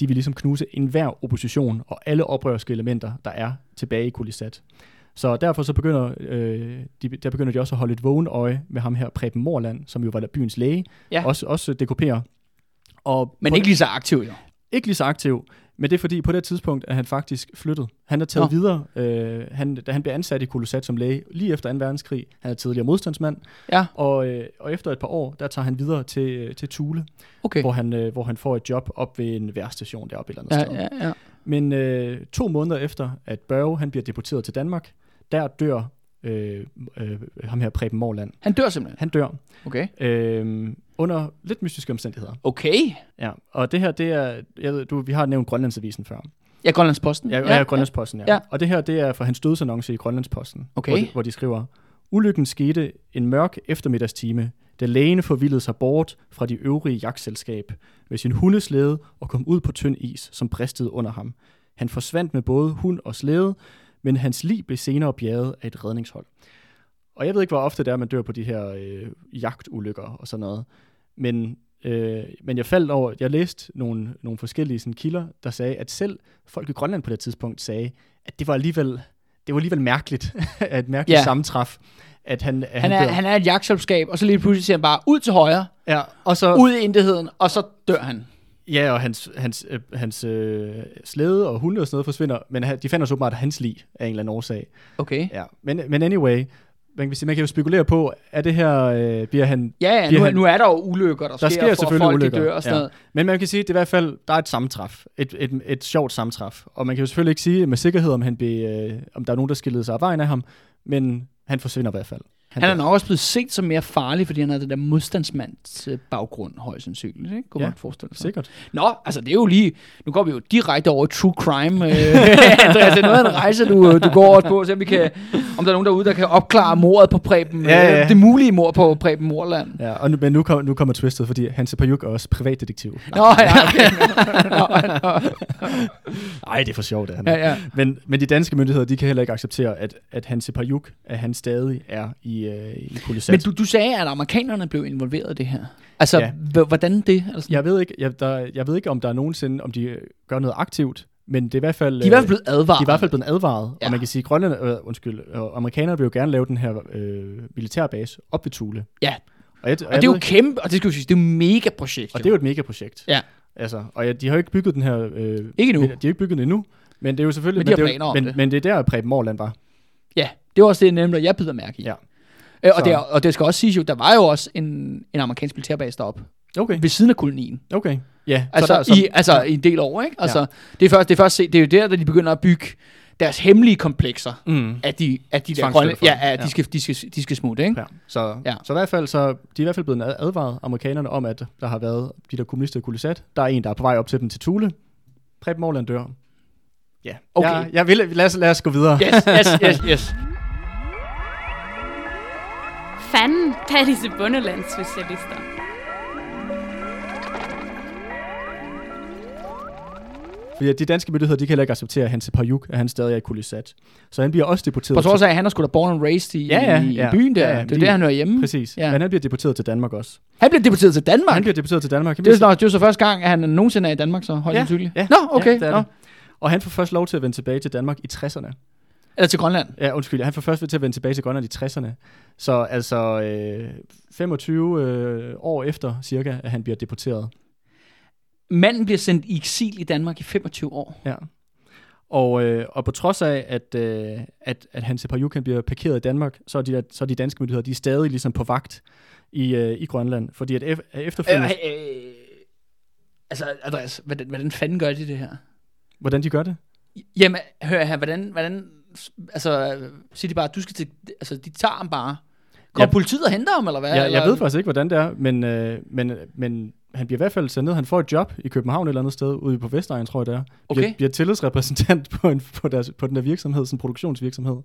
S2: De vil ligesom knuse enhver opposition og alle oprørske elementer, der er tilbage i Kulisat. Så derfor så begynder, øh, de, der begynder de også at holde et vågen øje med ham her, Preben Morland, som jo var der byens læge,
S1: Ja.
S2: også, også DKP'er. Og
S1: Men ikke lige så aktiv, jo.
S2: ikke lige så aktiv, men det er fordi på det tidspunkt, at han faktisk flyttet. Han er taget
S1: Nå.
S2: videre, øh, han, da han blev ansat i Kulusat som læge lige efter 2. verdenskrig. Han er tidligere modstandsmand,
S1: Ja,
S2: og, øh, og efter et par år, der tager han videre til, øh, til Thule,
S1: okay.
S2: hvor, han, øh, hvor han får et job op ved en værstation deroppe et eller andet
S1: Ja,
S2: sted.
S1: ja, ja.
S2: Men øh, to måneder efter, at Børge han bliver deporteret til Danmark, der dør øh, øh, ham her Preben Morland.
S1: Han dør simpelthen.
S2: Han dør
S1: Okay.
S2: øh, under lidt mystiske omstændigheder.
S1: Okay.
S2: Ja, og det her, det er, jeg ved, du, vi har nævnt Grønlandsavisen før.
S1: Ja, Grønlandsposten.
S2: Ja, ja, ja Grønlandsposten, ja.
S1: Ja.
S2: Og det her, det er fra hans dødsannonce i Grønlandsposten,
S1: Okay.
S2: hvor, de, hvor de skriver, Ulykken skete en mørk eftermiddagstime, da lægene forvildede sig bort fra de øvrige jagtselskab med sin hundeslæde og kom ud på tynd is, som bristede under ham. Han forsvandt med både hund og slæde, men hans lig blev senere bjerget af et redningshold. Og jeg ved ikke, hvor ofte det er, man dør på de her øh, jagtulykker og sådan noget. Men, øh, men jeg faldt over, jeg læste nogle, nogle forskellige sådan, kilder, der sagde, at selv folk i Grønland på det tidspunkt sagde, at det var alligevel, det var alligevel mærkeligt, at et mærkeligt
S1: Ja.
S2: ja. sammentræf, at han, at
S1: Han
S2: han,
S1: er,
S2: dør.
S1: han er et jagtselskab, og så lige pludselig siger han bare ud til højre,
S2: ja, og så,
S1: ud i intetheden, og så dør han.
S2: ja, og hans, hans, øh, hans øh, slæde og hunde og sådan noget forsvinder, men han, de fandt også åbenbart hans lig af en eller anden årsag.
S1: Okay.
S2: Ja, men, men anyway, man kan, sige, man kan jo spekulere på, er det her, øh, bliver han...
S1: Ja, ja
S2: bliver
S1: nu,
S2: han-
S1: nu er der jo ulykker, der,
S2: Der
S1: sker,
S2: sker
S1: for
S2: selvfølgelig
S1: folk,
S2: ulykker,
S1: de dør og sådan
S2: ja.
S1: noget.
S2: Men man kan sige, at det er i hvert fald, der er et sammentræf. Et, et, et sjovt sammentræf. Og man kan jo selvfølgelig ikke sige med sikkerhed, om, han blev, øh, om der er nogen, der skillede sig af vejen af ham, men han forsvinder i hvert fald.
S1: Han er
S2: dør.
S1: nok også blevet set som mere farlig, fordi han har den der modstandsmands øh, baggrund, højst sandsynligt, ikke? Kunne
S2: Ja,
S1: man forestille sig.
S2: Sikkert.
S1: Nå, altså det er jo lige, nu går vi jo direkte over true crime. Øh, Andreas, det er noget af en rejse, du, du går over på, så vi kan, om der er nogen derude, der kan opklare mordet på Preben,
S2: Ja, ja, ja.
S1: øh, det mulige mord på Preben Morland.
S2: Ja, og nu, men nu, kom, nu kommer twistet, fordi Hans Pajuk er også privatdetektiv.
S1: Nå, ja, okay.
S2: Nej, det er for sjovt, det han
S1: Ja,
S2: er.
S1: ja.
S2: Men, men de danske myndigheder, de kan heller ikke acceptere, at, at Hans Pajuk, at han stadig er i, øh, i Kulisat.
S1: Men du, du sagde, at amerikanerne blev involveret i det her. Altså,
S2: Ja.
S1: hvordan det? Altså,
S2: Jeg ved ikke, jeg, der, jeg ved ikke, om der er nogensinde, om de øh, gør noget aktivt, men det er i hvert fald...
S1: de er i hvert fald blevet advaret.
S2: de er i hvert fald blevet advaret, ja. Og man kan sige, Grønland, øh, undskyld, øh, amerikanerne vil jo gerne lave den her øh, militærbase op ved Thule.
S1: Ja.
S2: Og, jeg,
S1: Og det er jo kæmpe, og det skal jo sige, det er jo mega projekt.
S2: og det er jo et megaprojekt.
S1: Ja.
S2: Altså, og ja, de har jo ikke bygget den her... Øh,
S1: Ikke endnu.
S2: De har ikke bygget den endnu, men det er jo selvfølgelig...
S1: Men de har
S2: det er jo- men,
S1: det.
S2: Men det er der, Preben Morland var.
S1: Ja, det var også det, nemlig, jeg bider mærke i.
S2: Ja.
S1: Øh, og,
S2: Så-
S1: det, og det skal også siges jo, der var jo også en, en amerikansk militærbase deroppe,
S2: Okay.
S1: ved siden af kolonien.
S2: Okay. Ja,
S1: Altså,
S2: der,
S1: i, altså i en del år, ikke? Altså, det, er først, det, er først, det er jo der, da de begynder at bygge deres hemmelige komplekser,
S2: Mm.
S1: at de, at de der grønne, ja, at
S2: Ja.
S1: de, skal, de, skal, de skal smutte, ikke?
S2: Ja. Så, ja.
S1: Ja.
S2: så i hvert fald, så de er i hvert fald blevet ad- advaret amerikanerne om, at der har været de der kommunister i Kulisat. Der er en, der er på vej op til dem til Thule. Preben Morland dør. Ja.
S1: Okay.
S2: Jeg, jeg vil, lad, os, lad os gå videre.
S1: Yes, yes, yes, yes.
S5: Fanden, er disse bundelandsspecialister.
S2: Fordi de danske myndigheder, de kan heller ikke acceptere, at Hans Pajuk, at han stadig er i Kulisat. Så han bliver også deporteret.
S1: På trods af, at han er sgu da born and raised i,
S2: Ja, ja,
S1: i,
S2: ja.
S1: i byen der.
S2: Ja, ja,
S1: det er
S2: lige-
S1: der, han hører hjemme.
S2: Præcis. Ja. Men han bliver deporteret til Danmark også.
S1: Han bliver deporteret til Danmark.
S2: Han bliver deporteret til Danmark.
S1: Det, er, det er jo så første gang, at han nogensinde er i Danmark, så højst
S2: Ja,
S1: sandsynligt.
S2: ja,
S1: Nå, okay.
S2: Ja, det er
S1: Nå.
S2: det. Og han får først lov til at vende tilbage til Danmark i 60'erne.
S1: Eller til Grønland.
S2: Ja, undskyld. Han får først til at vende tilbage til Grønland i 60'erne. Så altså øh, 25 øh, år efter cirka, at han bliver deporteret.
S1: Manden bliver sendt i eksil i Danmark i 25 år.
S2: Ja. Og, øh, og på trods af, at, øh, at, at Hans han bliver parkeret i Danmark, så er de, så er de danske myndigheder, de er stadig ligesom på vagt i, øh, i Grønland. Fordi at ef- efterfølgende,
S1: Øh, øh, altså, Andreas, hvordan, hvordan fanden gør de det her?
S2: hvordan de gør det?
S1: Jamen, hør her, hvordan, hvordan, altså, siger de bare, du skal til, altså, de tager ham bare. Kommer
S2: Ja.
S1: politiet og henter ham, eller hvad?
S2: Jeg,
S1: eller?
S2: jeg ved faktisk ikke, hvordan det er, men, øh, men, men han bliver i hvert fald sendt ned. Han får et job i København et eller andet sted, ude på Vestegn, tror jeg det er. Bliver,
S1: Okay.
S2: bliver tillidsrepræsentant på, en, på, deres, på den der virksomhed, sådan en produktionsvirksomhed.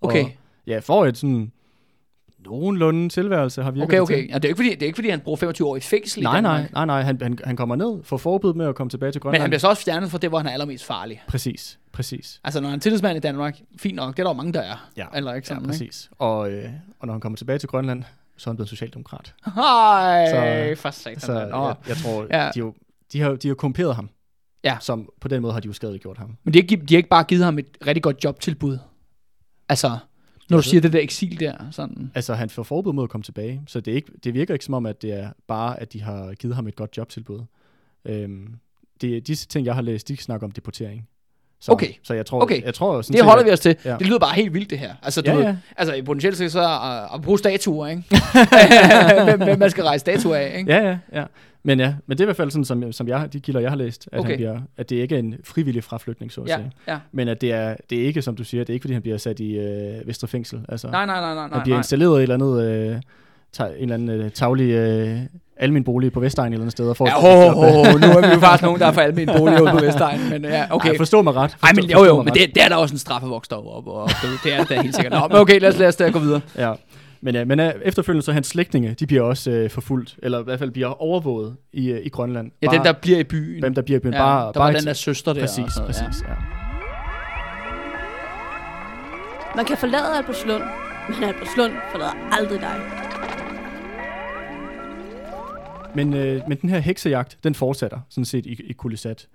S1: Okay,
S2: Og, ja, får et sådan nogenlunde tilværelse, har virket
S1: okay, okay.
S2: til.
S1: Ja, det, er ikke fordi, det er ikke fordi, han bruger 25 år i fængsel
S2: Nej,
S1: i
S2: nej,
S1: Danmark.
S2: nej, nej. Han, han, han kommer ned, får forbud med at komme tilbage til
S1: Men
S2: Grønland.
S1: han bliver så også fjernet fra det, hvor han er allermest farlig.
S2: Præcis, præcis.
S1: Altså, når han er tillidsmand i Danmark, fint nok, det er der jo mange, der er.
S2: Ja,
S1: Eller ikke
S2: Ja,
S1: sådan, ikke?
S2: præcis. Og, øh, og når han kommer tilbage til Grønland, så er han blevet socialdemokrat.
S1: Hej, for satan.
S2: Så jeg, jeg tror,
S1: Ja.
S2: de, jo, de, har, de har korrumperet ham.
S1: Ja.
S2: Som, på den måde har de jo skadegjort ham.
S1: Men de har, ikke, de har ikke bare givet ham et rigtig godt jobtilbud. Altså, når du
S2: ved-
S1: siger det der eksil der, sådan.
S2: Altså, han får forbud mod at komme tilbage, så det, er ikke, det virker ikke som om, at det er bare, at de har givet ham et godt jobtilbud. Øhm, det, disse ting, jeg har læst, de snakker om deportering. Så,
S1: Okay.
S2: Så jeg tror,
S1: Okay.
S2: jeg tror sådan
S1: Det holder vi
S2: at,
S1: os til.
S2: Ja.
S1: Det lyder bare helt vildt, det her. Altså, du
S2: Ja,
S1: ved,
S2: ja.
S1: altså i potentielt set så uh, at bruge statuer, ikke? hvem, hvem man skal rejse statuer af, ikke?
S2: Ja, ja, ja. Men ja, men det er i hvert fald sådan, som, som jeg, de kilder, jeg har læst, at,
S1: Okay.
S2: han bliver, at det ikke er en frivillig fraflytning, så at
S1: Ja,
S2: sige.
S1: ja.
S2: Men at det er, det er ikke, som du siger, det er ikke, fordi han bliver sat i øh, Vestre Fængsel. Altså,
S1: Nej, nej, nej, nej,
S2: han bliver
S1: nej.
S2: installeret i et eller andet, øh, en eller anden øh, taglig øh, almen bolig på Vestegn eller andet sted. Og får
S1: Ja,
S2: et
S1: ho, ho, ho, nu er vi jo faktisk nogen, der er for almindelig bolig ude på Vestegn, men ja, okay.
S2: Okay. forstå mig ret. Forstå,
S1: Ej, men jo jo, men det, det er der også en straffevoks deroppe, og det, det er det da helt sikkert. Nå, men okay, lad os, lad os da gå videre.
S2: Ja. Men, ja, men uh, efterfølgende så hans slægtninge, de bliver også uh, forfulgt, eller i hvert fald bliver overvåget i, uh, i Grønland.
S1: Ja, dem der bliver i byen.
S2: dem, der bliver i byen.
S1: ja,
S2: bare,
S1: der
S2: bare
S1: var den der søster der.
S2: Præcis,
S1: noget,
S2: præcis, ja.
S3: Man kan forlade Albertslund, men Albertslund forlader aldrig dig.
S2: Men, øh, men den her heksejagt, den fortsætter sådan set i, i Kulisat.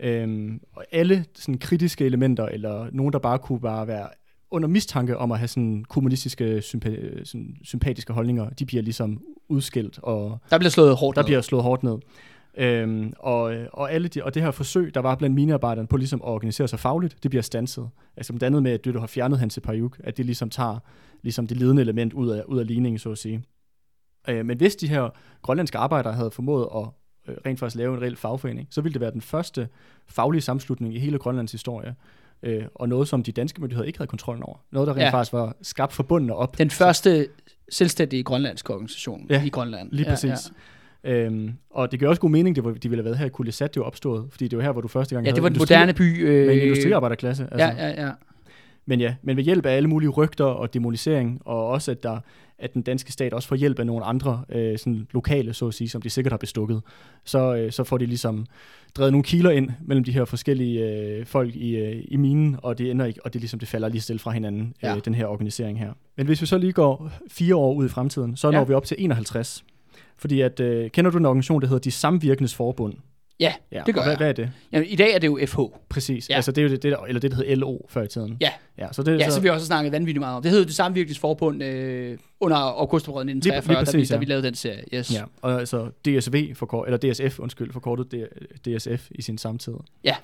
S2: Øhm, og alle sådan kritiske elementer, eller nogen, der bare kunne bare være under mistanke om at have sådan kommunistiske, sympa- sådan sympatiske holdninger, de bliver ligesom udskilt, og
S1: Der bliver slået hårdt
S2: der
S1: ned.
S2: bliver slået hårdt ned. Øhm, og, og, alle de, og det her forsøg, der var blandt minearbejderne på ligesom at organisere sig fagligt, det bliver stanset. Altså blandt andet med, at det, du har fjernet Hanse Payuk, at det ligesom tager ligesom det ledende element ud af, ud af ligningen, så at sige. Øh, men hvis de her grønlandske arbejdere havde formået at øh, rent faktisk lave en reel fagforening, så ville det være den første faglige sammenslutning i hele Grønlands historie, øh, og noget, som de danske myndigheder ikke havde kontrollen over. Noget, der rent
S1: Ja.
S2: faktisk var skabt forbundne op.
S1: Den første selvstændige grønlandske organisation
S2: Ja,
S1: i Grønland.
S2: Lige præcis. Ja, ja. Øhm, og det giver også god mening, det, var, de ville have været her i Kulisat, det var opstået, fordi det var her, hvor du første gang
S1: Ja, det var den moderne by. Øh,
S2: med en industriarbejderklasse. Altså.
S1: Ja, ja, ja.
S2: Men ja, men ved hjælp af alle mulige rygter og demonisering, og også at, der, at den danske stat også får hjælp af nogle andre øh, sådan lokale, så at sige, som de sikkert har bestukket, så, øh, så får de ligesom drevet nogle kiler ind mellem de her forskellige øh, folk i, øh, i minen, og det ender ikke, og det ligesom det falder lige stille fra hinanden,
S1: Ja.
S2: øh, den her organisering her. Men hvis vi så lige går fire år ud i fremtiden, så
S1: Ja.
S2: når vi op til 51. Fordi at, øh, kender du en organisation, der hedder De Samvirkendes Forbund?
S1: Ja,
S2: Ja,
S1: det gør
S2: og hvad,
S1: jeg.
S2: hvad er det?
S1: Jamen, I dag er det jo FH.
S2: Præcis.
S1: Ja.
S2: Ja. Altså det er jo det, det, eller det, der hed LO før i tiden.
S1: Ja.
S2: Ja, så det,
S1: Ja, så vi har også snakket vanvittigt meget om. Det hed det samme virkningsforbund øh, under augustoprøret 1943,
S2: lige præcis,
S1: da, vi, da
S2: ja.
S1: vi lavede den serie. Yes.
S2: Ja, og altså DSV, forkort, eller DSF, undskyld, forkortet DSF i sin samtid.
S1: Lige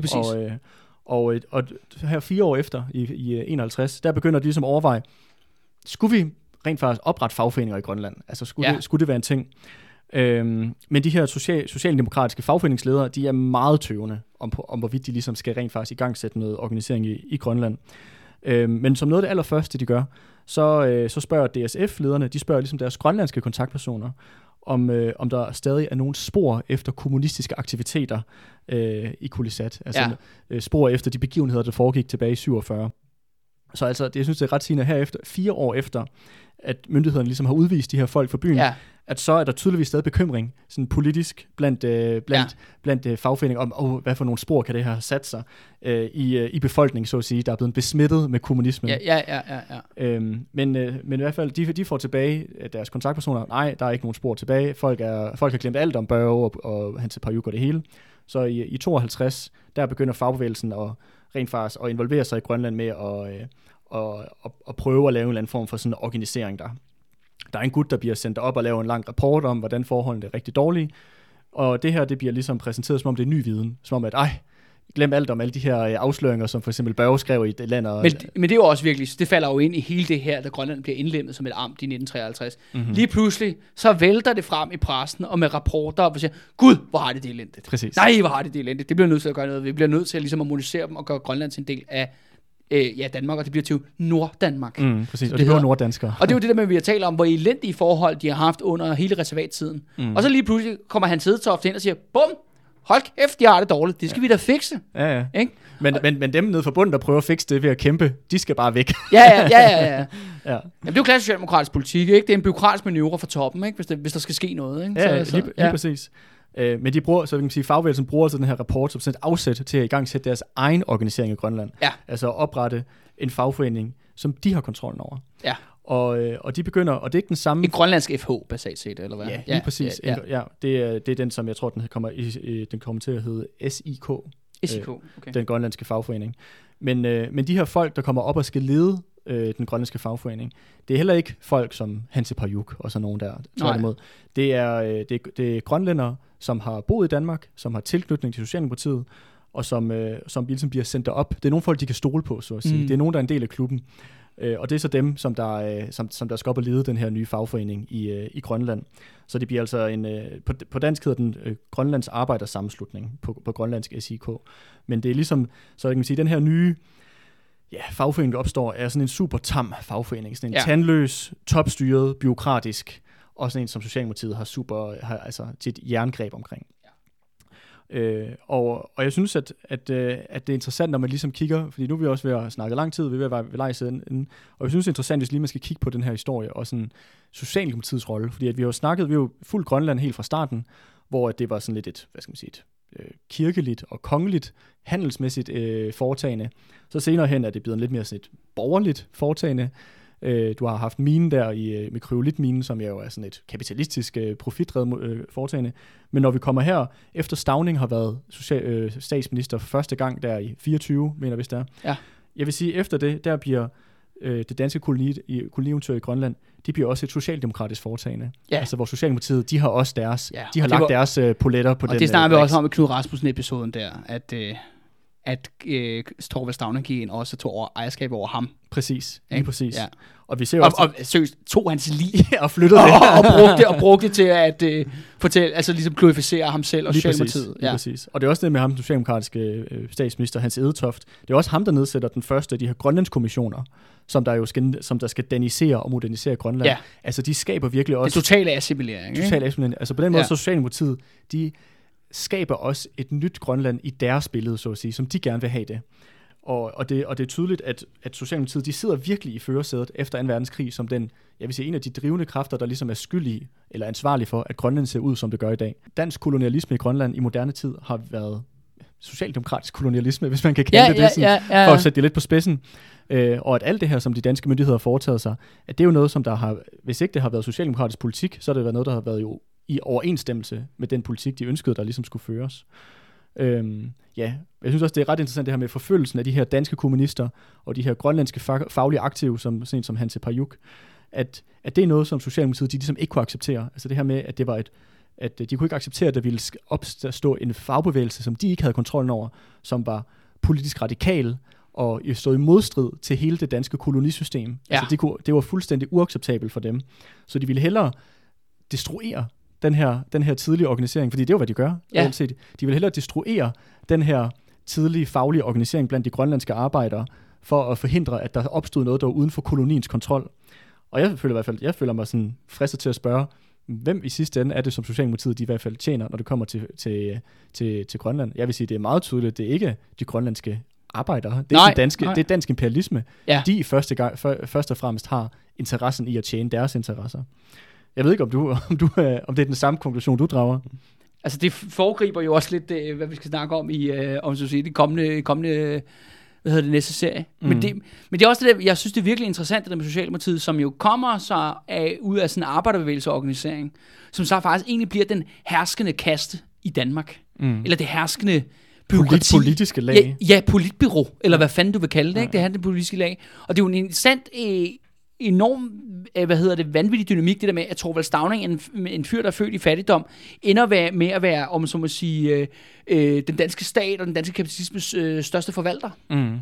S1: præcis.
S2: Og, øh, og, øh, og her fire år efter, i, i øh, 51, der begynder de ligesom at overveje, skulle vi rent faktisk oprette fagforeninger i Grønland? Altså skulle,
S1: Ja.
S2: ja. det, skulle det være en ting? Øhm, men de her social, socialdemokratiske fagforeningsledere, de er meget tøvende om, om hvorvidt de ligesom skal rent faktisk i gang sætte noget organisering i, i Grønland. Øhm, men som noget af det allerførste, de gør, så, øh, så spørger DSF-lederne, de spørger ligesom deres grønlandske kontaktpersoner, om, øh, om der stadig er nogle spor efter kommunistiske aktiviteter øh, i Kulisat. Altså
S1: ja.
S2: øh, spor efter de begivenheder, der foregik tilbage i 47. Så altså, det, jeg synes, det er ret sigende herefter, fire år efter, at myndighederne ligesom har udvist de her folk fra byen,
S1: ja,
S2: at så er der tydeligvis stadig bekymring, sådan politisk, blandt, øh, blandt,
S1: Ja.
S2: blandt øh, fagforeninger, om, oh, hvad for nogle spor kan det her have sat sig øh, i, øh, i befolkningen, så at sige, der er blevet besmittet med kommunismen.
S1: ja, ja, ja, ja, ja.
S2: Øhm, men, øh, men i hvert fald, de, de får tilbage øh, deres kontaktpersoner. Nej, der er ikke nogen spor tilbage. Folk, er, folk har glemt alt om Børge og, og Hans Parjuk og det hele. Så i, i 52, der begynder fagbevægelsen at rent faktisk at involvere sig i Grønland med at, øh, og, og, og prøve at lave en eller anden form for sådan en organisering der. Der er en gut, der bliver sendt op og laver en lang rapport om, hvordan forholdene er rigtig dårlige. Og det her, det bliver ligesom præsenteret, som om det er ny viden. Som om, at ej, glem alt om alle de her øh, afsløringer, som for eksempel Børge skrev i det land. Og,
S1: Men, men det er jo også virkelig, det falder jo ind i hele det her, da Grønland bliver indlemmet som et amt i 1953.
S2: Mhm.
S1: Mm-hmm. Lige pludselig, så vælter det frem i pressen og med rapporter, og siger, gud, hvor har det det elendigt.
S2: Præcis.
S1: Nej, hvor har det det elendigt. Det bliver nødt til at gøre noget. Vi bliver nødt til at, ligesom at monisere dem og gøre Grønland til en del af øh, ja, Danmark, og det bliver til Norddanmark. Mm.
S2: Præcis, og
S1: det
S2: det,
S1: hedder-
S2: norddanskere.
S1: Og det er jo det der med, at vi har talt om, hvor elendige forhold de har haft under hele reservattiden. Mm. Og så lige pludselig kommer han Hedetoft ind og siger, bum, hold kæft, de har det dårligt. Det skal ja. vi da fikse.
S2: Ja, ja.
S1: Ikke?
S2: Men, men, men dem nede fra bunden, der prøver at fikse det ved at kæmpe, de skal bare væk.
S1: Ja, ja, ja, ja. ja.
S2: ja.
S1: Jamen, det er jo klassisk socialdemokratisk politik, ikke? Det er en byråkratisk manøvre fra toppen, ikke? Hvis, det, hvis der skal ske noget, ikke?
S2: Ja, så, lige, lige præcis. Øh, men de bruger, så kan man sige, fagbevægelsen bruger altså den her rapport som sådan et afsæt til at i gang sætte deres egen organisering i Grønland.
S1: Ja.
S2: Altså at oprette en fagforening, som de har kontrollen over.
S1: Ja.
S2: Og, øh, og de begynder, og det er ikke den samme...
S1: En grønlandsk FH, basalt set, eller hvad?
S2: Ja, lige præcis.
S1: Ja,
S2: Ja, ja. det, er, det er den, som jeg tror, den kommer, i, den kommer til at hedde SIK,
S1: SIK, okay.
S2: den grønlandske fagforening. Men, øh, men de her folk, der kommer op og skal lede øh, den grønlandske fagforening, det er heller ikke folk som Hanse Parjuk og sådan nogen der. Tværtimod. Det er, øh, det, er, det er grønlændere, som har boet i Danmark, som har tilknytning til Socialdemokratiet, og som, øh, som ligesom bliver sendt derop. Det er nogle folk, de kan stole på, så at sige.
S1: Mm.
S2: Det er nogen, der er en del af klubben. Øh, og det er så dem, som der, øh, som, som der skal op og lede den her nye fagforening i, øh, i Grønland. Så det bliver altså en, øh, på, på dansk hedder den øh, Grønlands Arbejdersammenslutning, på, på grønlandsk SIK. Men det er ligesom, så kan man sige, den her nye ja, fagforening, der opstår, er sådan en super tam fagforening. Sådan en
S1: Ja.
S2: tandløs, topstyret, byråkratisk, og sådan en, som Socialdemokratiet har super, har, altså et jerngreb omkring. Øh, og, og jeg synes, at, at, øh, at det er interessant, når man ligesom kigger, fordi nu er vi også ved at snakke lang tid, vi er ved at være ved lejsiden, og jeg synes, det er interessant, hvis lige man skal kigge på den her historie, og sådan Socialdemokratiets rolle, fordi at vi har jo snakket, vi har jo fuldt Grønland helt fra starten, hvor at det var sådan lidt et, hvad skal man sige, et øh, kirkeligt og kongeligt, handelsmæssigt øh, foretagende. Så senere hen er det blevet lidt mere sådan et borgerligt foretagende. Øh, du har haft minen der i, øh, med kryolitminen, som jo er sådan et kapitalistisk øh, profitdrevet øh, foretagende. Men når vi kommer her, efter Stavning har været social, øh, statsminister for første gang der i 24, mener hvis det er.
S1: Ja.
S2: Jeg vil sige, efter det, der bliver øh, det danske koloni, i, kolonieventyr i Grønland, de bliver også et socialdemokratisk foretagende.
S1: Ja.
S2: Altså hvor Socialdemokratiet, de har også deres,
S1: Ja,
S2: de har
S1: og
S2: lagt
S1: var-
S2: deres øh, poletter på
S1: Og
S2: den.
S1: det snakker vi
S2: øh,
S1: også om i Knud Rasmussen-episoden der, at, øh, at øh, Torvald Stavner gik ind og også tog over ejerskab over ham.
S2: Præcis, lige
S1: Ikke?
S2: præcis.
S1: Ja.
S2: Og vi ser
S1: Og,
S2: også,
S1: og seriøst, tog hans lige
S2: og flyttede
S1: og,
S2: det.
S1: og, og, brugte, og brugte til at øh, fortælle, altså ligesom glorificere ham selv og
S2: Lige præcis,
S1: Socialdemokratiet.
S2: lige
S1: Ja.
S2: præcis. Og det er også det med ham, den socialdemokratiske øh, statsminister, Hans Edetoft. Det er også ham, der nedsætter den første af de her grønlandskommissioner, som der jo skal, som der skal danisere og modernisere Grønland.
S1: Ja.
S2: Altså, de skaber virkelig
S1: Det
S2: også...
S1: er totale assimilering.
S2: Total assimilering. Altså på den måde,
S1: Ja.
S2: så Socialdemokratiet, de skaber også et nyt Grønland i deres billede, så at sige, som de gerne vil have det. Og, og, det, og det er tydeligt, at, at Socialdemokratiet, de sidder virkelig i førersædet efter 2. verdenskrig, som den, jeg vil sige, en af de drivende kræfter, der ligesom er skyldige eller ansvarlige for, at Grønland ser ud, som det gør i dag. Dansk kolonialisme i Grønland i moderne tid har været socialdemokratisk kolonialisme, hvis man kan kalde
S1: Ja,
S2: det
S1: ja,
S2: det, sådan,
S1: ja, ja,
S2: for
S1: ja.
S2: at sætte det lidt på spidsen. Øh, og at alt det her, som de danske myndigheder har foretaget sig, at det er jo noget, som der har, hvis ikke det har været socialdemokratisk politik, så har det været noget, der har været jo i overensstemmelse med den politik, de ønskede, der ligesom skulle føres. Øhm, ja, jeg synes også, det er ret interessant det her med forfølgelsen af de her danske kommunister og de her grønlandske fag- faglige aktive, som, sådan som Hanse Pajuk, at, at det er noget, som Socialdemokratiet de ligesom ikke kunne acceptere. Altså det her med, at det var et, at de kunne ikke acceptere, at der ville opstå en fagbevægelse, som de ikke havde kontrollen over, som var politisk radikal og stod i modstrid til hele det danske kolonisystem.
S1: Ja.
S2: Altså det, kunne, det var fuldstændig uacceptabelt for dem. Så de ville hellere destruere den her, den her tidlige organisering, fordi det er jo, hvad de gør.
S1: Ja.
S2: reelt set. De vil hellere destruere den her tidlige faglige organisering blandt de grønlandske arbejdere, for at forhindre, at der opstod noget, der var uden for koloniens kontrol. Og jeg føler i hvert fald, jeg føler mig sådan fristet til at spørge, hvem i sidste ende er det, som Socialdemokratiet de i hvert fald tjener, når det kommer til, til, til, til Grønland? Jeg vil sige, det er meget tydeligt, det er ikke de grønlandske arbejdere. Det er,
S1: Nej,
S2: danske,
S1: nej.
S2: det er dansk imperialisme.
S1: Ja.
S2: De første, gang, for, først og fremmest har interessen i at tjene deres interesser. Jeg ved ikke, om, du, om, du, øh, om det er den samme konklusion, du drager.
S1: Altså det foregriber jo også lidt, øh, hvad vi skal snakke om i øh, om så sige, de kommende, kommende hvad hedder det, næste serie. Mm. Men, det, men det er også det der, jeg synes det er virkelig interessant, det der med Socialdemokratiet, som jo kommer så af, ud af sådan en arbejderbevægelseorganisering, som så faktisk egentlig bliver den herskende kaste i Danmark.
S2: Mm.
S1: Eller det herskende
S2: Polit, politiske lag.
S1: Ja, ja, politbyrå, eller hvad fanden du vil kalde det, ikke? Det er det politiske lag. Og det er jo en interessant, øh, enorm, øh, hvad hedder det, vanvittig dynamik, det der med, at Torvald Stavning, en, en fyr, der er født i fattigdom, ender med at være, om så må sige, øh, øh, den danske stat og den danske kapitalismes øh, største forvalter.
S2: Mm.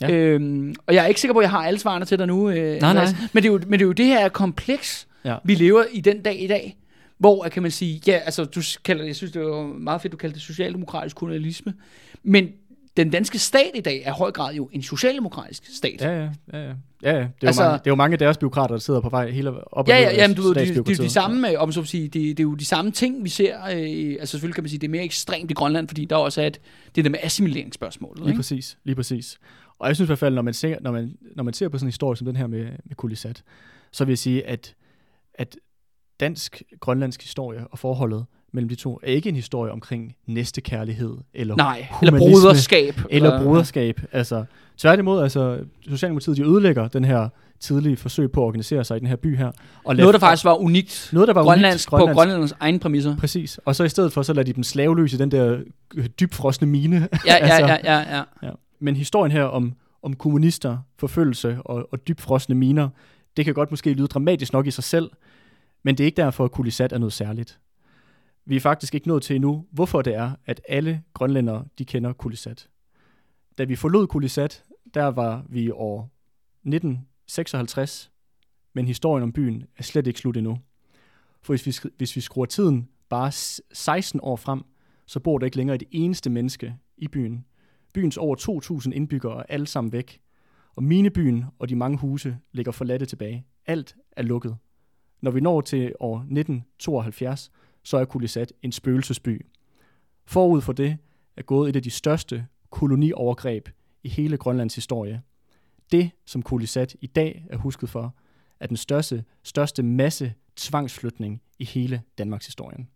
S2: Ja.
S1: Øhm, og jeg er ikke sikker på, at jeg har alle svarene til dig nu. Øh,
S2: Nej, nej.
S1: Men, det er jo, men det er jo det her kompleks,
S2: Ja.
S1: vi lever i den dag i dag, hvor kan man sige, ja, altså du kalder, jeg synes det var meget fedt, du kaldte det socialdemokratisk kolonialisme, men den danske stat i dag er i høj grad jo en socialdemokratisk stat.
S2: Ja, ja, ja, ja. ja, ja. Det, er
S1: Altså-
S2: altså, mange, det er jo mange af deres byråkrater, der sidder på vej hele op
S1: Ja, ja, jamen, du ved, det, det, det er jo de samme, øh, om så sige, det, det er jo de samme ting, vi ser, øh, altså selvfølgelig kan man sige, det er mere ekstremt i Grønland, fordi der også er et, det der med assimileringsspørgsmålet,
S2: Lige
S1: ikke?
S2: præcis, lige præcis. Og jeg synes i hvert fald, når man ser, når man, når man ser på sådan en historie som den her med, med Kulisat, så vil jeg sige, at, at dansk-grønlandsk historie og forholdet mellem de to er ikke en historie omkring næstekærlighed eller
S1: Nej, eller broderskab.
S2: eller broderskab. Altså, tværtimod, altså, Socialdemokratiet de ødelægger den her tidlige forsøg på at organisere sig i den her by her. Og
S1: Noget, der faktisk var unikt
S2: noget, der var
S1: grønlandsk,
S2: unikt
S1: på grønlanders egne præmisser.
S2: Præcis. Og så i stedet for, så lader de dem slaveløse i den der øh, dybfrosne mine.
S1: Ja, ja,
S2: Altså-
S1: ja, ja, ja.
S2: Ja. Men historien her om, om kommunister, forfølgelse og, og dybfrosne miner, det kan godt måske lyde dramatisk nok i sig selv, men det er ikke derfor, at Kulisat er noget særligt. Vi er faktisk ikke nået til endnu, hvorfor det er, at alle grønlændere, de kender Kulisat. Da vi forlod Kulisat, der var vi i år 1956, men historien om byen er slet ikke slut endnu. For hvis vi, hvis vi skruer tiden bare 16 år frem, så bor der ikke længere et eneste menneske i byen. Byens over 2.000 indbyggere er alle sammen væk. Og minebyen og de mange huse ligger forladte tilbage. Alt er lukket. Når vi når til år 1972, så er Kulisat en spøgelsesby. Forud for det er gået et af de største koloniovergreb i hele Grønlands historie. Det, som Kulisat i dag er husket for, er den største, største masse tvangsflytning i hele Danmarks historien.